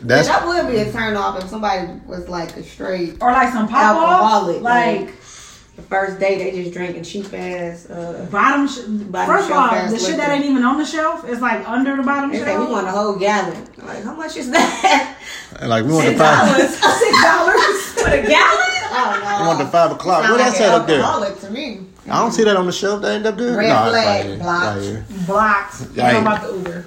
[SPEAKER 2] Yeah,
[SPEAKER 3] That's
[SPEAKER 2] that would be a turn off if somebody was like a straight
[SPEAKER 1] Or like some pop off,
[SPEAKER 2] Alcoholic,
[SPEAKER 1] like
[SPEAKER 2] the first day they just drinking cheap ass. Uh,
[SPEAKER 1] bottom. Sh-
[SPEAKER 2] Bottom
[SPEAKER 1] first of
[SPEAKER 2] shelf
[SPEAKER 1] all,
[SPEAKER 2] ass
[SPEAKER 1] the shit that ain't even on the shelf is like under the bottom
[SPEAKER 2] they
[SPEAKER 1] shelf.
[SPEAKER 2] say we want a whole gallon. Like how much is that?
[SPEAKER 3] like we want the
[SPEAKER 2] Six
[SPEAKER 3] five.
[SPEAKER 2] dollars.
[SPEAKER 1] Six dollars.
[SPEAKER 2] For a gallon? Oh no.
[SPEAKER 3] We want the five o'clock. What
[SPEAKER 2] like
[SPEAKER 3] that
[SPEAKER 2] an
[SPEAKER 3] said up there?
[SPEAKER 2] alcoholic to me.
[SPEAKER 3] I don't see that on the shelf. That ain't up there.
[SPEAKER 2] Red
[SPEAKER 3] no, it's
[SPEAKER 2] flag,
[SPEAKER 3] right here.
[SPEAKER 2] blocked.
[SPEAKER 3] Right here.
[SPEAKER 1] Blocked.
[SPEAKER 3] Yeah,
[SPEAKER 1] Yeah,
[SPEAKER 3] I-
[SPEAKER 1] about the Uber.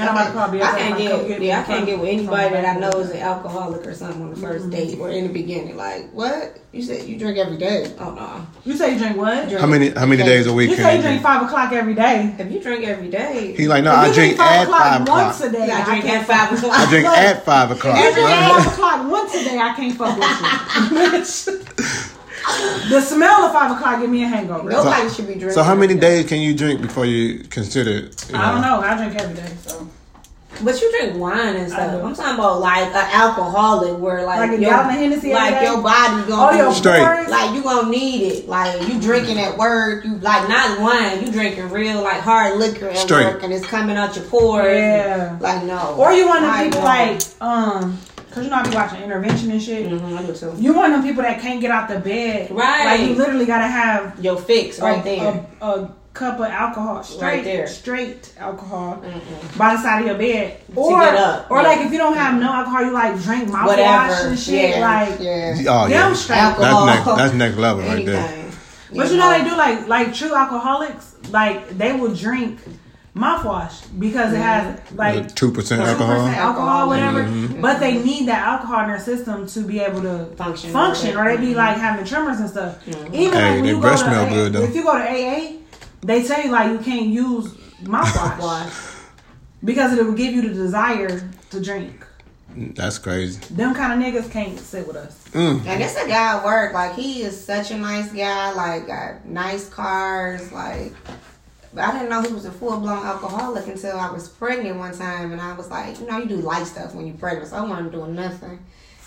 [SPEAKER 1] And I'm about to call BFF.
[SPEAKER 2] I can't
[SPEAKER 1] like, come
[SPEAKER 2] get, yeah, I can't get with anybody that I know is an alcoholic or something on the 1st
[SPEAKER 1] Mm-hmm.
[SPEAKER 2] date or in the beginning. Like, what? You said you drink every day? Oh no.
[SPEAKER 1] You say you drink what?
[SPEAKER 2] Drink
[SPEAKER 3] How many how many days a week
[SPEAKER 1] You say
[SPEAKER 3] you
[SPEAKER 1] you drink
[SPEAKER 3] drink?
[SPEAKER 1] five o'clock every day.
[SPEAKER 2] If you drink every day,
[SPEAKER 3] He's like, no, I
[SPEAKER 1] you
[SPEAKER 3] drink at five o'clock.
[SPEAKER 1] once a day.
[SPEAKER 2] I drink
[SPEAKER 1] can't
[SPEAKER 2] at five
[SPEAKER 1] fuck with you.
[SPEAKER 2] o'clock.
[SPEAKER 3] I drink at five o'clock.
[SPEAKER 1] If you drink
[SPEAKER 3] right?
[SPEAKER 1] five o'clock once a day, I can't fuck with you. the smell of five o'clock give me a hangover.
[SPEAKER 2] Nobody should be drinking.
[SPEAKER 3] So how many days can you drink before you consider? You
[SPEAKER 1] I don't know. I drink every day, so
[SPEAKER 2] But you drink wine and stuff. I'm talking about like an alcoholic where like,
[SPEAKER 1] Like a
[SPEAKER 2] your,
[SPEAKER 1] gallon of Hennessy
[SPEAKER 2] like your body
[SPEAKER 1] oh,
[SPEAKER 2] gonna
[SPEAKER 1] your
[SPEAKER 3] Straight.
[SPEAKER 1] boys-
[SPEAKER 2] like you gonna need it. Like you drinking at work, you like not wine, you drinking real like hard liquor at
[SPEAKER 3] Straight.
[SPEAKER 2] work and it's coming out your pores.
[SPEAKER 1] Yeah.
[SPEAKER 2] Like no.
[SPEAKER 1] Or you want them
[SPEAKER 2] I
[SPEAKER 1] people like, um, cause you know I be watching intervention and shit.
[SPEAKER 2] Mhm, I do too.
[SPEAKER 1] You want them people that can't get out the bed,
[SPEAKER 2] Right.
[SPEAKER 1] Like you literally gotta have
[SPEAKER 2] Your fix
[SPEAKER 1] a,
[SPEAKER 2] right there.
[SPEAKER 1] a, a cup of alcohol, straight,
[SPEAKER 2] there.
[SPEAKER 1] straight alcohol by the side of your bed,
[SPEAKER 2] To
[SPEAKER 1] or
[SPEAKER 2] get up,
[SPEAKER 1] or
[SPEAKER 2] yeah.
[SPEAKER 1] like if you don't have no alcohol, you like drink mouthwash and shit,
[SPEAKER 2] yeah.
[SPEAKER 1] like.
[SPEAKER 2] yeah.
[SPEAKER 3] Oh
[SPEAKER 1] Them
[SPEAKER 3] yeah,
[SPEAKER 1] straight.
[SPEAKER 2] Alcohol.
[SPEAKER 3] that's next that's next level right there.
[SPEAKER 1] But you know they do like like true alcoholics, like they will drink mouthwash because it has like
[SPEAKER 3] Two percent alcohol.
[SPEAKER 1] alcohol, whatever.
[SPEAKER 2] Mm-hmm.
[SPEAKER 1] But they need that alcohol in their system to be able to
[SPEAKER 2] Function.
[SPEAKER 1] function, or they be
[SPEAKER 2] Mhm.
[SPEAKER 1] like having tremors and stuff.
[SPEAKER 2] Mm-hmm.
[SPEAKER 1] Even
[SPEAKER 3] Hey,
[SPEAKER 1] like when
[SPEAKER 3] they
[SPEAKER 1] you go
[SPEAKER 3] breath
[SPEAKER 1] to
[SPEAKER 3] smell
[SPEAKER 1] AA,
[SPEAKER 3] good, though.
[SPEAKER 1] if you go to AA, they tell you like you can't use mouthwash because it will give you the desire to drink.
[SPEAKER 3] That's crazy.
[SPEAKER 1] Them kind of niggas can't sit with us.
[SPEAKER 3] Mm.
[SPEAKER 2] And it's a guy at work. Like he is such a nice guy. Like got nice cars. Like but I didn't know he was a full blown alcoholic until I was pregnant one time, and I was like, you know, you do light stuff when you're pregnant, so I wasn't doing nothing.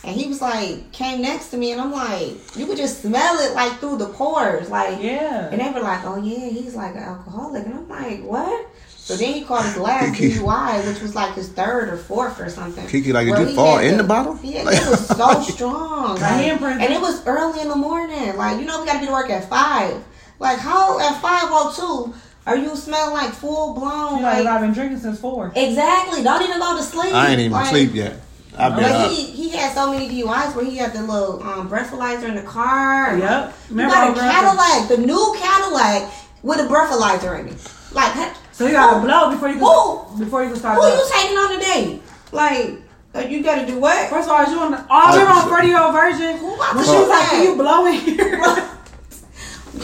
[SPEAKER 2] And he was like, came next to me, and I'm like, you could just smell it like through the pores, like.
[SPEAKER 1] Yeah.
[SPEAKER 2] And they were like, oh yeah, he's like an alcoholic, and I'm like, what? So then he called his last
[SPEAKER 3] Kiki.
[SPEAKER 2] DUI, which was like his third or fourth or something.
[SPEAKER 3] Kiki, like, did
[SPEAKER 2] where
[SPEAKER 3] you
[SPEAKER 2] he
[SPEAKER 3] fall in
[SPEAKER 2] to-
[SPEAKER 3] the bottle?
[SPEAKER 2] Yeah,
[SPEAKER 3] Like-
[SPEAKER 2] it was so strong.
[SPEAKER 1] Like, he in
[SPEAKER 2] Like,
[SPEAKER 1] prison.
[SPEAKER 2] and it was early in the morning. Like, you know, we got to be to work at 5. Like, how at 5.02 are you smelling like full blown?
[SPEAKER 1] You like,
[SPEAKER 2] Like,
[SPEAKER 1] I've been drinking since four.
[SPEAKER 2] exactly. Don't even go to sleep.
[SPEAKER 3] I ain't even
[SPEAKER 2] Like,
[SPEAKER 3] sleep yet. I've been
[SPEAKER 2] But
[SPEAKER 3] up.
[SPEAKER 2] he, he had so many DUIs where he had the little um, breathalyzer in the car.
[SPEAKER 1] Yep.
[SPEAKER 2] You
[SPEAKER 1] Remember
[SPEAKER 2] got a
[SPEAKER 1] old?
[SPEAKER 2] Cadillac, the new Cadillac with a breathalyzer in it. Like,
[SPEAKER 1] So you gotta blow before you can
[SPEAKER 2] Who?
[SPEAKER 1] before you can start.
[SPEAKER 2] who
[SPEAKER 1] up.
[SPEAKER 2] you taking on a date? Like, uh, you got to do what?
[SPEAKER 1] First of all, you on the oh, you're on 30 year old virgin.
[SPEAKER 2] Who about
[SPEAKER 1] When
[SPEAKER 2] to
[SPEAKER 1] she was like, "Can you
[SPEAKER 2] that?
[SPEAKER 1] blow in here?"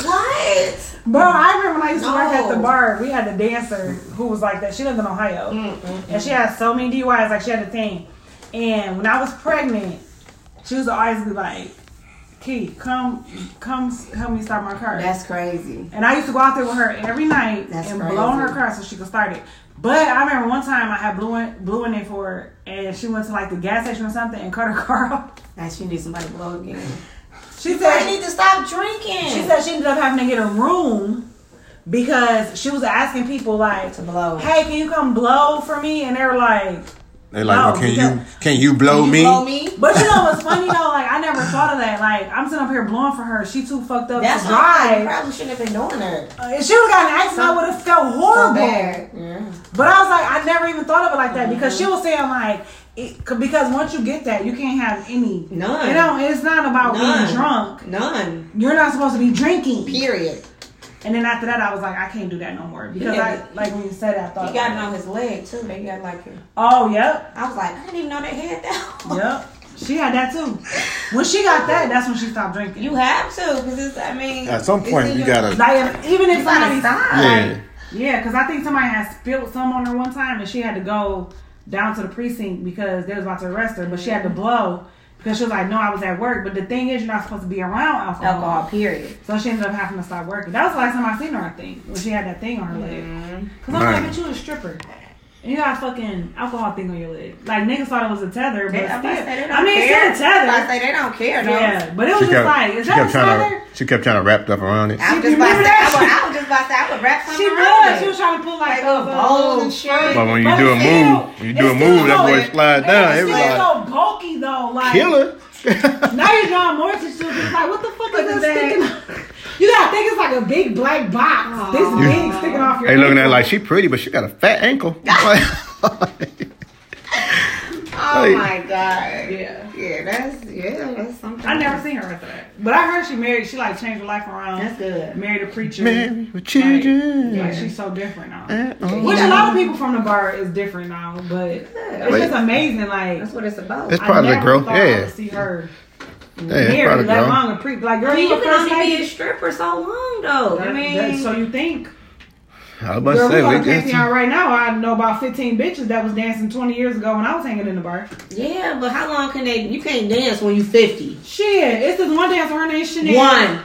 [SPEAKER 2] What?
[SPEAKER 1] Bro, I remember when I used to work at the bar. We had a dancer who was like that. She lived in Ohio, mm, mm, mm. and she had so many DUIs. Like she had a thing. And when I was pregnant, she was always be like, "Key, come, come, help me start my car."
[SPEAKER 2] That's crazy.
[SPEAKER 1] And I used to go out there with her every night
[SPEAKER 2] That's
[SPEAKER 1] and
[SPEAKER 2] crazy.
[SPEAKER 1] blow in her car so she could start it. But I remember one time I had blew in, blew in it for her, and she went to like the gas station or something and cut her car off.
[SPEAKER 2] Now she needs somebody to blow again.
[SPEAKER 1] She
[SPEAKER 2] You guys
[SPEAKER 1] said
[SPEAKER 2] need to stop drinking.
[SPEAKER 1] she said she ended up having to get a room because she was asking people like,
[SPEAKER 2] to blow.
[SPEAKER 1] "Hey, can you come blow for me?" And they were like,
[SPEAKER 3] They like,
[SPEAKER 1] No,
[SPEAKER 3] well, can you can you blow
[SPEAKER 2] Can you
[SPEAKER 3] me?
[SPEAKER 2] blow me?
[SPEAKER 1] "But you know what's funny though? Like I never thought of that. Like I'm sitting up here blowing for her. She too fucked up
[SPEAKER 2] That's
[SPEAKER 1] to
[SPEAKER 2] why you
[SPEAKER 1] drive.
[SPEAKER 2] probably shouldn't have been doing that.
[SPEAKER 1] Uh, If she would have gotten an accident, I would have felt horrible.
[SPEAKER 2] So bad. Yeah.
[SPEAKER 1] But I was like, I never even thought of it like that because she was saying like, it, because once you get that, you can't have any.
[SPEAKER 2] None.
[SPEAKER 1] You know, it's not about
[SPEAKER 2] None.
[SPEAKER 1] being drunk.
[SPEAKER 2] None.
[SPEAKER 1] You're not supposed to be drinking.
[SPEAKER 2] Period.
[SPEAKER 1] And then after that, I was like, I can't do that no more because
[SPEAKER 2] Yeah.
[SPEAKER 1] I like when you said that, I thought
[SPEAKER 2] He got it on his leg too. They got like a,
[SPEAKER 1] Oh, yep,
[SPEAKER 2] I was like, I didn't even know they had that.
[SPEAKER 1] yep. She had that too. When she got that, that's when she stopped drinking.
[SPEAKER 2] You have to, because it's. I mean,
[SPEAKER 3] At some point, you gotta.
[SPEAKER 1] like even if
[SPEAKER 2] You gotta
[SPEAKER 1] somebody,
[SPEAKER 2] stop.
[SPEAKER 3] Yeah.
[SPEAKER 1] yeah, because I think somebody had spilled some on her one time and she had to go down to the precinct because they was about to arrest her, but she had to blow because she was like, no, I was at work. But the thing is, you're not supposed to be around alcohol.
[SPEAKER 2] Alcohol. Period.
[SPEAKER 1] So she ended up having to stop working. That was the last time I seen her, I think, when she had that thing on her leg.
[SPEAKER 2] Mm-hmm.
[SPEAKER 1] Cause I'm
[SPEAKER 3] Man.
[SPEAKER 1] like, bitch, you a stripper. And you got a fucking alcohol thing on your leg. Like niggas thought it was a tether, but
[SPEAKER 2] They,
[SPEAKER 1] still,
[SPEAKER 2] I'm about to say they don't
[SPEAKER 1] I mean,
[SPEAKER 2] care.
[SPEAKER 1] it's still a
[SPEAKER 2] I'm about to
[SPEAKER 1] tether.
[SPEAKER 2] say they don't care. though.
[SPEAKER 1] Yeah, but it was
[SPEAKER 3] She
[SPEAKER 1] just
[SPEAKER 3] kept,
[SPEAKER 1] like, is
[SPEAKER 3] she
[SPEAKER 1] that
[SPEAKER 3] kept
[SPEAKER 1] a
[SPEAKER 3] trying
[SPEAKER 1] tether?
[SPEAKER 3] to she kept trying to wrap stuff around it.
[SPEAKER 2] I was just about to. I
[SPEAKER 1] that
[SPEAKER 2] would,
[SPEAKER 1] shit?
[SPEAKER 2] I was just about to. I would wrap something
[SPEAKER 1] She
[SPEAKER 2] around
[SPEAKER 1] was.
[SPEAKER 2] it.
[SPEAKER 1] She was trying to pull like,
[SPEAKER 2] Like
[SPEAKER 1] those uh,
[SPEAKER 2] little bowls
[SPEAKER 1] little
[SPEAKER 2] and shit.
[SPEAKER 3] But when you
[SPEAKER 1] But
[SPEAKER 3] do a
[SPEAKER 1] it's
[SPEAKER 3] move,
[SPEAKER 1] still-
[SPEAKER 3] when you do a move, that
[SPEAKER 1] so-
[SPEAKER 3] boy slide down.
[SPEAKER 1] It's
[SPEAKER 3] It was
[SPEAKER 1] still
[SPEAKER 3] like
[SPEAKER 1] so bulky though. Like
[SPEAKER 3] killer.
[SPEAKER 1] now you're drawing more attention to it. It's like, what the fuck is
[SPEAKER 2] Look
[SPEAKER 1] that
[SPEAKER 2] at
[SPEAKER 1] sticking? You gotta think it's like a big black box. This big sticking off your.
[SPEAKER 3] They looking at her like she pretty, but she got a fat ankle.
[SPEAKER 2] Oh
[SPEAKER 3] Like-
[SPEAKER 2] my god.
[SPEAKER 1] Yeah.
[SPEAKER 2] Yeah, that's yeah, that's something.
[SPEAKER 1] I never seen her after that. But I heard she married. She like changed her life around.
[SPEAKER 2] That's good.
[SPEAKER 1] Married a preacher.
[SPEAKER 3] Married with children.
[SPEAKER 1] Like, like she's so different now.
[SPEAKER 3] Uh, oh.
[SPEAKER 1] Which a lot of people from the bar is different now, but it's
[SPEAKER 3] Wait.
[SPEAKER 1] just amazing. Like
[SPEAKER 2] That's what it's about.
[SPEAKER 3] It's
[SPEAKER 1] I
[SPEAKER 3] part of the
[SPEAKER 1] never
[SPEAKER 3] growth.
[SPEAKER 1] thought I
[SPEAKER 3] Yeah.
[SPEAKER 1] see her
[SPEAKER 3] Yeah, it's part
[SPEAKER 1] married,
[SPEAKER 3] of
[SPEAKER 1] let
[SPEAKER 3] growth.
[SPEAKER 1] alone a pre. Like girl,
[SPEAKER 2] I mean,
[SPEAKER 1] you
[SPEAKER 2] you
[SPEAKER 1] a
[SPEAKER 2] can
[SPEAKER 1] first
[SPEAKER 2] only be a stripper so long though. I mean,
[SPEAKER 1] that- so you think?
[SPEAKER 3] I was about to
[SPEAKER 1] Girl, we
[SPEAKER 3] say,
[SPEAKER 1] go
[SPEAKER 3] we
[SPEAKER 1] to Pantheon right now. I know about 15 bitches that was dancing 20 years ago when I was hanging in the bar.
[SPEAKER 2] yeah, but how long can they? You can't dance when you fifty.
[SPEAKER 1] Shit, it's this one dancer. Her name Chanel.
[SPEAKER 2] One,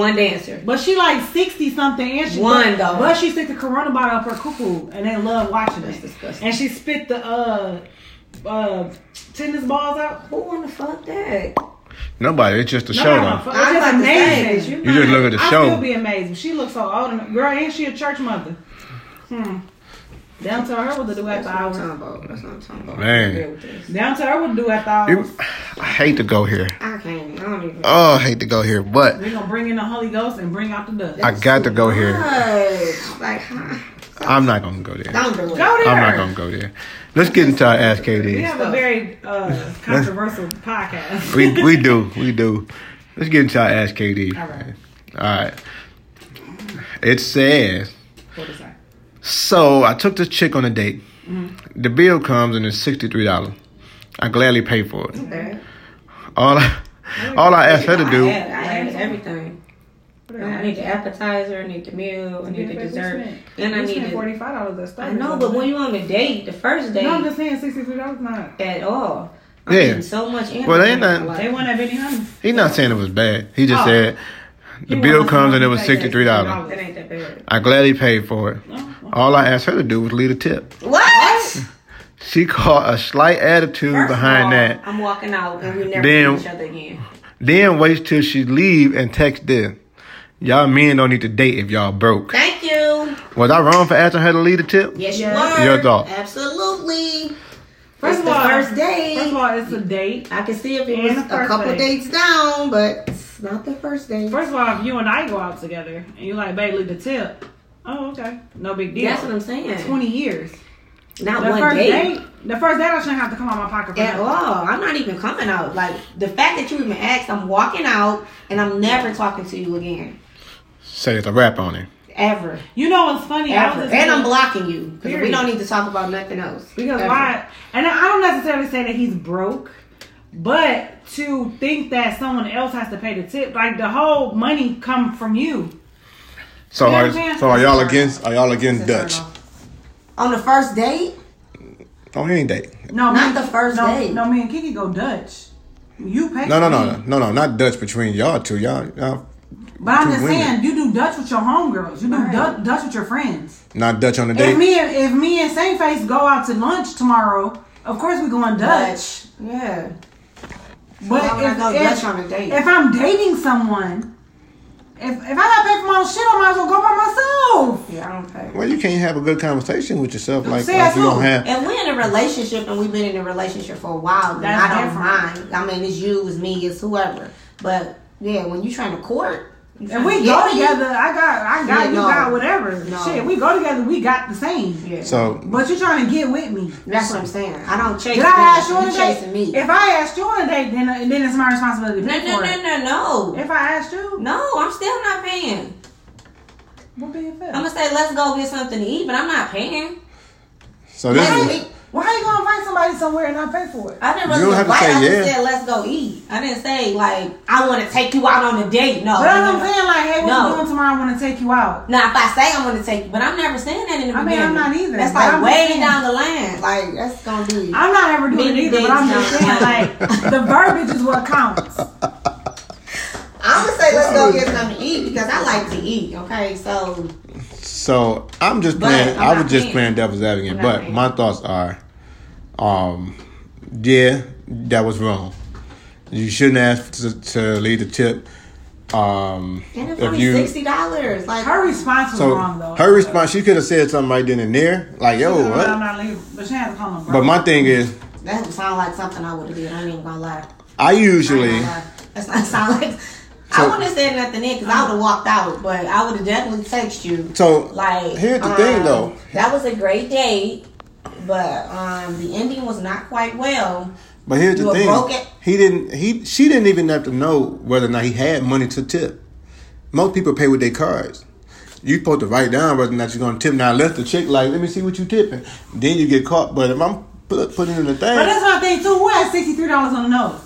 [SPEAKER 2] one dancer.
[SPEAKER 1] But she like 60 something and she
[SPEAKER 2] One, though.
[SPEAKER 1] But she stick the Corona bottle up her cuckoo and they love watching
[SPEAKER 2] That's
[SPEAKER 1] it.
[SPEAKER 2] disgusting.
[SPEAKER 1] And she spit the uh uh tennis balls out.
[SPEAKER 2] Who wanna fuck that?
[SPEAKER 3] Nobody. It's just a
[SPEAKER 1] No,
[SPEAKER 3] show,
[SPEAKER 1] no, no,
[SPEAKER 3] though.
[SPEAKER 1] It's
[SPEAKER 2] I'm
[SPEAKER 1] just
[SPEAKER 2] about
[SPEAKER 1] amazing.
[SPEAKER 2] you
[SPEAKER 3] You just look at the
[SPEAKER 1] I
[SPEAKER 3] show.
[SPEAKER 1] still be amazed. She looks so old and girl, ain't she a church mother? Hmm. Down to her what to do at
[SPEAKER 2] That's
[SPEAKER 1] the
[SPEAKER 2] what I'm
[SPEAKER 1] hours.
[SPEAKER 2] That's what I'm talking about.
[SPEAKER 3] Man.
[SPEAKER 2] Deal with this.
[SPEAKER 1] Down to her what to do at the hours.
[SPEAKER 3] I hate to go here.
[SPEAKER 2] I can't. I don't even.
[SPEAKER 3] Oh, I hate to go here, but
[SPEAKER 1] We're gonna bring in the Holy Ghost and bring out the dust.
[SPEAKER 3] I got to go here.
[SPEAKER 2] What? Like, huh?
[SPEAKER 3] I'm not gonna go there.
[SPEAKER 2] Don't do it.
[SPEAKER 1] Go there.
[SPEAKER 3] I'm not gonna go there. Let's get into our Ask KD.
[SPEAKER 1] We
[SPEAKER 3] KD.
[SPEAKER 1] have a very uh, controversial podcast.
[SPEAKER 3] We we do we do. Let's get into our Ask KD.
[SPEAKER 1] All right.
[SPEAKER 3] All right. It says.
[SPEAKER 1] What is that?
[SPEAKER 3] So I took this chick on a date.
[SPEAKER 1] Mm-hmm.
[SPEAKER 3] The bill comes and it's sixty three dollars. I gladly pay for it.
[SPEAKER 2] Okay.
[SPEAKER 3] All I, all I asked her to do.
[SPEAKER 2] I had, I had everything. I need the appetizer, I need the meal, I need the dessert, and I need the.
[SPEAKER 1] forty five dollars at Starbucks.
[SPEAKER 2] I know, but when you on a date, the first date,
[SPEAKER 1] no, I'm just saying sixty three dollars not.
[SPEAKER 2] at all, I'm
[SPEAKER 3] Yeah.
[SPEAKER 2] so much.
[SPEAKER 3] Well, they ain't
[SPEAKER 2] energy.
[SPEAKER 3] not-
[SPEAKER 1] They want that Benihana.
[SPEAKER 3] He's not saying it was bad. He just
[SPEAKER 1] Oh.
[SPEAKER 3] said the
[SPEAKER 1] He
[SPEAKER 3] bill comes and it was sixty three dollars.
[SPEAKER 2] That ain't that bad.
[SPEAKER 3] I gladly paid for it.
[SPEAKER 1] Oh,
[SPEAKER 3] All I asked her to do was leave a tip.
[SPEAKER 2] What?
[SPEAKER 3] She caught a slight attitude
[SPEAKER 2] First of
[SPEAKER 3] behind
[SPEAKER 2] all,
[SPEAKER 3] that.
[SPEAKER 2] I'm walking out and we never
[SPEAKER 3] Damn.
[SPEAKER 2] see each other again.
[SPEAKER 3] Then wait till she leave and text this. Y'all men don't need to date if y'all broke.
[SPEAKER 2] Thank you.
[SPEAKER 3] Was I wrong for asking her to leave a tip?
[SPEAKER 2] Yes, you
[SPEAKER 1] Yeah.
[SPEAKER 2] were.
[SPEAKER 3] Your thought.
[SPEAKER 2] Absolutely.
[SPEAKER 1] First
[SPEAKER 2] It's
[SPEAKER 1] of
[SPEAKER 2] the
[SPEAKER 1] all,
[SPEAKER 2] first date.
[SPEAKER 1] First of all, it's a date.
[SPEAKER 2] I can see if it was a couple
[SPEAKER 1] date.
[SPEAKER 2] dates down, but it's not the first date.
[SPEAKER 1] First of all, if you and I go out together and you like, babe, leave the tip. Oh, okay. No big deal.
[SPEAKER 2] That's what I'm saying.
[SPEAKER 1] Twenty years.
[SPEAKER 2] Not
[SPEAKER 1] The
[SPEAKER 2] one
[SPEAKER 1] first
[SPEAKER 2] date.
[SPEAKER 1] date. The first date, I shouldn't have to come out of my pocket for
[SPEAKER 2] At
[SPEAKER 1] nothing.
[SPEAKER 2] all. I'm not even coming out. Like the fact that you even asked, I'm walking out and I'm never talking to you again.
[SPEAKER 3] Say it's a rap on it.
[SPEAKER 2] Ever.
[SPEAKER 1] You know what's funny?
[SPEAKER 2] Ever.
[SPEAKER 1] was just
[SPEAKER 2] And I'm blocking you. Because we don't need to talk about nothing else.
[SPEAKER 1] Because
[SPEAKER 2] Ever.
[SPEAKER 1] why? And I don't necessarily say that he's broke, but to think that someone else has to pay the tip, like the whole money come from you.
[SPEAKER 3] So
[SPEAKER 1] You
[SPEAKER 3] are,
[SPEAKER 1] understand?
[SPEAKER 3] so are y'all against are y'all against Dutch
[SPEAKER 2] On the first date?
[SPEAKER 3] on any date?
[SPEAKER 1] No,
[SPEAKER 2] Not
[SPEAKER 1] me-
[SPEAKER 2] the first
[SPEAKER 1] no,
[SPEAKER 2] date.
[SPEAKER 1] No, me and Kiki go Dutch. You pay.
[SPEAKER 3] No, no,
[SPEAKER 1] for
[SPEAKER 3] no, no, no, no, not Dutch between y'all two. Y'all, y'all
[SPEAKER 1] But I'm just
[SPEAKER 3] women.
[SPEAKER 1] saying, you do Dutch with your homegirls. You do
[SPEAKER 2] Right.
[SPEAKER 1] Dutch, Dutch with your friends.
[SPEAKER 3] not Dutch on the
[SPEAKER 1] If me and if me and Same Face go out to lunch tomorrow, of course we going Dutch.
[SPEAKER 2] Yeah.
[SPEAKER 1] But
[SPEAKER 2] Why would I
[SPEAKER 1] if,
[SPEAKER 2] go
[SPEAKER 1] if,
[SPEAKER 2] Dutch on a date?
[SPEAKER 1] if I'm dating someone, if if I gotta pay for my own shit, I might as well go by myself.
[SPEAKER 2] Yeah, I don't pay.
[SPEAKER 3] Well, you can't have a good conversation with yourself like,
[SPEAKER 1] Say
[SPEAKER 3] like you don't have.
[SPEAKER 2] If we're in a relationship and we've been in a relationship for a while, then
[SPEAKER 1] That's
[SPEAKER 2] I don't
[SPEAKER 1] different.
[SPEAKER 2] mind. I mean, it's you, it's me, it's whoever. But yeah, when you're trying to court, you
[SPEAKER 1] If
[SPEAKER 2] trying
[SPEAKER 1] we go together, I got I got
[SPEAKER 2] Yeah,
[SPEAKER 1] you
[SPEAKER 2] no.
[SPEAKER 1] got whatever.
[SPEAKER 2] No.
[SPEAKER 1] Shit, we go together, we got the same.
[SPEAKER 2] Yeah.
[SPEAKER 3] So
[SPEAKER 1] But you're trying to get with me.
[SPEAKER 2] that's what I'm saying. I don't chase.
[SPEAKER 1] Did I ask you on
[SPEAKER 2] you
[SPEAKER 1] a date?
[SPEAKER 2] me.
[SPEAKER 1] If I asked you on a date, then then it's my responsibility
[SPEAKER 2] no, no, no, no, no.
[SPEAKER 1] If I asked you,
[SPEAKER 2] No, I'm still not paying.
[SPEAKER 1] what being fair?
[SPEAKER 2] I'm gonna say let's go get something to eat, but I'm not paying.
[SPEAKER 3] so this
[SPEAKER 2] Let's
[SPEAKER 3] is
[SPEAKER 2] eat.
[SPEAKER 1] Why are you gonna invite somebody somewhere and not pay for it?
[SPEAKER 2] I didn't
[SPEAKER 3] You don't have to say
[SPEAKER 2] I just
[SPEAKER 3] yeah.
[SPEAKER 2] said let's go eat. I didn't say like I want to take you out on a date. No.
[SPEAKER 1] But I'm
[SPEAKER 2] no, no.
[SPEAKER 1] saying like, hey, what
[SPEAKER 2] No.
[SPEAKER 1] you doing tomorrow? I want to take you out.
[SPEAKER 2] Now, if I say I'm going to take you, but I'm never saying that in the
[SPEAKER 1] I mean,
[SPEAKER 2] beginning.
[SPEAKER 1] I'm not either,
[SPEAKER 2] That's like
[SPEAKER 1] I'm
[SPEAKER 2] way
[SPEAKER 1] saying.
[SPEAKER 2] down the line. Like that's gonna be.
[SPEAKER 1] I'm not ever doing it either, but I'm just saying like the verbiage is what counts.
[SPEAKER 2] I'm gonna say let's go get something to eat because I like to eat. Okay, so
[SPEAKER 3] so I'm just
[SPEAKER 2] But
[SPEAKER 3] playing.
[SPEAKER 2] I'm
[SPEAKER 3] I was just
[SPEAKER 2] paying.
[SPEAKER 3] playing devil's advocate, but my thoughts are, um, yeah, that was wrong. You shouldn't ask to, to leave the tip. Um,
[SPEAKER 2] and it's
[SPEAKER 3] if
[SPEAKER 2] only
[SPEAKER 3] you
[SPEAKER 2] sixty dollars. Like
[SPEAKER 1] Her response was
[SPEAKER 3] so
[SPEAKER 1] wrong though.
[SPEAKER 3] her response, she could have said something right then and there, like "Yo,
[SPEAKER 1] I'm not leaving, but she had to call him. Bro.
[SPEAKER 3] But my thing is,
[SPEAKER 2] that would sound like something I would have did. I ain't even gonna lie.
[SPEAKER 3] I
[SPEAKER 2] I
[SPEAKER 3] usually
[SPEAKER 2] gonna. That's not sound like. I wouldn't have said nothing in because I would have walked out, but I would have definitely texted you.
[SPEAKER 3] so
[SPEAKER 2] Like
[SPEAKER 3] here's the
[SPEAKER 2] um,
[SPEAKER 3] thing though.
[SPEAKER 2] That was a great date. But um, the ending was not quite well.
[SPEAKER 3] But here's
[SPEAKER 2] You
[SPEAKER 3] the thing:
[SPEAKER 2] broke it?
[SPEAKER 3] he didn't. He she didn't even have to know whether or not he had money to tip. Most people pay with their cards. You supposed to write down whether or not you're gonna tip. Now, let the chick like, let me see what you tipping. Then you get caught. But if I'm put, putting in the thing,
[SPEAKER 1] But that's my thing too. Who has sixty three dollars on the nose?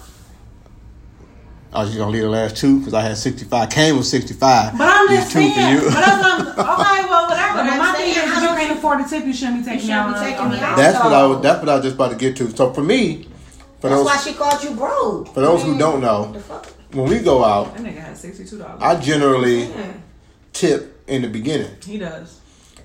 [SPEAKER 3] I was just gonna leave the last two because I had 65. Came with 65.
[SPEAKER 1] But I'm
[SPEAKER 3] These
[SPEAKER 1] just
[SPEAKER 3] two for
[SPEAKER 1] saying.
[SPEAKER 3] you.
[SPEAKER 1] But that's not, okay, well, whatever.
[SPEAKER 2] But
[SPEAKER 1] But, my thing is,
[SPEAKER 2] I
[SPEAKER 1] if you
[SPEAKER 2] don't-
[SPEAKER 1] can't afford to tip, you shouldn't be taking me
[SPEAKER 2] shouldn't
[SPEAKER 1] out.
[SPEAKER 2] be taking me
[SPEAKER 1] a
[SPEAKER 2] out.
[SPEAKER 3] That's what I was. That's what I was just about to get to. So for me, for
[SPEAKER 2] That's
[SPEAKER 3] those
[SPEAKER 2] why she called you broke.
[SPEAKER 3] for those who mm. don't know, when we go out,
[SPEAKER 1] That nigga has sixty two dollars.
[SPEAKER 3] I generally
[SPEAKER 2] Yeah.
[SPEAKER 3] tip in the beginning.
[SPEAKER 1] He does.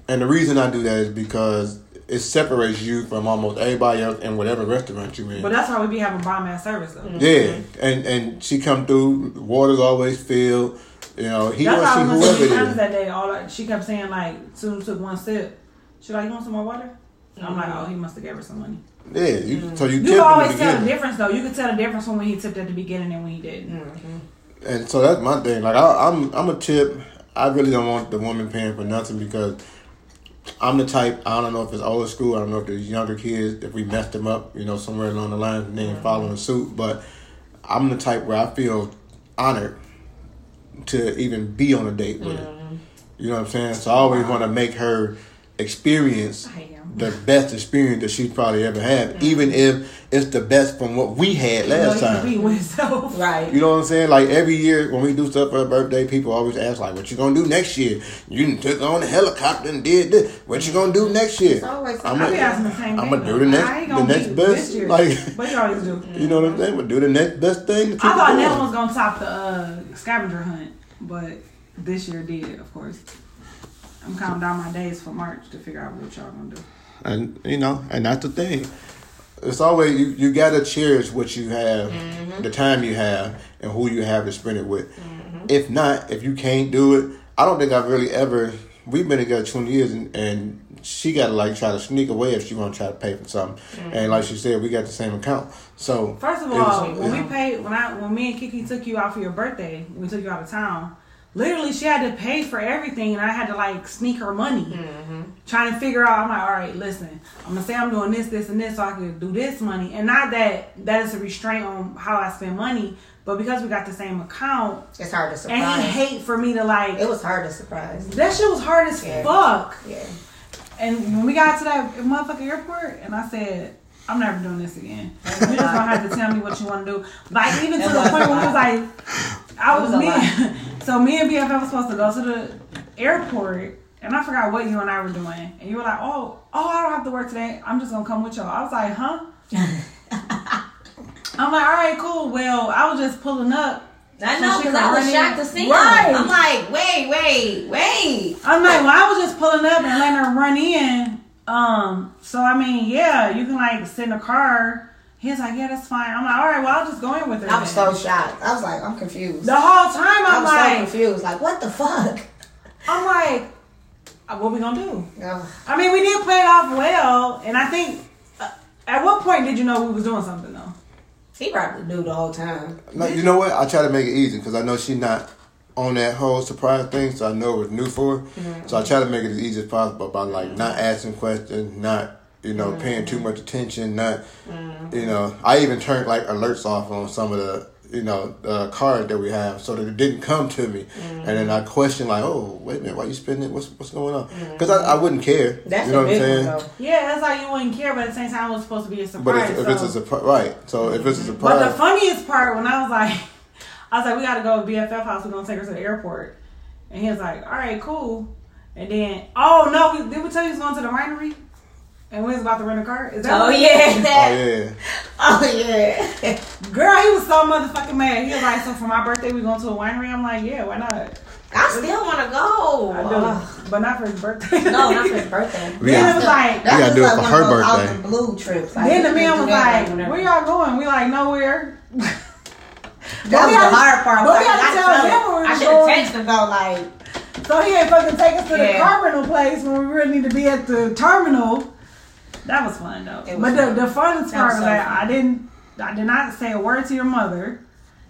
[SPEAKER 3] And the reason I do that is because it separates you from almost everybody else in whatever restaurant you're in.
[SPEAKER 1] But that's why we be having bomb ass service though.
[SPEAKER 3] yeah, and and she come through. Water's always filled. You know, he
[SPEAKER 1] That's
[SPEAKER 3] or
[SPEAKER 1] why I
[SPEAKER 3] she,
[SPEAKER 1] was
[SPEAKER 3] whoever
[SPEAKER 1] listening to
[SPEAKER 3] it
[SPEAKER 1] Times
[SPEAKER 3] is.
[SPEAKER 1] that day. All I, she kept saying like, soon as took one sip. She like, you want some more water? I'm like, oh, he must have gave her some money.
[SPEAKER 3] Yeah, you, mm. so you
[SPEAKER 1] You can
[SPEAKER 3] in the
[SPEAKER 1] always tell the difference though. You can tell the difference from when he tipped at the beginning and when he didn't. Mm-hmm.
[SPEAKER 3] And so that's my thing. Like I, I'm, I'm a tip. I really don't want the woman paying for nothing because I'm the type. I don't know if it's old school. I don't know if there's younger kids. If we messed them up, you know, somewhere along the line, and they ain't mm-hmm. following suit. But I'm the type where I feel honored to even be on a date with her. Mm-hmm. You know what I'm saying? So I always want to make her experience the best experience that she's probably ever had, even if it's the best from what we had last
[SPEAKER 1] So he
[SPEAKER 3] time.
[SPEAKER 1] be with himself.
[SPEAKER 2] Right.
[SPEAKER 3] You know what I'm saying? Like every year when we do stuff for her birthday, people always ask like, "What you gonna do next year?" You done took on a helicopter and did this. What you gonna do next year?
[SPEAKER 2] It's always
[SPEAKER 3] I'm gonna,
[SPEAKER 1] asking the same
[SPEAKER 3] I'm gonna do the next,
[SPEAKER 1] I ain't
[SPEAKER 3] the
[SPEAKER 1] gonna
[SPEAKER 3] next
[SPEAKER 1] be
[SPEAKER 3] best.
[SPEAKER 1] this year.
[SPEAKER 3] Like,
[SPEAKER 1] But you always do.
[SPEAKER 3] you know what I'm saying? But do the next best thing. To keep
[SPEAKER 1] I thought
[SPEAKER 3] it
[SPEAKER 1] next one was gonna top the uh, scavenger hunt, but this year did, of course. I'm counting down my days for March to figure out what y'all gonna do.
[SPEAKER 3] and you know, and that's the thing. It's always you, you gotta cherish what you have,
[SPEAKER 1] Mm-hmm.
[SPEAKER 3] the time you have, and who you have to spend it with.
[SPEAKER 1] Mm-hmm.
[SPEAKER 3] If not, if you can't do it, I don't think I've really ever. We've been together twenty years, and, and she got to like try to sneak away if she want to try to pay for something. And like she said, we got the same account. So
[SPEAKER 1] Mm-hmm. First of
[SPEAKER 3] it was-
[SPEAKER 1] all, when we paid, when I, when me and Kiki took you out for your birthday, we took you out of town. Literally, she had to pay for everything, and I had to like sneak her money, mm-hmm. trying to figure out. I'm like, all right, listen, I'm gonna say I'm doing this, this, and this, so I can do this money, and not that that is a restraint on how I spend money, but because we got the same account,
[SPEAKER 2] It's hard to surprise.
[SPEAKER 1] and he hate for me to like.
[SPEAKER 2] It was hard to surprise.
[SPEAKER 1] that shit was hard as
[SPEAKER 2] Yeah.
[SPEAKER 1] fuck.
[SPEAKER 2] Yeah.
[SPEAKER 1] And when we got to that motherfucking airport, and I said, I'm never doing this again. Like, you just gonna have to tell me what you want to do. Like even to the point where it was like, I was, me. so me and BFF was supposed to go to the airport, and I forgot what you and I were doing. And you were like, Oh, oh, I don't have to work today. I'm just gonna come with y'all. I was like, Huh? I'm like, all right, cool. Well, I was just pulling up.
[SPEAKER 2] I know because I was shocked to see
[SPEAKER 1] Right.
[SPEAKER 2] him. I'm like, wait, wait, wait.
[SPEAKER 1] I'm like, well, I was just pulling up and letting her run in. Um, so I mean, yeah, you can like sit in the car. He's like, yeah, that's fine. I'm like, all right, well, I'll just go in with her.
[SPEAKER 2] I was
[SPEAKER 1] then."
[SPEAKER 2] so shocked. I was like, I'm confused.
[SPEAKER 1] the whole time
[SPEAKER 2] I
[SPEAKER 1] I'm
[SPEAKER 2] was so
[SPEAKER 1] like,
[SPEAKER 2] confused. Like, what the fuck?
[SPEAKER 1] I'm like, uh, what we gonna do?
[SPEAKER 2] Ugh.
[SPEAKER 1] I mean, we did play it off well, and I think uh, at what point did you know we was doing something though?
[SPEAKER 2] He probably knew the whole time.
[SPEAKER 3] No, you know what? I try to make it easy because I know she's not on that whole surprise thing, so I know it was new for her.
[SPEAKER 1] Mm-hmm.
[SPEAKER 3] So I try to make it as easy as possible by like not asking questions, not you know
[SPEAKER 1] Mm-hmm.
[SPEAKER 3] paying too much attention, not you know. I even turned like alerts off on some of the you know uh, cards that we have so that it didn't come to me, and then I question like, oh wait a minute, why you spending it? What's what's going on? Because I, I wouldn't care.
[SPEAKER 2] That's
[SPEAKER 3] you know what I'm saying?
[SPEAKER 2] one, though.
[SPEAKER 1] Yeah, that's how you wouldn't care, but at the same time, it was supposed to be a
[SPEAKER 3] But
[SPEAKER 1] surprise.
[SPEAKER 3] if, if it's a surprise, right? So if it's a surprise, But
[SPEAKER 1] the funniest part when I was like, I was like, we gotta go to BFF house. We're gonna take her to the airport, and he was like, all right, cool. And then, oh no, we, did we tell you he was going to the winery? And we was about to rent a car. Is that?
[SPEAKER 2] Oh
[SPEAKER 1] what-
[SPEAKER 2] yeah,
[SPEAKER 3] oh yeah.
[SPEAKER 2] Oh yeah.
[SPEAKER 1] Girl, he was so motherfucking mad. He was like, so for my birthday, we going to a winery. I'm like, yeah, why not?
[SPEAKER 2] I still want to go.
[SPEAKER 1] I do,
[SPEAKER 2] Ugh.
[SPEAKER 1] but not for his birthday.
[SPEAKER 2] No, not for his birthday.
[SPEAKER 3] We
[SPEAKER 1] Then
[SPEAKER 3] got-
[SPEAKER 1] it was like,
[SPEAKER 2] That's
[SPEAKER 3] gotta do it for
[SPEAKER 2] one
[SPEAKER 3] her
[SPEAKER 2] of out
[SPEAKER 3] birthday.
[SPEAKER 2] the blue trips. Like,
[SPEAKER 1] then the
[SPEAKER 2] we
[SPEAKER 1] man
[SPEAKER 2] can do
[SPEAKER 1] was
[SPEAKER 2] that,
[SPEAKER 1] like, where y'all going? We like nowhere.
[SPEAKER 2] That was the hard part.
[SPEAKER 1] but we
[SPEAKER 2] Like,
[SPEAKER 1] had to
[SPEAKER 2] I
[SPEAKER 1] tell him where we
[SPEAKER 2] I should have
[SPEAKER 1] going.
[SPEAKER 2] texted him though, like,
[SPEAKER 1] So he ain't fucking take us to the
[SPEAKER 2] Yeah.
[SPEAKER 1] car rental place when we really need to be at the terminal. That was fun though.
[SPEAKER 2] Was
[SPEAKER 1] but the,
[SPEAKER 2] fun.
[SPEAKER 1] the funnest
[SPEAKER 2] That
[SPEAKER 1] part
[SPEAKER 2] was
[SPEAKER 1] was
[SPEAKER 2] so
[SPEAKER 1] that
[SPEAKER 2] fun.
[SPEAKER 1] I didn't I did not say a word to your mother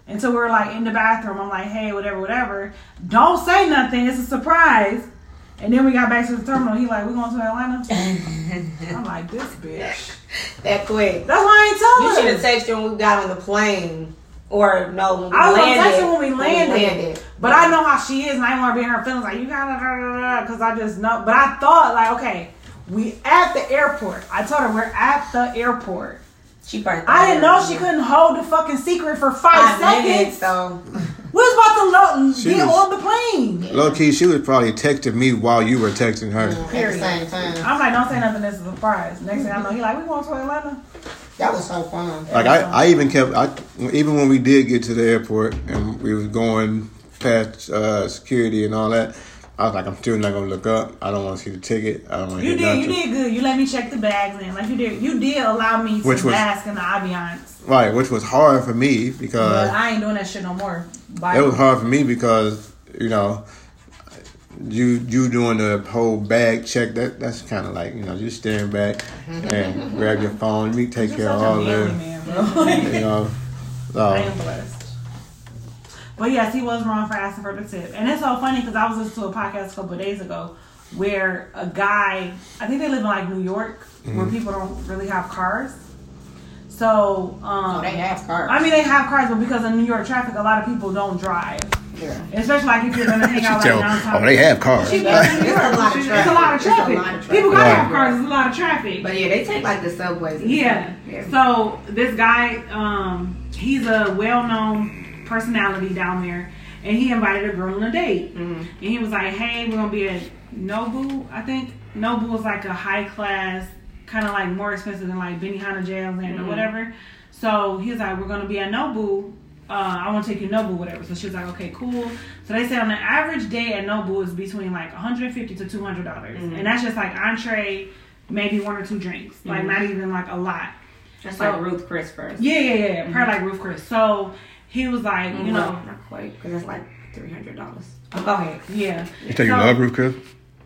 [SPEAKER 1] until we were like in the bathroom. I'm like, hey, whatever, whatever. Don't say nothing. It's a surprise. And then we got back to the terminal. He like, we going to Atlanta? I'm like, this bitch.
[SPEAKER 2] that quick.
[SPEAKER 1] That's why I ain't tell
[SPEAKER 2] You
[SPEAKER 1] her.
[SPEAKER 2] should have texted when we got on the plane. Or no, when we
[SPEAKER 1] I was gonna
[SPEAKER 2] landed.
[SPEAKER 1] text her when we landed, but I know how she is, and I didn't want to be in her feelings. Like you gotta, because I just know. But I thought, like, okay, we at the airport. I told her we're at the airport.
[SPEAKER 2] She probably
[SPEAKER 1] I didn't know she couldn't hold the fucking secret for five,
[SPEAKER 2] Five
[SPEAKER 1] seconds.
[SPEAKER 2] minutes, so
[SPEAKER 1] We was about to lo-
[SPEAKER 3] She
[SPEAKER 1] get
[SPEAKER 3] was-
[SPEAKER 1] on the plane.
[SPEAKER 3] Low key, she was probably texting me while you were texting her.
[SPEAKER 2] at the same time.
[SPEAKER 1] I'm like, don't say nothing. This is a surprise. Next thing I know, he like, we going to Atlanta.
[SPEAKER 2] That was so fun.
[SPEAKER 3] Like I, I even kept, I even when we did get to the airport and we was going past uh, security and all that, I was like, I'm still not gonna look up. I don't want to see the ticket. I don't want to
[SPEAKER 1] You
[SPEAKER 3] hear
[SPEAKER 1] did, you
[SPEAKER 3] nothing.
[SPEAKER 1] did good. You let me check the bags in, like you did. You did allow me to
[SPEAKER 3] Which was-
[SPEAKER 1] bask in the ambiance,
[SPEAKER 3] Right, which was hard for me
[SPEAKER 1] but
[SPEAKER 3] because
[SPEAKER 1] I ain't doing that shit no more. Bye.
[SPEAKER 3] it was hard for me because you know you you doing the whole bag check that that's kind of like you know just staring back and grab your phone. Let me take care of all
[SPEAKER 1] manly
[SPEAKER 3] that.
[SPEAKER 1] man.
[SPEAKER 3] You know,
[SPEAKER 1] I am blessed. But yes, he was wrong for asking for the tip. And it's so funny because I was listening to a podcast a couple of days ago where a guy, I think they live in like New York, where people don't really have cars. So, um,
[SPEAKER 2] Oh, they have cars.
[SPEAKER 1] I mean, they have cars, but because of New York traffic, a lot of people don't drive.
[SPEAKER 2] Yeah.
[SPEAKER 1] Especially like if you're gonna hang out like
[SPEAKER 3] tell,
[SPEAKER 1] downtown.
[SPEAKER 3] oh, they have cars.
[SPEAKER 1] She lives in New
[SPEAKER 2] It's a lot of
[SPEAKER 1] It's
[SPEAKER 2] traffic.
[SPEAKER 1] a lot of traffic.
[SPEAKER 2] lot of traffic.
[SPEAKER 1] People gotta
[SPEAKER 3] Right.
[SPEAKER 1] have cars. It's a lot of traffic.
[SPEAKER 2] But yeah, they take like the subways.
[SPEAKER 1] Yeah.
[SPEAKER 2] yeah.
[SPEAKER 1] So this guy, um, he's a well-known personality down there, and he invited a girl on a date.
[SPEAKER 2] Mhm.
[SPEAKER 1] And he was like, "Hey, we're gonna be at Nobu. I think Nobu is like a high-class, kind of like more expensive than like Benihana Jails and or
[SPEAKER 2] Mhm.
[SPEAKER 1] whatever." So he was like, "We're gonna be at Nobu. Uh, I want to take you to Nobu, whatever." So she was like, "Okay, cool." So they said on the average day at Nobu is between like 150 to 200 dollars,
[SPEAKER 2] Mhm.
[SPEAKER 1] and that's just like entree, maybe one or two drinks, like
[SPEAKER 2] Mhm.
[SPEAKER 1] not even like a lot.
[SPEAKER 2] That's
[SPEAKER 1] So-
[SPEAKER 2] like Ruth Chris first.
[SPEAKER 1] Yeah, yeah, yeah. yeah. Probably like Roof Chris. So he was like, you know,
[SPEAKER 2] not quite, because it's like three hundred dollars. Go ahead.
[SPEAKER 1] yeah.
[SPEAKER 3] You take your
[SPEAKER 1] So-
[SPEAKER 3] love, Ruth Chris?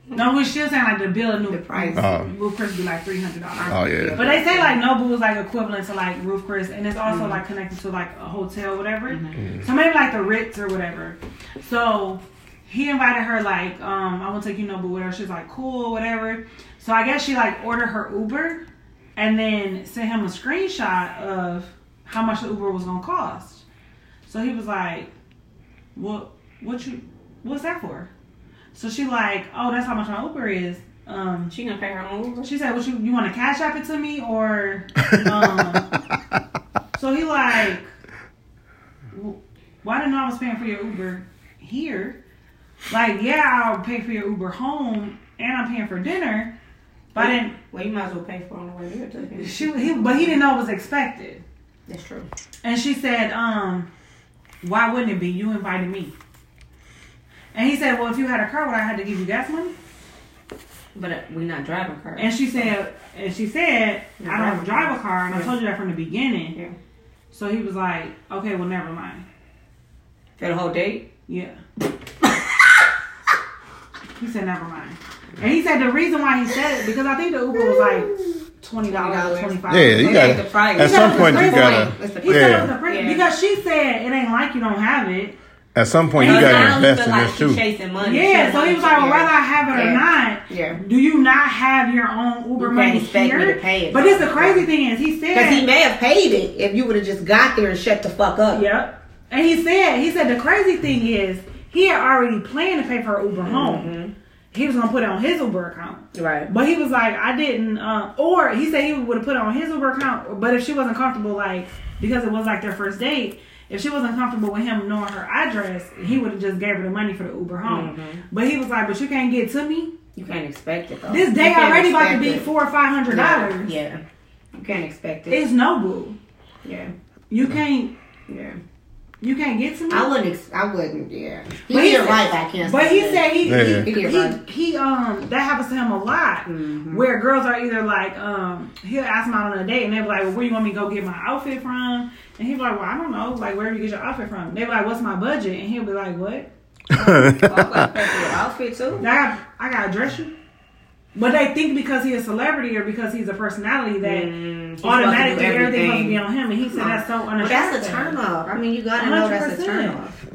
[SPEAKER 1] No, we're still saying like the bill of new
[SPEAKER 2] The price.
[SPEAKER 3] Oh.
[SPEAKER 1] Roof Chris be like three hundred dollars.
[SPEAKER 3] Oh yeah.
[SPEAKER 1] But they say like Nobu is like equivalent to like Roof Chris, and it's also
[SPEAKER 2] Mhm.
[SPEAKER 1] like connected to like a hotel, whatever.
[SPEAKER 2] Mhm.
[SPEAKER 1] So maybe like the Ritz or whatever. So he invited her like, um, I want to take you Nobu, whatever. She's like, cool, whatever. So I guess she like ordered her Uber, and then sent him a screenshot of how much the Uber was gonna cost. So he was like, "What? What you? What's that for?" So she like, "Oh, that's how much my Uber is." Um,
[SPEAKER 2] She gonna pay her own Uber?
[SPEAKER 1] she said, "What you? You want to cash app it to me or?" Um, so he like, "Well, "Why didn't know I was paying for your Uber here?" Like, yeah, I'll pay for your Uber home, and I'm paying for dinner. But I didn't.
[SPEAKER 2] Well, you might as well pay for it on the way here too.
[SPEAKER 1] She, he, but he didn't know it was expected.
[SPEAKER 2] That's true.
[SPEAKER 1] And she said, um, why wouldn't it be? You invited me. And he said, well, if you had a car, would I have to give you gas money?
[SPEAKER 2] But uh, we not driving cars.
[SPEAKER 1] And she said, and she said, I don't drive a car, and I told you that from the beginning.
[SPEAKER 2] Yeah.
[SPEAKER 1] So he was like, okay, well, never mind.
[SPEAKER 2] For the whole date?
[SPEAKER 1] Yeah. he said, never mind. And he said the reason why he said it because I think the Uber was like twenty dollars,
[SPEAKER 2] $20.
[SPEAKER 1] twenty five.
[SPEAKER 3] Yeah, you gotta-
[SPEAKER 2] ain't the price.
[SPEAKER 3] At
[SPEAKER 1] He
[SPEAKER 3] some
[SPEAKER 1] said
[SPEAKER 3] point, you gotta.
[SPEAKER 2] It's the
[SPEAKER 1] He said it was
[SPEAKER 3] Yeah.
[SPEAKER 1] the price
[SPEAKER 2] Yeah.
[SPEAKER 1] because she said it ain't like you don't have it.
[SPEAKER 3] At some point,
[SPEAKER 1] point,
[SPEAKER 3] you
[SPEAKER 1] he
[SPEAKER 3] gotta invest in
[SPEAKER 2] like
[SPEAKER 3] this too.
[SPEAKER 2] chasing money.
[SPEAKER 1] Yeah, so he was like, well, whether I have it or not,
[SPEAKER 2] Yeah.
[SPEAKER 1] do you not have your own Uber
[SPEAKER 2] You
[SPEAKER 1] money
[SPEAKER 2] can't me
[SPEAKER 1] here?
[SPEAKER 2] to pay it.
[SPEAKER 1] But it's the crazy thing is he said
[SPEAKER 2] Because he may have paid it if you would have just got there and shut the fuck up.
[SPEAKER 1] Yep. And he said he said the crazy thing is he had already planned to pay for her Uber home. He was gonna put it on his Uber account.
[SPEAKER 2] Right.
[SPEAKER 1] But he was like, I didn't uh, or he said he would have put it on his Uber account, but if she wasn't comfortable like because it was like their first date, if she wasn't comfortable with him knowing her address, he would have just gave her the money for the Uber home.
[SPEAKER 2] Mhm.
[SPEAKER 1] But he was like, But you can't get to me.
[SPEAKER 2] You can't expect it though.
[SPEAKER 1] This day already about to be
[SPEAKER 2] it.
[SPEAKER 1] four or five hundred
[SPEAKER 2] Yeah.
[SPEAKER 1] dollars.
[SPEAKER 2] Yeah. You can't expect it.
[SPEAKER 1] It's Nobu.
[SPEAKER 2] yeah.
[SPEAKER 1] You can't
[SPEAKER 2] Yeah.
[SPEAKER 1] You can't get to me.
[SPEAKER 2] I wouldn't. Ex- I wouldn't. Yeah. He
[SPEAKER 1] But he
[SPEAKER 2] did
[SPEAKER 1] said-
[SPEAKER 2] right by canceling.
[SPEAKER 1] But he said he
[SPEAKER 3] Yeah.
[SPEAKER 1] he,
[SPEAKER 2] He
[SPEAKER 1] he, he, um that happens to him a lot.
[SPEAKER 2] Mhm.
[SPEAKER 1] Where girls are either like um he'll ask him out on a date and they'll be like, Well where you want me to go get my outfit from? And he'll like, Well, I don't know, like where do you get your outfit from? They'll be like, What's my budget? And he'll be like, What?
[SPEAKER 2] Oh, I got pay your outfit too.
[SPEAKER 1] I got I gotta dress you. But they think because he's a celebrity or because he's a personality that
[SPEAKER 2] Mm, he's
[SPEAKER 1] automatically
[SPEAKER 2] supposed to
[SPEAKER 1] everything must be on him and he said that's so
[SPEAKER 2] Well,
[SPEAKER 1] unattractive.
[SPEAKER 2] that's a turn off. I mean, you gotta know that's a
[SPEAKER 1] 100%.
[SPEAKER 2] turn off.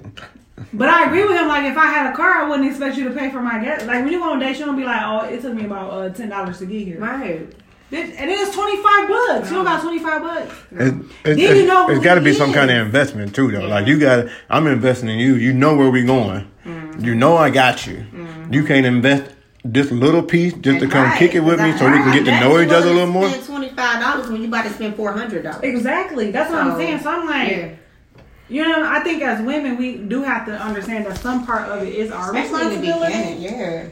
[SPEAKER 1] But I agree with him. Like, if I had a car, I wouldn't expect you to pay for my gas. Like, when you go on a date, you don't be like, "Oh, it took me about uh, ten dollars to get here."
[SPEAKER 2] Right.
[SPEAKER 1] Bitch, And it's twenty five bucks. You don't got twenty five bucks.
[SPEAKER 3] It, it,
[SPEAKER 1] Then you know
[SPEAKER 3] it's
[SPEAKER 1] who
[SPEAKER 3] got to
[SPEAKER 1] he
[SPEAKER 3] be some kind of investment too, though. Like you got, I'm investing in you. You know where we going.
[SPEAKER 1] Mm-hmm.
[SPEAKER 3] You know I got you. You can't invest this little piece just to come
[SPEAKER 2] Right,
[SPEAKER 3] kick it with me so we can get to know each other a little more.
[SPEAKER 2] wouldn't twenty five dollars when you about to spend four hundred dollars.
[SPEAKER 1] Exactly. That's what I'm saying. So I'm like,
[SPEAKER 2] Yeah.
[SPEAKER 1] you know, I think as women, we do have to understand that some part of it is our
[SPEAKER 2] Especially in the
[SPEAKER 1] responsibility.
[SPEAKER 2] yeah.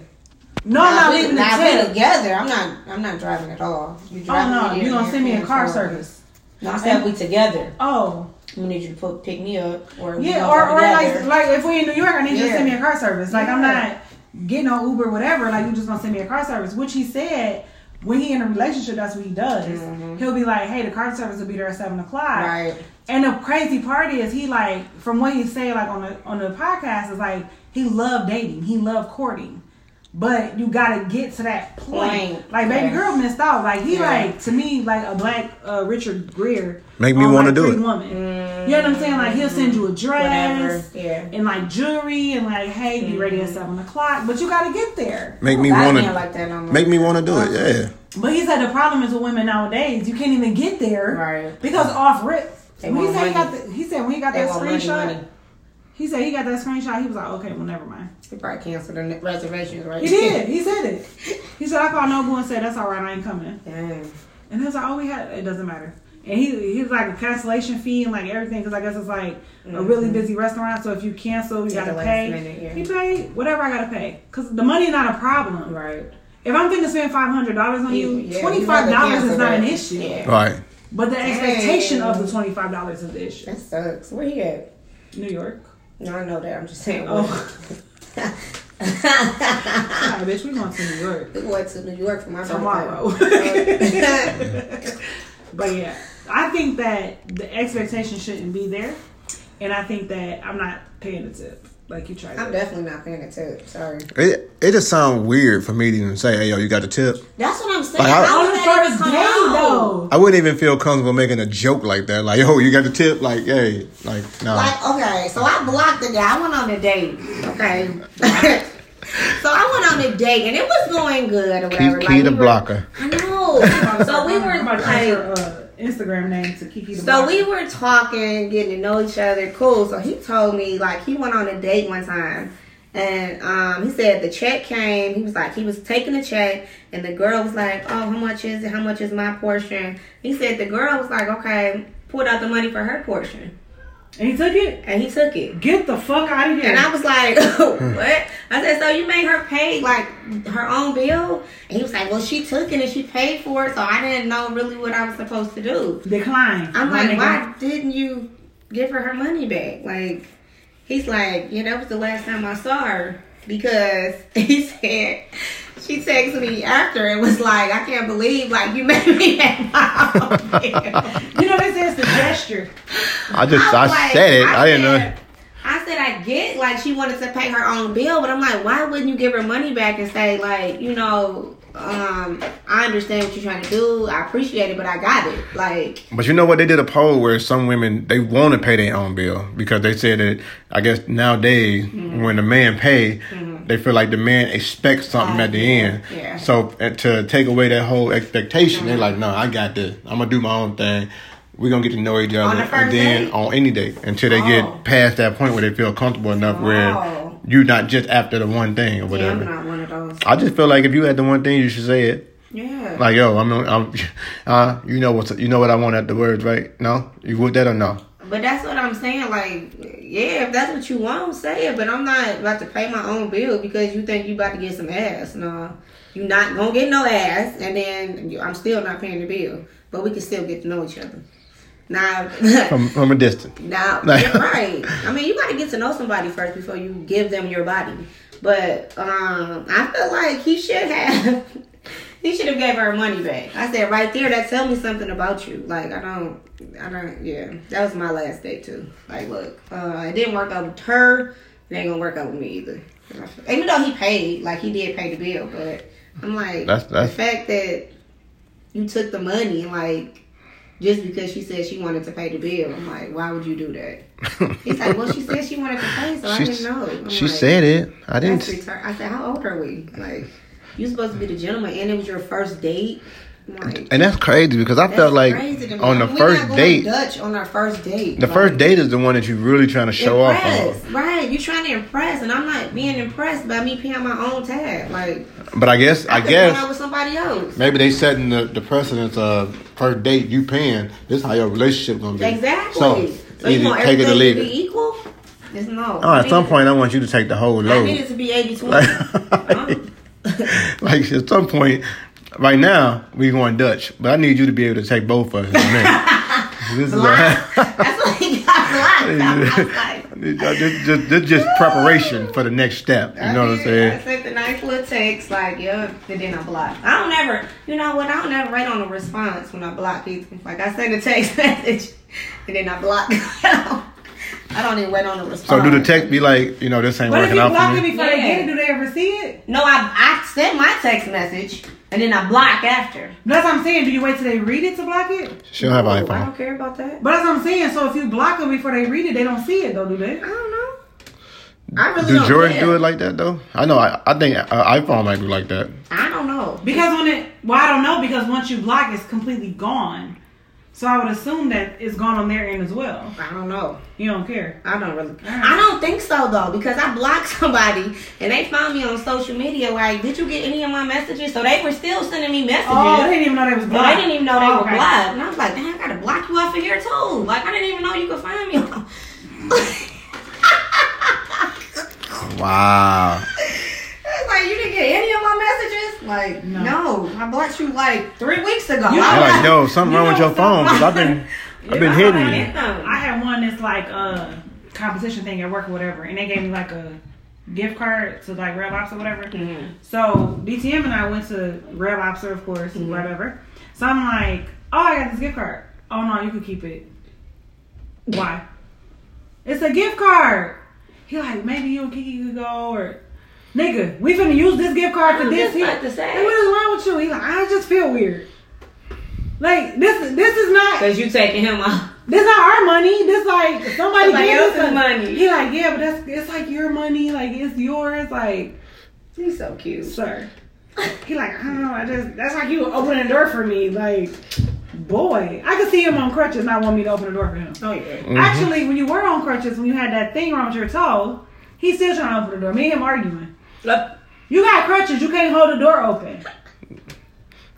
[SPEAKER 1] No, I'm not
[SPEAKER 2] we-
[SPEAKER 1] leaving the
[SPEAKER 2] now, we
[SPEAKER 1] tip.
[SPEAKER 2] together. I'm not. I'm not driving at all. Oh, you
[SPEAKER 1] Oh no, you
[SPEAKER 2] there,
[SPEAKER 1] gonna send me a car
[SPEAKER 2] for
[SPEAKER 1] service?
[SPEAKER 2] No, I said we together.
[SPEAKER 1] Oh,
[SPEAKER 2] We need you to put, pick me up, or
[SPEAKER 1] yeah, or or like like if we in New York, I need you to send me a car service. Like I'm not getting on Uber, whatever. Like you just gonna send me a car service, which he said. When he in a relationship, that's what he does. He'll be like, "Hey, the car service will be there at seven o'clock."
[SPEAKER 2] Mm-hmm. right.
[SPEAKER 1] And the crazy part is he like from what he say like on the on the podcast is like he loved dating, he loved courting. But you gotta get to that point.
[SPEAKER 2] Point.
[SPEAKER 1] Like baby
[SPEAKER 2] Yeah.
[SPEAKER 1] girl missed out. Like he
[SPEAKER 2] Yeah.
[SPEAKER 1] like to me like a black uh, Richard Gere.
[SPEAKER 3] Make me wanna
[SPEAKER 1] like,
[SPEAKER 3] do it.
[SPEAKER 1] Woman. You know what I'm saying? Like he'll send you a
[SPEAKER 2] Whatever.
[SPEAKER 1] dress
[SPEAKER 2] Yeah.
[SPEAKER 1] and like jewelry and like hey be ready at seven o'clock. But you gotta get there.
[SPEAKER 3] Make me want to,
[SPEAKER 2] like that no more.
[SPEAKER 3] make me want to do it. Yeah.
[SPEAKER 1] But he said the problem is with women nowadays you can't even get there
[SPEAKER 2] Right.
[SPEAKER 1] because off rip. He said he got the, he said when he got
[SPEAKER 2] They
[SPEAKER 1] that
[SPEAKER 2] want money,
[SPEAKER 1] screenshot.
[SPEAKER 2] money.
[SPEAKER 1] He said he got that screenshot. He was like, okay, well, never mind.
[SPEAKER 2] He probably canceled the reservations, right?
[SPEAKER 1] He did. He said it. He said, I called Nobu and said, that's all right, I ain't coming.
[SPEAKER 2] Dang.
[SPEAKER 1] And he was like, oh, we had, it doesn't matter. And he he was like a cancellation fee and like everything because I guess it's like a really busy restaurant. So if you cancel, you
[SPEAKER 2] Mm-hmm.
[SPEAKER 1] Gotta pay.
[SPEAKER 2] minute, yeah.
[SPEAKER 1] He paid whatever I gotta pay because the money not a problem.
[SPEAKER 2] Right.
[SPEAKER 1] If I'm thinking to spend five hundred dollars on you,
[SPEAKER 2] Yeah,
[SPEAKER 1] twenty
[SPEAKER 2] you
[SPEAKER 1] five
[SPEAKER 2] rather
[SPEAKER 1] dollars
[SPEAKER 2] cancel
[SPEAKER 1] is not an issue.
[SPEAKER 2] Yeah.
[SPEAKER 3] Right.
[SPEAKER 1] But the expectation of the twenty five dollars is the issue.
[SPEAKER 2] That sucks. Where he at?
[SPEAKER 1] New York.
[SPEAKER 2] No, I know that. I'm just saying.
[SPEAKER 1] Oh. Alright, bitch, we going to New York.
[SPEAKER 2] we went to New York for my
[SPEAKER 1] Tomorrow.
[SPEAKER 2] birthday.
[SPEAKER 1] But yeah, I think that the expectation shouldn't be there, and I think that I'm not paying the tip like you tried.
[SPEAKER 2] I'm
[SPEAKER 1] to.
[SPEAKER 2] definitely not paying a tip. Sorry.
[SPEAKER 3] It it just sounds weird for me to even say, "Hey, yo, you got the tip."
[SPEAKER 2] That's what I'm saying.
[SPEAKER 3] Like, I-
[SPEAKER 2] How
[SPEAKER 1] On
[SPEAKER 2] would
[SPEAKER 1] the
[SPEAKER 2] that even
[SPEAKER 1] first
[SPEAKER 2] come
[SPEAKER 1] day
[SPEAKER 2] out?
[SPEAKER 1] though.
[SPEAKER 3] I wouldn't even feel comfortable making a joke like that. Like, yo, you got the tip. Like, hey, like, no.
[SPEAKER 2] Like, okay, so I blocked the guy. I went on a date. Okay. so I went on a date and it was going good or whatever.
[SPEAKER 3] Key,
[SPEAKER 2] like,
[SPEAKER 3] the
[SPEAKER 2] we were-
[SPEAKER 3] blocker.
[SPEAKER 2] I know. so we were
[SPEAKER 1] I'm about
[SPEAKER 2] like,
[SPEAKER 1] uh, Instagram name to Kiki. the
[SPEAKER 2] So we were talking, getting to know each other, cool. So he told me like he went on a date one time, and um, he said the check came. He was like he was taking the check, and the girl was like, "Oh, how much is it? How much is my portion?" He said the girl was like, "Okay," pulled out the money for her portion,
[SPEAKER 1] and he took it.
[SPEAKER 2] and he took it.
[SPEAKER 1] Get the fuck out of here.
[SPEAKER 2] And I was like, what? I said, so you made her pay like her own bill? And he was like, well, she took it and she paid for it, so I didn't know really what I was supposed to do.
[SPEAKER 1] Decline.
[SPEAKER 2] I'm
[SPEAKER 1] My
[SPEAKER 2] like,
[SPEAKER 1] nigga.
[SPEAKER 2] why didn't you give her her money back? Like, he's like, yeah, that was the last time I saw her because he said she texted me after and was like, I can't believe like you made me pay my own bill.
[SPEAKER 1] You know they say it's the gesture.
[SPEAKER 3] I just,
[SPEAKER 2] I'm
[SPEAKER 3] I
[SPEAKER 2] like-
[SPEAKER 3] said it. I, didn't
[SPEAKER 2] said-
[SPEAKER 3] know.
[SPEAKER 2] I said I get like she wanted to pay her own bill, but I'm like, why wouldn't you give her money back and say like, you know, um, I understand what you're trying to do. I appreciate it, but I got it. Like,
[SPEAKER 3] But you know what? They did a poll where some women they want to pay their own bill because they said that I guess nowadays
[SPEAKER 2] Mm-hmm.
[SPEAKER 3] when the man pay, they feel like the man expects something at the end.
[SPEAKER 2] Yeah.
[SPEAKER 3] So to take away that whole expectation, they're like, "No, I got this. I'm gonna do my own thing. We're gonna get to know each other,
[SPEAKER 2] the
[SPEAKER 3] and then
[SPEAKER 2] date?
[SPEAKER 3] on any date until they
[SPEAKER 2] Oh.
[SPEAKER 3] get past that point where they feel comfortable enough where
[SPEAKER 2] Oh.
[SPEAKER 3] you're not just after the one thing or
[SPEAKER 2] yeah,
[SPEAKER 3] whatever."
[SPEAKER 2] I'm not one of those.
[SPEAKER 3] I just feel like if you had the one thing, you should say it.
[SPEAKER 2] Yeah.
[SPEAKER 3] Like yo, I'm, I'm, uh, you know what, you know what I want at the words, right? No, you would that or no?
[SPEAKER 2] But that's what I'm saying. Like, yeah, if that's what you want, say it. But I'm not about to pay my own bill because you think you about to get some ass. No, you not gonna get no ass, and then I'm still not paying the bill. But we can still get to know each other. Now,
[SPEAKER 3] From from a distance.
[SPEAKER 2] now, you're right. I mean, you got to get to know somebody first before you give them your body. But um, I feel like he should have. He should have gave her money back. I said right there, that tell me something about you. Like I don't, I don't. Yeah, that was my last date too. Like, look, uh, it didn't work out with her. It ain't gonna work out with me either. Even though he paid, like he did pay the bill, but I'm like,
[SPEAKER 3] That's- that's-
[SPEAKER 2] the fact that you took the money, like just because she said she wanted to pay the bill. I'm like, why would you do that? He's like, well, she said she wanted to pay, so I
[SPEAKER 3] She-
[SPEAKER 2] didn't know. I'm
[SPEAKER 3] She
[SPEAKER 2] like,
[SPEAKER 3] said it. I didn't.
[SPEAKER 2] I said, how old are we? Like, you supposed to be the gentleman, and it was your first date. Like,
[SPEAKER 3] And that's crazy because I felt like
[SPEAKER 2] crazy to me.
[SPEAKER 3] on the
[SPEAKER 2] We're
[SPEAKER 3] first date,
[SPEAKER 2] Dutch on our first date.
[SPEAKER 3] the
[SPEAKER 2] Like,
[SPEAKER 3] first date is the one that you're really trying to show off
[SPEAKER 2] impress,
[SPEAKER 3] on.
[SPEAKER 2] right? you're trying to impress, and I'm not being impressed by me paying my own tab. Like,
[SPEAKER 3] But I guess I
[SPEAKER 2] could've gone out
[SPEAKER 3] guess
[SPEAKER 2] with somebody else.
[SPEAKER 3] maybe they setting the, the precedence of first date you paying. This is how your relationship gonna be.
[SPEAKER 2] Exactly.
[SPEAKER 3] So,
[SPEAKER 2] So, you
[SPEAKER 3] either
[SPEAKER 2] want
[SPEAKER 3] take it or leave
[SPEAKER 2] to
[SPEAKER 3] it.
[SPEAKER 2] be equal? It's no.
[SPEAKER 3] Oh, at some point I want you to take the whole load.
[SPEAKER 2] I need it to be 80 20.
[SPEAKER 3] Like, at some point, right now we going Dutch, but I need you to be able to take both of us. Man. this is
[SPEAKER 2] That's
[SPEAKER 3] a,
[SPEAKER 2] what he got blocked. I was like,
[SPEAKER 3] this, just, this just preparation for the next step. You know what I'm saying?
[SPEAKER 2] I sent the nice little text, like, yeah, and then I block. I don't ever, you know what, I don't ever write on a response when I block people. Like, I send a text message, and then I block. I don't even wait on a response.
[SPEAKER 3] So do the text be like, you know, this ain't
[SPEAKER 1] But if
[SPEAKER 3] working
[SPEAKER 1] you
[SPEAKER 3] out
[SPEAKER 1] block
[SPEAKER 3] for
[SPEAKER 1] it
[SPEAKER 3] me?
[SPEAKER 1] before they
[SPEAKER 2] Yeah.
[SPEAKER 1] get it, do they ever see it?
[SPEAKER 2] No, I, I sent my text message, and then I block after.
[SPEAKER 1] That's what I'm saying. Do you wait till they read it to block it?
[SPEAKER 3] She don't have
[SPEAKER 2] No,
[SPEAKER 3] an
[SPEAKER 2] I don't care about that.
[SPEAKER 1] But that's what I'm saying. So if you block them before they read it, they don't see it though, do they?
[SPEAKER 2] I don't know. I really
[SPEAKER 3] Do
[SPEAKER 2] don't
[SPEAKER 3] Jordan
[SPEAKER 2] care.
[SPEAKER 3] do it like that though? I know. I, I think uh, iPhone might do like that.
[SPEAKER 2] I don't know.
[SPEAKER 1] Because when it, well, I don't know because once you block, it's completely gone. So I would assume that it's gone on their end as well.
[SPEAKER 2] I don't know.
[SPEAKER 1] You don't care.
[SPEAKER 2] I don't really.
[SPEAKER 1] Alright.
[SPEAKER 2] I don't think so though, because I blocked somebody and they found me on social media. Like, did you get any of my messages? So they were still sending me messages.
[SPEAKER 1] Oh, they didn't even know they was
[SPEAKER 2] No,
[SPEAKER 1] blocked.
[SPEAKER 2] they didn't even know they
[SPEAKER 1] Oh,
[SPEAKER 2] were
[SPEAKER 1] okay.
[SPEAKER 2] blocked. And I was like, damn, I gotta block you off of here too. Like, I didn't even know you could find me.
[SPEAKER 3] Wow.
[SPEAKER 2] It's like you didn't get any of my messages. Like,
[SPEAKER 1] No.
[SPEAKER 2] no, I blocked you like three weeks ago.
[SPEAKER 1] You
[SPEAKER 2] I
[SPEAKER 3] I'm like, yo, something
[SPEAKER 1] You
[SPEAKER 3] wrong with your phone because I've been, I've been hitting
[SPEAKER 1] I
[SPEAKER 3] you.
[SPEAKER 1] I had one that's like a competition thing at work or whatever, and they gave me like a gift card to like Red Lobster or whatever.
[SPEAKER 2] Mhm.
[SPEAKER 1] So DTM and I went to Red Lobster, of course,
[SPEAKER 2] Mhm.
[SPEAKER 1] whatever. So I'm like, oh, I got this gift card. Oh no, you can keep it. Why? It's a gift card. He like, maybe you and Kiki could go or. Nigga, we finna use this gift card for this
[SPEAKER 2] just
[SPEAKER 1] here.
[SPEAKER 2] about to say.
[SPEAKER 1] Hey, what is wrong with you? He like, I just feel weird. Like this, this is not
[SPEAKER 2] Cause you taking him off.
[SPEAKER 1] this not our money. This like somebody,
[SPEAKER 2] Somebody
[SPEAKER 1] gave us
[SPEAKER 2] else's
[SPEAKER 1] some-
[SPEAKER 2] money.
[SPEAKER 1] He like, yeah, but that's it's like your money. Like it's yours. Like,
[SPEAKER 2] He's so cute.
[SPEAKER 1] sir. He like, I don't know. I just that's like you opening the door for me. Like, boy, I could see him on crutches, not want me to open the door for him.
[SPEAKER 2] Oh yeah.
[SPEAKER 3] Mhm.
[SPEAKER 1] Actually, when you were on crutches, when you had that thing wrong with your toe, he's still trying to open the door. Me and him arguing. You got crutches. You can't hold the door open.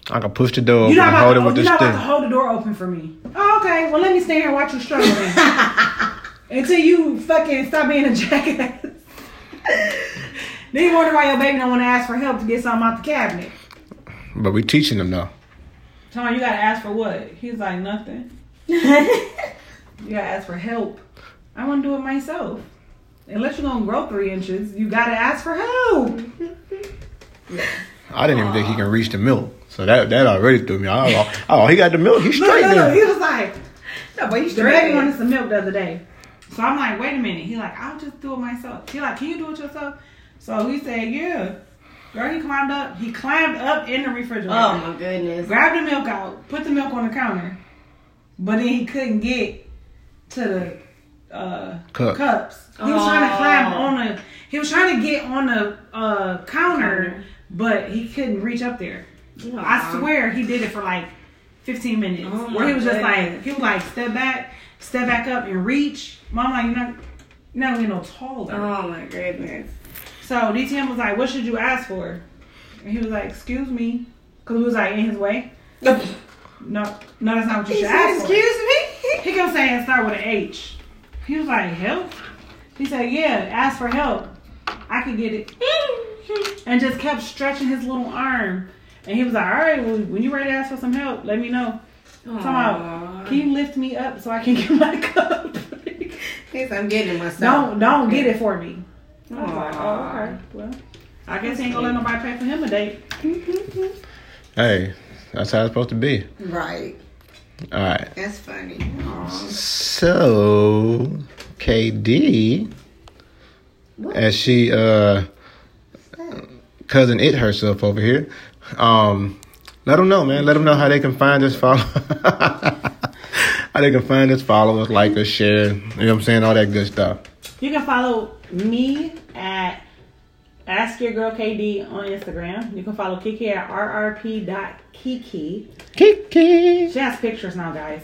[SPEAKER 3] I can push the door open
[SPEAKER 1] You're not
[SPEAKER 3] and hold
[SPEAKER 1] to,
[SPEAKER 3] it with
[SPEAKER 1] you're not about to hold the door open for me. Oh, okay. Well, let me stand here and watch you struggle then. Until you fucking stop being a jackass. then you wonder why your baby don't want to ask for help to get something out the cabinet.
[SPEAKER 3] But we teaching them though.
[SPEAKER 1] Tell him you gotta ask for what? He's like nothing. You gotta ask for help. I want to do it myself. Unless you're gonna grow three inches, you gotta ask for help. yeah.
[SPEAKER 3] I didn't even think he can reach the milk. So that that already threw me. Oh, oh he got the milk. He's
[SPEAKER 1] Look,
[SPEAKER 3] straight
[SPEAKER 1] look, look. He
[SPEAKER 3] there.
[SPEAKER 1] was like,
[SPEAKER 2] No, but he's
[SPEAKER 1] The baby
[SPEAKER 2] straight.
[SPEAKER 1] wanted some milk the other day. So I'm like, wait a minute. He like, I'll just do it myself. He like, can you do it yourself? So he said, yeah. Girl, he climbed up. He climbed up in the refrigerator.
[SPEAKER 2] Oh my goodness.
[SPEAKER 1] Grabbed the milk out, put the milk on the counter. But then he couldn't get to the uh,
[SPEAKER 3] Cup.
[SPEAKER 1] cups. He was trying to
[SPEAKER 2] Oh.
[SPEAKER 1] climb on the. He was trying to get on the uh, counter,
[SPEAKER 2] Counter.
[SPEAKER 1] but he couldn't reach up there. I swear he did it for like 15 minutes.
[SPEAKER 2] Oh
[SPEAKER 1] where he
[SPEAKER 2] my
[SPEAKER 1] was just like, he was like, step back, step back up and reach. Mom, like, you're not, you're not gonna no taller.
[SPEAKER 2] Oh my goodness.
[SPEAKER 1] So DTM was like, what should you ask for? And he was like, excuse me. Because he was like in his way. No, no, that's not what you
[SPEAKER 2] He
[SPEAKER 1] should
[SPEAKER 2] said,
[SPEAKER 1] ask for.
[SPEAKER 2] Excuse me.
[SPEAKER 1] He kept saying start with an H. He was like, help? He said, yeah, ask for help. I can get it. And just kept stretching his little arm. And he was like, all right, well, when you're ready to ask for some help, let me know. Talking about, can you lift me up so I can get my cup?
[SPEAKER 2] Yes, I'm getting it myself.
[SPEAKER 1] don't don't get it for me. I was like, oh, okay. Well, I guess he ain't gonna let nobody pay for him a date.
[SPEAKER 3] Hey, that's how it's supposed to be.
[SPEAKER 2] Right.
[SPEAKER 3] All right.
[SPEAKER 2] That's funny. Aw.
[SPEAKER 3] So KD, as she uh cousin it herself over here, um, let them know, man. Let them know how they can find us. Follow. How they can find us, follow us, like us, share. You know what I'm saying? All that good stuff.
[SPEAKER 1] You can follow me at Ask Your Girl KD on Instagram. You can follow Kiki at rrp.kiki.
[SPEAKER 3] Kiki.
[SPEAKER 1] She has pictures now, guys.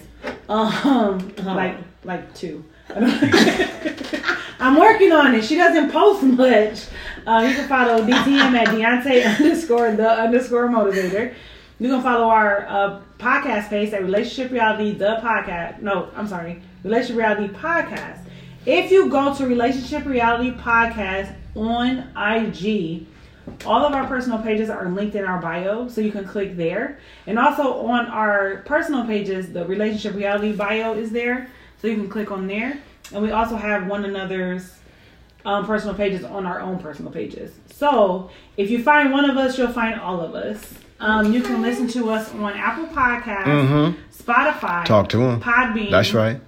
[SPEAKER 1] Um, like like two. I'm working on it. She doesn't post much. Uh, you can follow DTM at Deontay underscore the underscore motivator. You can follow our uh, podcast page at Relationship Reality the podcast. No, I'm sorry, Relationship Reality podcast. If you go to Relationship Reality podcast on IG, all of our personal pages are linked in our bio, so you can click there. And also on our personal pages, the Relationship Reality bio is there, so you can click on there. And we also have one another's um, personal pages on our own personal pages. So if you find one of us, you'll find all of us. Um, you can listen to us on Apple Podcasts,
[SPEAKER 3] Mm-hmm.
[SPEAKER 1] Spotify,
[SPEAKER 3] Talk to him.
[SPEAKER 1] Podbean.
[SPEAKER 3] That's right.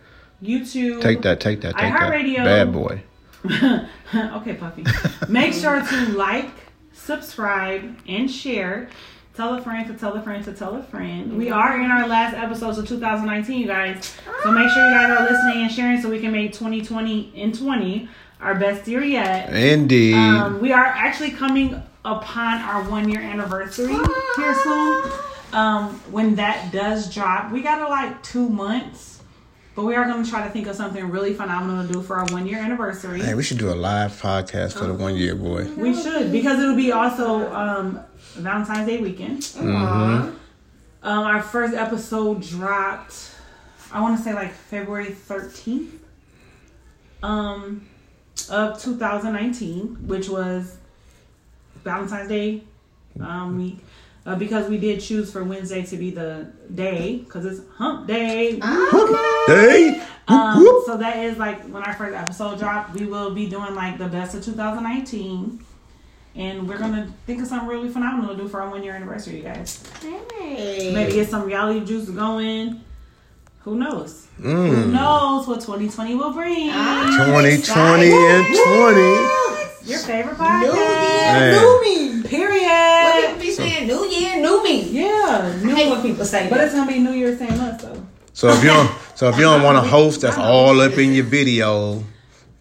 [SPEAKER 1] YouTube.
[SPEAKER 3] Take that, take that, take that.
[SPEAKER 1] iHeartRadio.
[SPEAKER 3] Bad boy.
[SPEAKER 1] okay, Puffy. Make sure to like, subscribe, and share. Tell a friend to tell a friend to tell a friend. We are in our last episodes of 2019, you guys. So make sure you guys are listening and sharing so we can make 2020 and 20 our best year yet.
[SPEAKER 3] Indeed.
[SPEAKER 1] Um, we are actually coming upon our one year anniversary here soon. Um, when that does drop, we got like two months, but we are going to try to think of something really phenomenal to do for our one year anniversary.
[SPEAKER 3] hey, we should do a live podcast for the one year boy.
[SPEAKER 1] We should because it'll be also um, Valentine's Day weekend.
[SPEAKER 3] Mm-hmm.
[SPEAKER 1] Um, our first episode dropped. I want to say like February thirteenth, um, of 2019, which was Valentine's Day um, week. Uh, because we did choose for Wednesday to be the day, because it's Hump Day.
[SPEAKER 3] Hey.
[SPEAKER 1] Um,
[SPEAKER 3] Whoop, whoop.
[SPEAKER 1] so that is like when our first episode dropped. We will be doing like the best of 2019, and we're gonna think of something really phenomenal to do for our one year anniversary, you guys.
[SPEAKER 2] Hey.
[SPEAKER 1] Maybe get some reality juice going. Who knows? Who
[SPEAKER 3] Mm.
[SPEAKER 1] knows what 2020 will bring?
[SPEAKER 2] Ah.
[SPEAKER 3] 2020 and 20.
[SPEAKER 1] Your favorite podcast.
[SPEAKER 2] New
[SPEAKER 1] podcast.
[SPEAKER 2] Year,
[SPEAKER 3] Man.
[SPEAKER 2] new me.
[SPEAKER 1] Period.
[SPEAKER 2] What people be saying? New Year, new me.
[SPEAKER 1] Yeah,
[SPEAKER 2] I
[SPEAKER 1] new.
[SPEAKER 2] hate when people say
[SPEAKER 1] But
[SPEAKER 2] that.
[SPEAKER 1] it's gonna be New Year's same month though.
[SPEAKER 3] So if you don't, so if you don't want to host, that's all up in your video.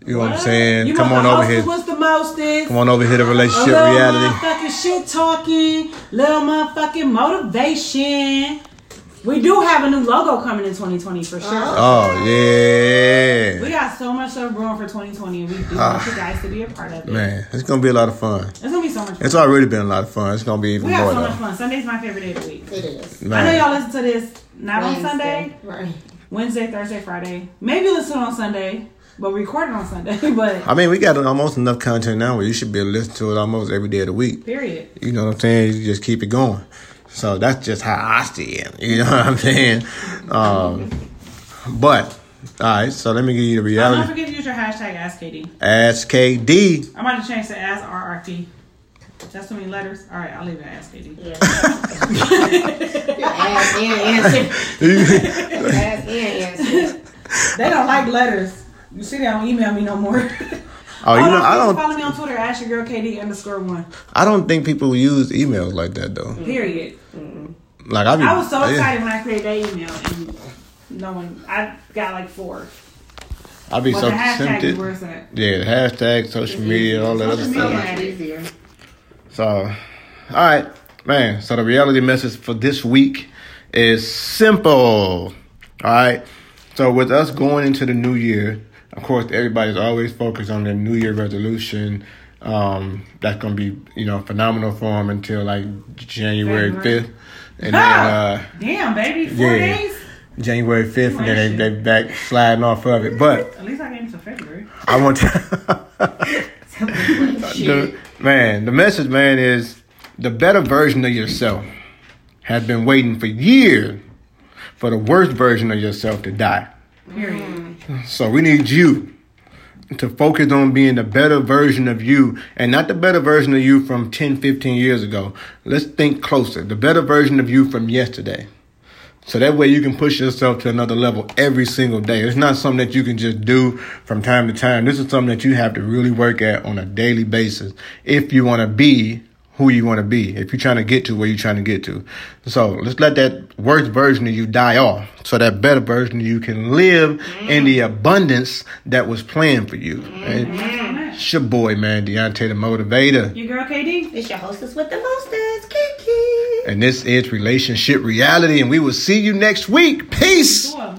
[SPEAKER 3] You know what I'm saying?
[SPEAKER 1] You
[SPEAKER 3] Come on over here.
[SPEAKER 1] What's the mostest?
[SPEAKER 3] Come on over here to
[SPEAKER 1] A
[SPEAKER 3] relationship
[SPEAKER 1] little
[SPEAKER 3] reality.
[SPEAKER 1] motherfucking shit talking, little motherfucking motivation. We do have a new logo coming in 2020 for sure.
[SPEAKER 3] Oh yeah.
[SPEAKER 1] We got so much stuff brewing for 2020, and we do want you guys to be a part of it.
[SPEAKER 3] Ah. man, it's gonna be a lot of fun.
[SPEAKER 1] It's gonna be so much fun.
[SPEAKER 3] It's already been a lot of fun. It's gonna be even
[SPEAKER 1] we
[SPEAKER 3] more
[SPEAKER 1] have so much fun. Sunday's my favorite day of the week.
[SPEAKER 2] It is.
[SPEAKER 1] I know y'all listen to this not on Sunday,
[SPEAKER 2] Right.
[SPEAKER 1] Wednesday, Thursday, Friday. Maybe listen on Sunday, but record it on Sunday. but
[SPEAKER 3] I mean, we got almost enough content now where you should be able to listen to it almost every day of the week.
[SPEAKER 1] period.
[SPEAKER 3] You know what I'm saying? You just keep it going. So that's just how I see it. You know what I'm saying? Um, but all right, so let me give you the
[SPEAKER 1] Oh, don't
[SPEAKER 3] reality.
[SPEAKER 1] forget to use your hashtag AskKD.
[SPEAKER 3] Ask KD.
[SPEAKER 1] I'm about to change to Ask RRP. That's too many letters. All right, I'll leave it at AskKD.
[SPEAKER 2] Yeah. Ask and answer. Ask and answer.
[SPEAKER 1] They don't like letters. You see, they don't email me no more.
[SPEAKER 3] Oh, you
[SPEAKER 1] Oh,
[SPEAKER 3] know, I don't.
[SPEAKER 1] follow me on Twitter, Ask your girl KD underscore one.
[SPEAKER 3] I don't think people use emails like that though. Mm-hmm.
[SPEAKER 1] Period. Mm-hmm.
[SPEAKER 3] Like I, be,
[SPEAKER 1] I was so oh,
[SPEAKER 3] yeah.
[SPEAKER 1] excited when I created that email, and no one. I got like four.
[SPEAKER 3] I'd be
[SPEAKER 1] But
[SPEAKER 3] so
[SPEAKER 1] the hashtag is
[SPEAKER 3] tempted. Yeah, hashtag, social mm-hmm. media, all that other
[SPEAKER 1] Social
[SPEAKER 3] stuff.
[SPEAKER 2] So easier.
[SPEAKER 3] So, all right, man. So the reality message for this week is simple. All right. So with us going into the new year, of course, everybody's always focused on their New Year resolution. Um, that's gonna be you know phenomenal for them until like January fifth, and then uh,
[SPEAKER 1] Damn, baby, four
[SPEAKER 3] yeah.
[SPEAKER 1] days.
[SPEAKER 3] January fifth, and then they, they back sliding off of it. But
[SPEAKER 1] At least I gave to February.
[SPEAKER 3] I want to. the, man, the message, man, is the better version of yourself has been waiting for years for the worst version of yourself to die.
[SPEAKER 1] Period. Mm-hmm.
[SPEAKER 3] So we need you to focus on being the better version of you and not the better version of you from 10, 15 years ago. Let's think closer. The better version of you from yesterday. So that way you can push yourself to another level every single day. It's not something that you can just do from time to time. This is something that you have to really work at on a daily basis if you want to be who you want to be. If you're trying to get to where you're trying to get to, so let's let that worst version of you die off, so that better version of you can live in the abundance that was planned for you. And it's your boy, man, Deontay the Motivator.
[SPEAKER 1] Your girl KD.
[SPEAKER 2] It's your hostess with the mostest, Kiki.
[SPEAKER 3] And this is Relationship Reality, and we will see you next week. Peace.
[SPEAKER 1] Sure.